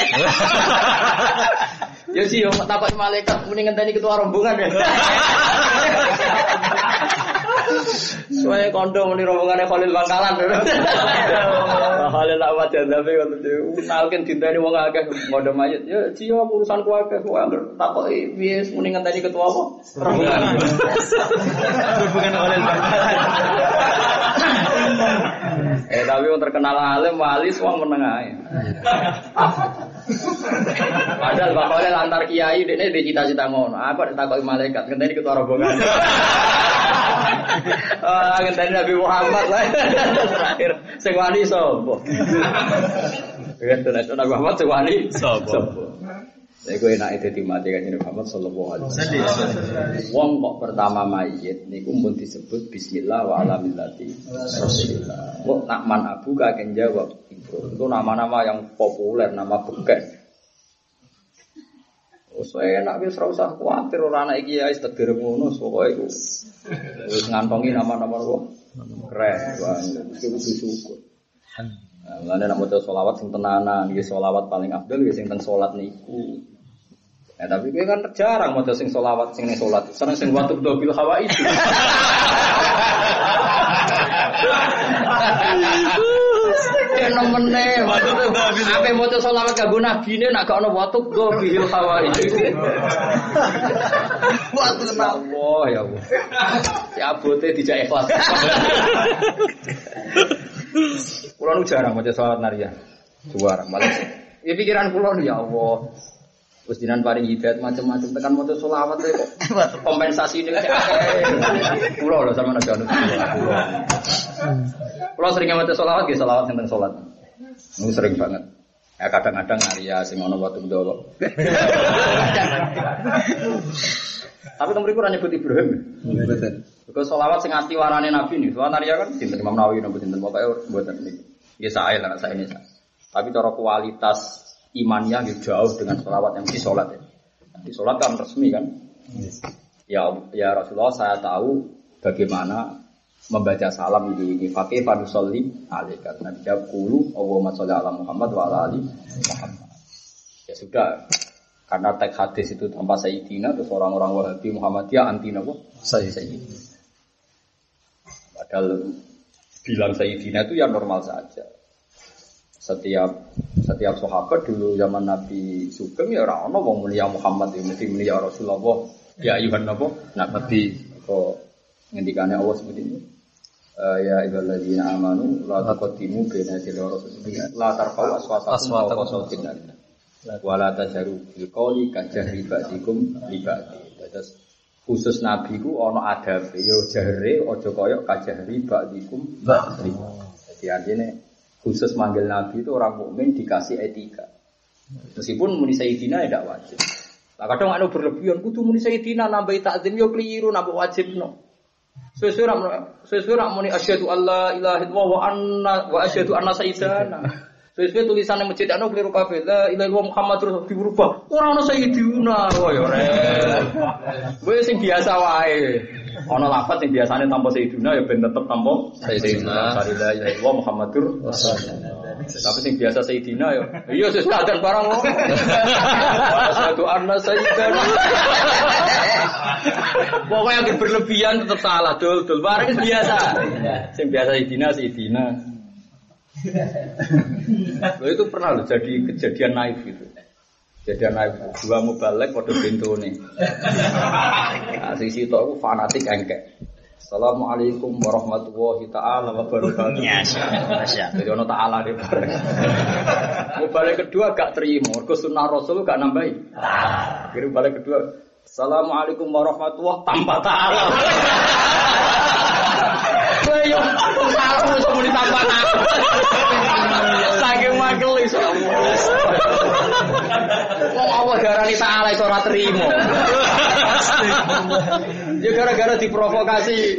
Ya sih, yo tapak malaikat mendingan tadi ketua rombongan ya. (laughs) Soalnya kondo muni rombongannya Khalil Bangkalan. (laughs) Khalil tak wajah tapi kenalkin dinta ini wong akeh ngodo mayat. Ya cio urusan ku akeh ku angger takok piye mendingan tadi ketua apa? Rombongan. (laughs) Hubungan oleh bangkalan. (laughs) Eh tapi yang terkenal alim wali semua menengah. Padahal bapaknya lantar kiai, ini di cita-cita ngono. Apa ditakoki malaikat? Ngenteni ketua rombongan. (laughs) Ah, ngenteni Nabi Muhammad lah. Terakhir, sing wali sapa? Nah, Nabi Muhammad sing wali Sapa? Saya gue enak itu mati kan Muhammad Sallallahu Alaihi Wasallam. Wong kok pertama mayit niku pun disebut Bismillah wa ala millati Rasulillah. Kok nak man abu kakek jawab itu nama-nama yang populer, nama beken. Saya enak wis ora usah kuwatir ora anak iki ya wis tegir ngono pokoke iku. Wis ngantongi nama-nama kok keren banget. Mesti kudu syukur. Nah, Mulane nek maca selawat sing tenanan, nggih selawat paling afdal nggih sing teng salat niku. Ya tapi kowe kan jarang maca sing selawat sing ning salat. Seneng sing watu dobil hawa itu. (laughs) Ya maksudnya ape maca selawat kanggo nabine nak gak ono watu dobil hawa itu. (laughs) Watu Allah ya Allah. Si abote dijak ikhlas. Kulo nu jarang maca selawat naria. Jarang malah. Ya pikiran kulo ya Allah. Terus jinan paring hidayat macam-macam tekan maca selawat e kok (laughs) kompensasi ini kayak Kulo lho sama naga Kulo. Kulo sering maca selawat nggih selawat tentang salat. Nu sering banget. Ya kadang-kadang naria sing ono watu ndolo. Tapi kamu ora nyebut Ibrahim. Kau solawat sing ati warane Nabi nih. Soal naria kan sinten Imam Nawawi nopo sinten pokoke mboten niki. Ya saya lah saya ini. Tapi cara kualitas imannya jauh dengan solawat yang di sholat ya. Di sholat kan resmi kan. Ya ya Rasulullah saya tahu bagaimana membaca salam ini ini fakih fanusolli alaika. Nabi jawab kulu Allahumma sholli ala Muhammad wa ala ali Muhammad. Ya sudah, karena teks hadis itu tanpa Sayyidina, terus orang-orang Wahabi Muhammadiyah anti nabo Sayyidina. Padahal bilang Sayyidina itu ya normal saja. Setiap setiap sahabat dulu zaman Nabi Sugeng ya orang ono wong mulia Muhammad ya mesti mulia Rasulullah. Ya ayuhan nabo Nabi kok ngendikane Allah seperti ini. Eh, ya ibadalladzina amanu la taqaddimu baina yaday rasulillah la tarfa'u aswatakum nabi wala tajaru bil qawli kajahri ba'dikum li ba'di. Terus khusus nabi ku ana adabe yo jahre aja kaya kajahri ba'dikum ba'di. Jadi artinya khusus manggil nabi itu orang mukmin dikasih etika. Meskipun muni sayyidina ya tidak wajib. Lah kadang anu berlebihan kudu muni sayyidina nambah takzim yo keliru nambah wajib no. Sesuai sesuai rak muni asyhadu alla ilaha illallah wa anna wa asyhadu anna sayyidana. Sesuai tulisan yang masjid anu keliru kabeh. La ilaha illallah Muhammad terus dirubah. Ora ono sayyiduna. Wah ya rek. Wis sing biasa wae. Ono lafaz sing biasane tanpa sayyiduna ya ben tetep tanpa sayyidina. La ilaha illallah Muhammadur. Tapi sing biasa sayyidina ya. Iya sesuai adan barang wong. Asyhadu anna sayyidana. Pokoknya yang berlebihan tetap salah, dul, dul. Barang biasa. Sing biasa sayyidina, sayyidina. Itu pernah loh jadi kejadian naif gitu. Kejadian naif dua mubalek pada pintu nih. (laughs) Nah, sisi itu aku fanatik engkek. Assalamualaikum warahmatullahi taala wabarakatuh. Ya. Jadi ono taala deh. Mubalek kedua gak terima. Mergo sunnah Rasul gak nambahi. Akhirnya mubalek kedua. Assalamualaikum warahmatullahi tanpa taala. Kowe yo salah iso muni tanpa taala. Saking magel iso. Allah darani taala iso ora trimo. (laughs) Ya gara-gara diprovokasi.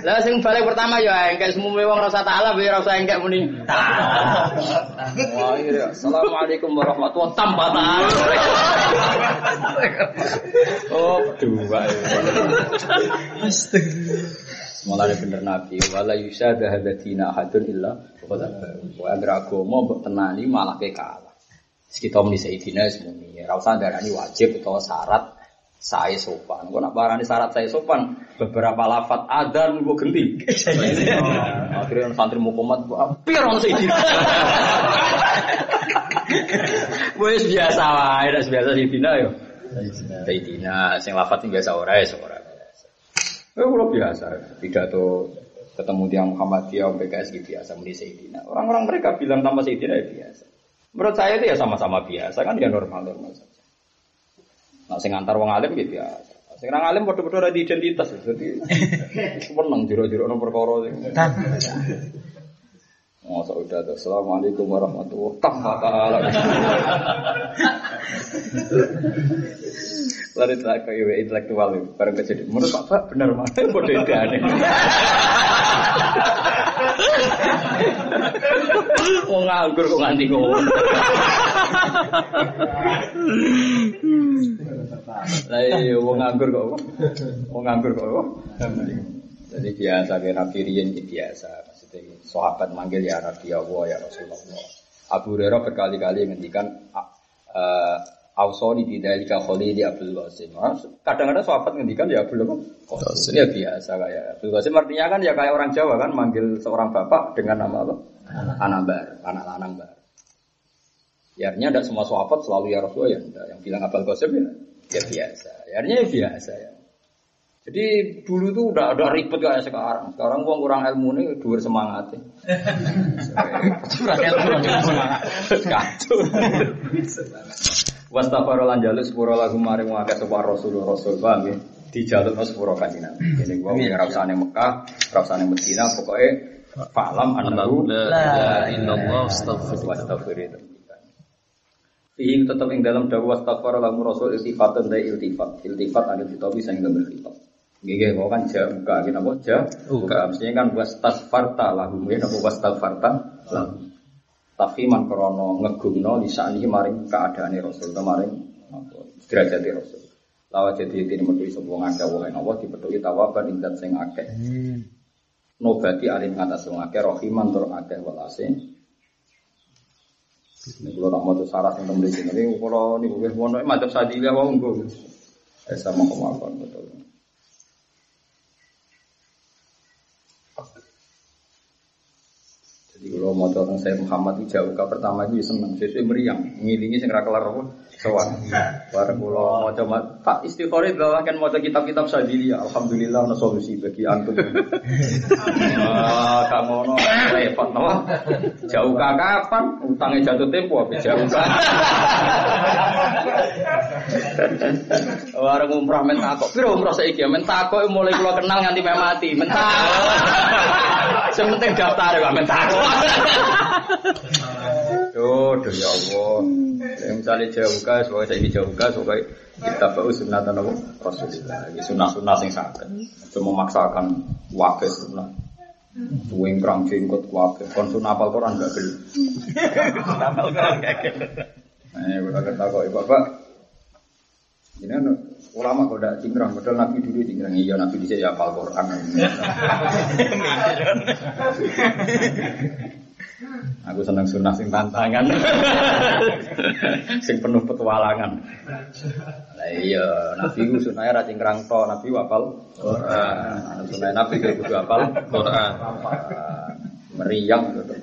Lah sing balik pertama ya engkek semua wong rasa taala biar rasa engkek muni. Iya. Assalamualaikum warahmatullahi taala. Oh, dua. Mulane bener Nabi, wala yusada hadatina ahadun illa qad wa agra agama tenani malah ke Kita muni sayidina semuni, ora usah darani wajib utawa syarat saya sopan. Kok nak barani syarat saya sopan, beberapa lafat adan gue genti. Akhirnya santri mukomat, hampir orang sayidina. (laughs) Wes biasa wae, dak biasa sayidina yo. Sayidina, sing lafat biasa ora ya ora. Eh kalau biasa, pidato ketemu tiang Muhammadiyah, PKS gitu biasa, muni Sayyidina. Orang-orang mereka bilang tanpa Sayyidina ya biasa. Menurut saya itu ya sama-sama biasa kan ya normal-normal saja. Nah, sing antar wong alim gitu biasa. Sing nang alim padha-padha ora di identitas. Jadi (laughs) seneng jero-jero ono perkara sing. Masa udah tuh, Assalamualaikum warahmatullahi wabarakatuh. (laughs) Lalu tak kayak intelektual bareng kejadian. Menurut Pak Pak benar mana? Bodoh aneh. Mau nganggur kok nganti ngomong. Lah iya, mau nganggur kok. Mau nganggur kok. Jadi biasa kayak Nabi Rian gitu biasa. Maksudnya sahabat manggil ya Nabi Allah ya Rasulullah. Abu Hurairah berkali-kali ngendikan Ausoni bidalika khalili Abdul Qasim. Kadang-kadang sahabat ngendikan ya Abdul Qasim. Ya biasa kayak Abdul Qasim artinya kan ya kayak orang Jawa kan manggil seorang bapak dengan nama apa? Anak bar, anak lanang bar. Ya artinya tidak semua sahabat selalu ya Rasulullah ya. Enggak. Yang bilang Abdul Qasim ya, ya biasa. Ya, artinya ya biasa ya. Jadi dulu tuh udah udah ribet kayak sekarang. Sekarang gua kurang ilmu nih, dua semangat. (laughs) Kurang ilmu, kurang semangat. (laughs) Kacau. (laughs) Wastafaro lan jaluk sepuro lagu maring wae sapa Rasul Rasul paham ya. Dijaluk sepuro kanjeng Nabi. Ini gua usah ning Mekah, ning Madinah, pokoke fa'lam annahu La illallah astaghfirullah. wastaghfir. Fihi tetap ing dalam dakwah wastaghfar lagu Rasul iltifatan dari iltifat. Iltifat ada ditopi sing gambar khitab. Nggih, kok kan jaga kita apa jaga. Mestinya kan wastaghfarta lahum ya napa wastaghfarta lahum. Tafhiman krono ngegumno lisani maring keadaane Rasul, maring derajat Rasul. Lawa jadi ini metuhi sebuah ngake wa ing Allah dipethuki tawaban ing sing akeh. Nobati alim ngatas wong akeh rohiman tur akeh walase. Ini kalau tak mau syarat yang temen sini, ini kalau ini gue mau macam sadili apa enggak? Eh sama kemampuan betul. Jadi kalau mau tentang saya Muhammad itu jauh pertama itu seneng, sesuai meriang, ngilingi sing kelar apa, sowan. Bareng kalau mau coba tak istighfar itu kan mau kitab-kitab sadili, alhamdulillah ada solusi bagi antum. (laughs) Ah, kamu ngono repot no. Jauh kapan? Utangnya jatuh tempo apa jauh? Warung umrah mentakok, piro umrah saiki ya mentakok mulai kula kenal nganti mati, mentakok. Sing penting daftar. Duh, duh ya Allah. Ya, misalnya jauh sebagai saya jauh sebagai kita bau sunat dan apa? Rasulullah. Ini sunnah-sunnah sing sakit. Cuma memaksakan wakil sunnah. Tuwing perang jenggot wakil. Kon sunnah apal Quran gak geli. Apal Quran gak kata kok, bapak. Ini kan ulama kok udah cingkrang, padahal Nabi dulu cingkrang. Iya, Nabi bisa ya apal Quran. (laughs) Aku seneng sunnah sing tantangan. (laughs) sing penuh petualangan. Lah iya, Nabi ku sunahnya ra cingkrang to, Nabi wapal Quran. Sunah Nabi ku kudu apal Quran. Meriang gitu.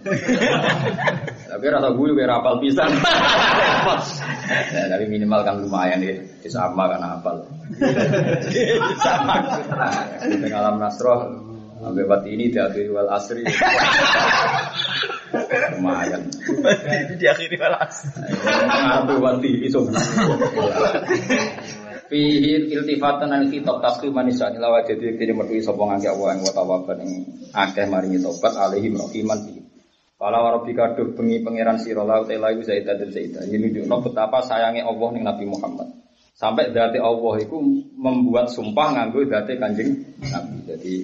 Tapi rasa gue juga rapal pisan. Ya, tapi minimal kan lumayan ya, sama kan apal. sama. Alam Nasroh, sampai pati ini diakhiri wal asri. Lumayan. Diakhiri balas. Ngaruh wanti iso. Fihi iltifatan an kitab takriman isani lawa jadi tidak mertui sapa ngake Allah wa tawaban ing akeh maringi tobat alaihi rahiman bi. Fala warabbika duh bengi pangeran sira la ta la zaidah dan zaidah. Ini nunjukno betapa sayangnya Allah ning Nabi Muhammad. Sampai dati Allah itu membuat sumpah nganggo dati kanjeng Nabi. Jadi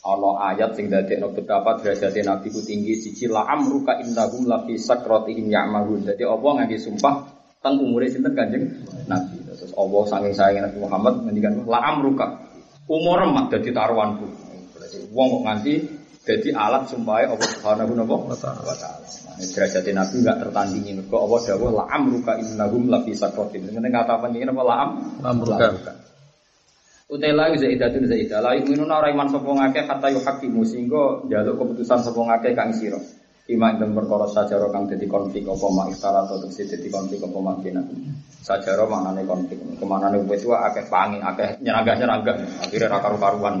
ana ayat sing dadekno betapa derajate Nabi ku tinggi siji la amruka innahum la fi sakratihim ya'mahun. Jadi Allah ngangge sumpah teng umure sinten Kanjeng Nabi. Terus Allah saking sayang Nabi Muhammad ngendikan la amruka. Umur mak dadi taruhanku. Berarti wong kok nganti dadi alat sumpahe Allah Subhanahu wa taala. Nah, derajate Nabi enggak tertandingi mergo Allah dawuh la amruka innahum la fi sakratihim. Ngene kata pentingnya apa la am Amruka. Utela zaidatun zaidah la yu'minuna ora iman sapa ngakeh kata yu hakimu sehingga njaluk keputusan sapa ngakeh kang sira. Ima ing perkara sajaro kang dadi konflik apa mak istara atau dadi konflik apa mak. Sajaro maknane konflik. Kemanane wis wae akeh pangi, akeh nyeragah-nyeragah. Akhire ra karu-karuan.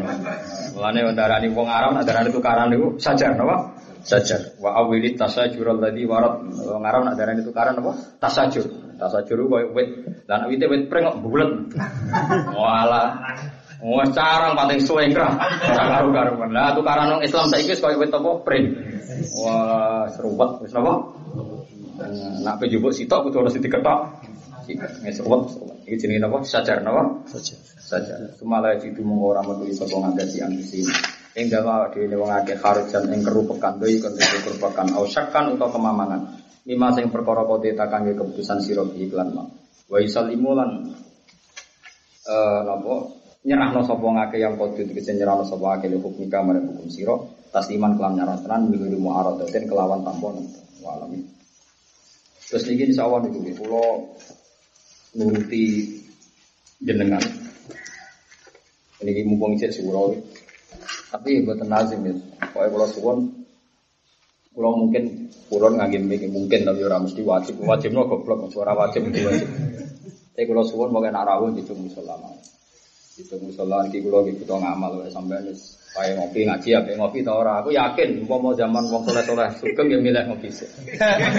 Mulane ndarani wong Arab ndarani tukaran niku sajar napa? Sajar. Wa awilit tasajur alladzi warat. Wong Arab ndarani tukaran apa? Tasajur. Tasajur koyo wit. Lan wite wit preng kok bulet. Walah. Wah carang pating suwe kra. Karu-karuan. Lah tukaran wong Islam saiki wis koyo wit apa? Preng. Wah, serupat wis napa? Nak pe jupuk sitok kudu harus diketok. Serupat, serupat. Iki jenenge napa? Sajar napa? Saja. Sajar. Sumala jitu mung ora metu iso ngangge si ambisi. Ing dawa dhewe wong akeh kharujan ing kerupekan doi kon kerupekan au syakkan utawa kemamangan. Lima sing perkara kote takang keputusan sira iklan mau. Wa yusallimu lan eh napa nyerahno sapa ngake yang kodu tegese nyerahno sapa ngake hukum nikah marang hukum sira tasliman kelam nyarah tenan minggu muaradatin kelawan tanpa nonton walami terus niki insyaallah niku kula nuruti jenengan. Ini mumpung cek surau tapi mboten lazim ya. Pokoke kula suwun kula mungkin kulon ngangge mikir mungkin tapi ora mesti wajib. Wajibno goblok ora wajib wajib. Tapi kula suwun pokoke nak rawuh di musola mawon itu musola iki kula iki butuh ngamal wae sampean wis Kayak ngopi ngaji ya, ngopi tau ora. Aku yakin, mau zaman wong soleh sugeng ya milih ngopi sih.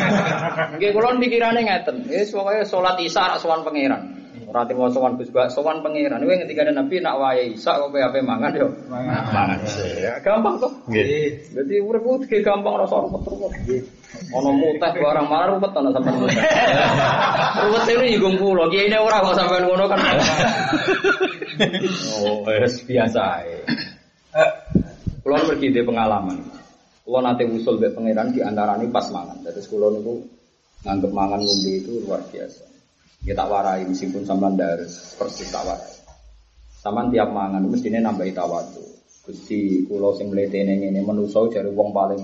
(laughs) Nggih, kulon pikirane ngeten. Wis pokoke salat isya rak sowan pangeran. Ora timo sowan Gus Bak, sowan pangeran. Kuwi ngendikane Nabi nak wae isya kok ape mangan yo. Mangan. Ya gampang kok. Nggih. Jadi urip ku ge gampang rasa repot repot. Ono mutah barang marah repot ono sampean mutah. (laughs) Repot ini juga kula, kiai ini ora kok sampean ngono kan. (laughs) Oh, wis biasa ae. Kulo pergi di pengalaman. Kulo nate usul be pangeran di antara ini pas mangan. Jadi kulo niku nganggep mangan ngombe itu luar biasa. Ya tak warai meskipun sampean harus persis tak warai. Sampean tiap mangan mestine nambahi tawadu. Gusti kula sing mletene ngene manusa jare wong paling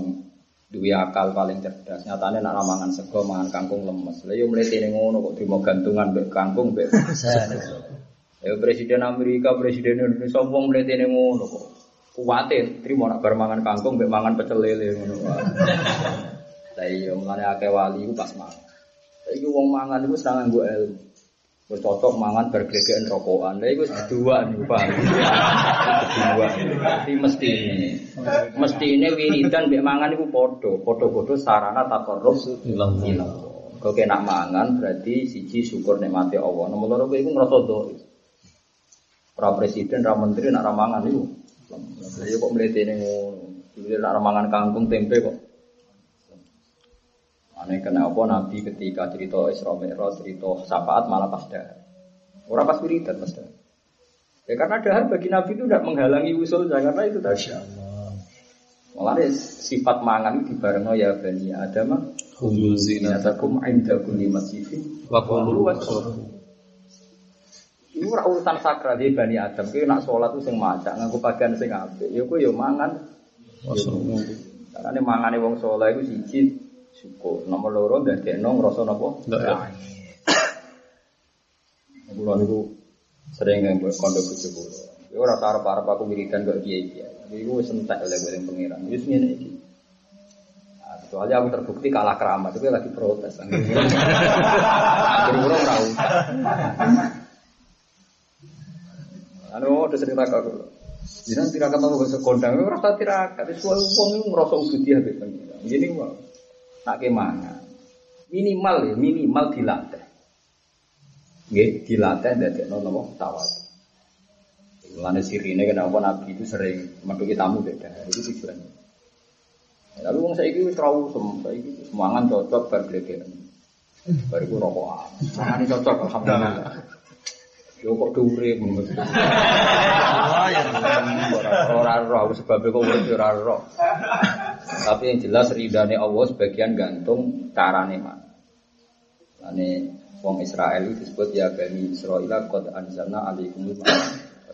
duwe akal paling cerdas. Nyatane nak mangan sego mangan kangkung lemes. Lah yo mletene ngono kok dimo gantungan mbek kangkung mbek Ya presiden Amerika, presiden Indonesia wong mletene ngono kok. Kuwate trimo nak bar mangan kangkung mbek mangan pecel lele ngono wae. Lah iya mulane akeh wali pas mangan. Saiki wong mangan iku seneng nganggo ilmu. Wis cocok mangan bar glegeken rokokan. Lah iku kedua niku Pak. Kedua. Tapi mesti ini. Mesti ini wiridan mbek mangan iku padha, padha-padha sarana takarrub Ilang. ilang. Kok kena mangan berarti siji syukur nikmati Allah. Nomor loro kowe iku ngrasa dhaif. Ora presiden, ora menteri, nak ra mangan iku. Lah iya kok mletene ngono. Dhewe nak ra mangan kangkung tempe kok. Aneh kenapa Nabi ketika cerita Isra Mi'raj, cerita syafaat malah pas dahar. Orang pas wiridan pas dahar. Ya karena dahar bagi Nabi itu tidak menghalangi usul karena itu tadi. Malah sifat mangan itu dibarengno ya bani Adam. Khudhu zinatakum inda kulli masjidin wa qulu. Ini ora urusan sakral di bani Adam. Kowe nak sholat itu sing maca nganggo pakaian sing apik. Ya kowe ya mangan. Karena mangane wong soleh itu siji syukur. Nomor loro dadekno ngrasa napa? Lah. Kulo niku sering buat kondo bojo kulo. Ya ora arep arep aku wiridan kok kiai kiai. Tapi iku wis entek oleh oleh pengiran. Wis ngene iki. Nah, Soalnya aku terbukti kalah keramat, itu lagi protes. Akhirnya ora usah. Anu udah sering tirakat kulo. Jinan tirakat apa bahasa kondang, ora usah tirakat. Wong iku ngrasa ubudiyah mbek pengiran. Gini wae. Nak kemangan. Minimal ya, minimal dilatih. Nggih, dilatih ndadekno napa tawadu. Mulane sirine kenapa Nabi itu sering metuki tamu beda. Itu tujuannya. Ya, Lalu wong saiki wis trau sem, saiki semangan cocok bar glegeken. Bar iku rokokan. Mangane cocok alhamdulillah. Yo kok dhuwure ngono. Ora ora aku sebab kok ora ora. Tapi yang jelas ridane Allah sebagian gantung carane mana. Ane wong Israel itu disebut ya bani Israel qad anzalna alaikum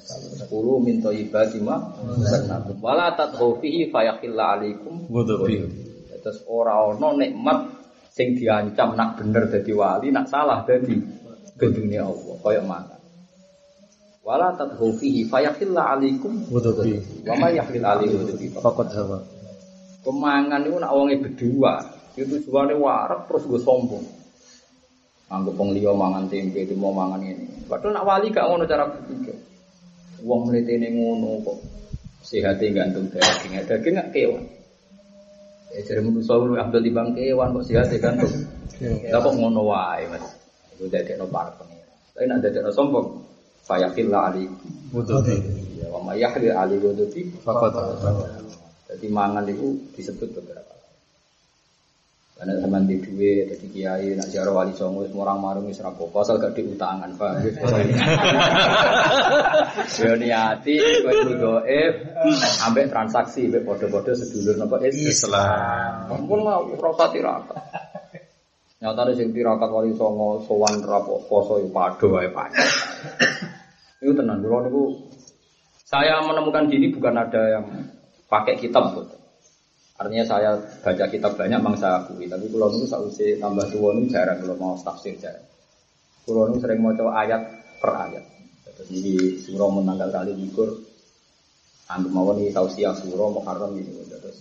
Sepuluh min thayyibati ma razaqnakum wala tadghu fihi fayakhilla alaikum Ghadabi. Terus ora ana nikmat sing diancam nak bener dadi wali, nak salah dadi gendune Allah kaya makan. Wala tadghu fihi fayakhilla alaikum Ghadabi. wa ma yakhil alaikum ghadabi. Faqad hawa. Kemangan itu nak wonge berdua, itu tujuannya warak terus gue sombong. Anggap wong liya mangan tempe, itu mau mangan ini. Padahal nak wali gak ngono cara berpikir. Wong mletene ngono kok. Sehatnya gantung daging, daging gak kewan. Ya jadi manusia lu ambil di bang kewan kok sehatnya gantung. Lah kok ngono wae mas. Itu dari no para pengira. Tapi nak dari no sombong. Fayakillah alaikum. Ghadabi. Ya, wa ma yahlil alaikum ghadabi. Jadi mangan itu disebut beberapa. Karena sama di duit, jadi kiai, nak jaro wali songo, semua orang marung wis rapopo, asal gak diutangan, pak. (laughs) Yo niati, kowe doef, ambek transaksi, ambek podo-podo sedulur nopo Islam. Ampun mau rasa tirakat. Nyata sing tirakat wali songo, sowan rapo, poso pado pak. Itu tenang, dulu niku saya menemukan gini bukan ada yang pakai kitab betul. Artinya saya baca kitab banyak memang saya akui, tapi kalau saya usai tambah tua itu jarang kalau mau tafsir jarang. Kalau itu sering mau coba ayat per ayat. Terus ini surah menanggal kali likur, anggap mau nih tausiah surah muharram ini. Terus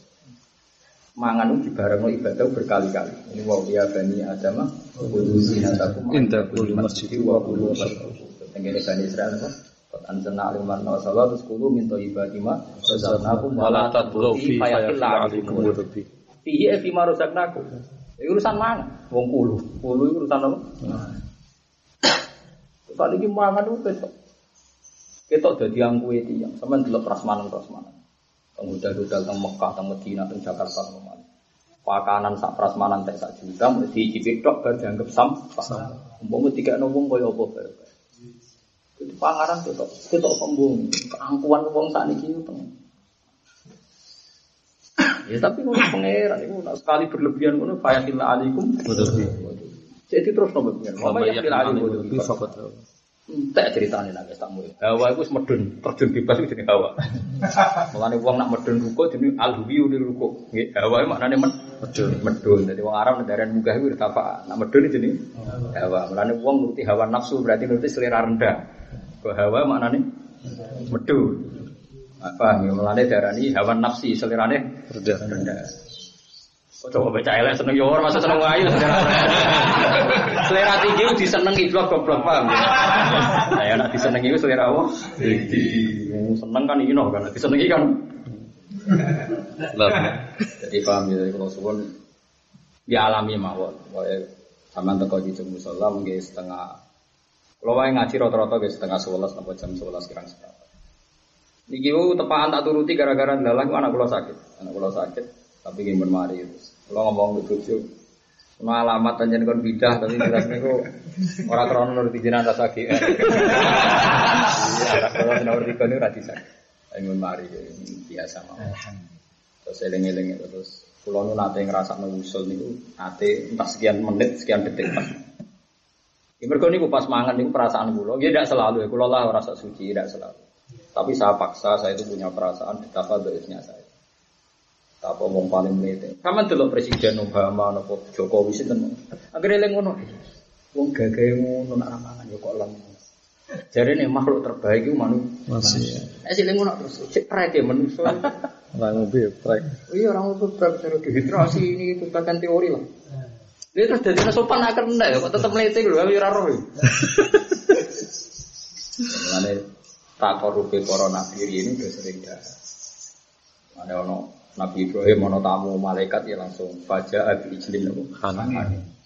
mangan itu bareng ibadah berkali-kali. Ini wow ya bani Adam, kudu zinatakum Inda kulli masjid wa kudu Tenggene bani Israel apa? Anzalna aliman wa salat terus kudu min thayyibati ma razaqnakum wa la tadlu fi fayakhilla alaikum Ghadabi. Fihi fi ma razaqnakum. Ini urusan mangan. Wong kulu. Kulu urusan apa? Tadi iki mangan itu ketok. Ketok dadi angkuhe tiyang. Sampeyan delok prasmanan-prasmanan. Teng hotel-hotel teng Mekah, teng Madinah, teng Jakarta, teng mana. Pakanan sak prasmanan tek sak juta mesti dicicip tok dianggap sampah. Umpama dikekno wong kaya apa bae. Itu pangaran ketok, ketok sombong. Keangkuhan wong sakniki itu teng. Ya tapi ngono pangeran nak sekali berlebihan ngono fayatil alaikum. Ghadabi. Jadi terus nopo pengen. Mama yang kira Tak ceritanya nang tak mulai. Hawa itu medun, terjun bebas itu jenis hawa. (laughs) Mulane wong nak medun ruko jenis alhuwiu di ruko. Hawa itu maknane men Medun. medun. Jadi wong Arab nedaran munggah itu tafa. Nak medun itu jenis hawa. Mulane wong nuruti hawa nafsu berarti nuruti selera rendah. Kok hawa maknane medun. Apa ya mulane darani hawa nafsi selerane Rendah. Coba baca elek seneng yo ora masa seneng ayu selera. selera tinggi itu disenengi blok goblok paham ya. Nah, ya nek disenengi itu selera apa? Tinggi. Seneng kan ino kan, disenengi kan. Lah. Jadi paham ya kalau suwun ya alami mawon. Pokoke sampean teko di jam musala mungkin setengah kalau wae ngaji rata-rata nggih setengah 11 sampai jam 11 kirang seberapa. Niki ku tepaan tak turuti gara-gara dalang anak kula sakit. Anak kula sakit tapi ingin bermari terus. Kula ngomong ke bojo Ono alamat anjen kon bidah tapi jelas niku ora krono nuruti jenengan rasa GR. Iya, kalau nomor tiga ini ora disah. Ingin mari biasa mau. Terus eling-eling terus kula nu nate ngrasakno usul niku nate entah sekian menit, sekian detik pas. Ya mergo niku pas mangan niku perasaan kula. Ya tidak selalu ya kula lah ora sak suci, tidak selalu. Tapi saya paksa, saya itu punya perasaan betapa baiknya saya. Apa wong paling mlete. Kamen delok Presiden Obama napa Jokowi sinten. Akhire eling ngono. Wong gagahe ngono nak ramangan ya kok lem. Jadi nih makhluk terbaik itu manusia. Ya. Eh sih ngono terus cek prek ya manusia. Lah ngombe trek. Iya orang itu prek cara dehidrasi ini itu bahkan teori lah. Dia terus jadi sopan akar enggak ya, kok tetap melete gitu, kami raro ya. Mengenai tak korupi corona diri ini udah sering dah. Ada ono Nabi Ibrahim ono tamu malaikat ya langsung baca abi ijlin nopo. Hanan.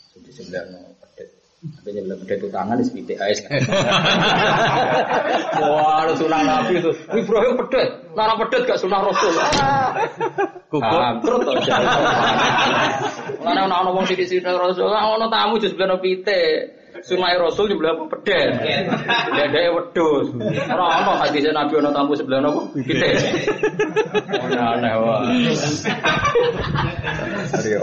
Sudah sebelah no pedet. Tapi sebelah pedet itu tangan di sepitik ais. (laughs) Wah, ada sunah Nabi itu. Ibrahim pedet, nara pedet gak sunah Rasul. Kukuh. Terus to. Mulane ana ana wong sithik-sithik Rasul, ana tamu di sebelah pitik. Sunai Rasul sebelah apa pedet. Dedeke wedhus. Ora ana hadis Nabi ana tamu sebelah napa? Pitik. Ana aneh wae. Ariyo.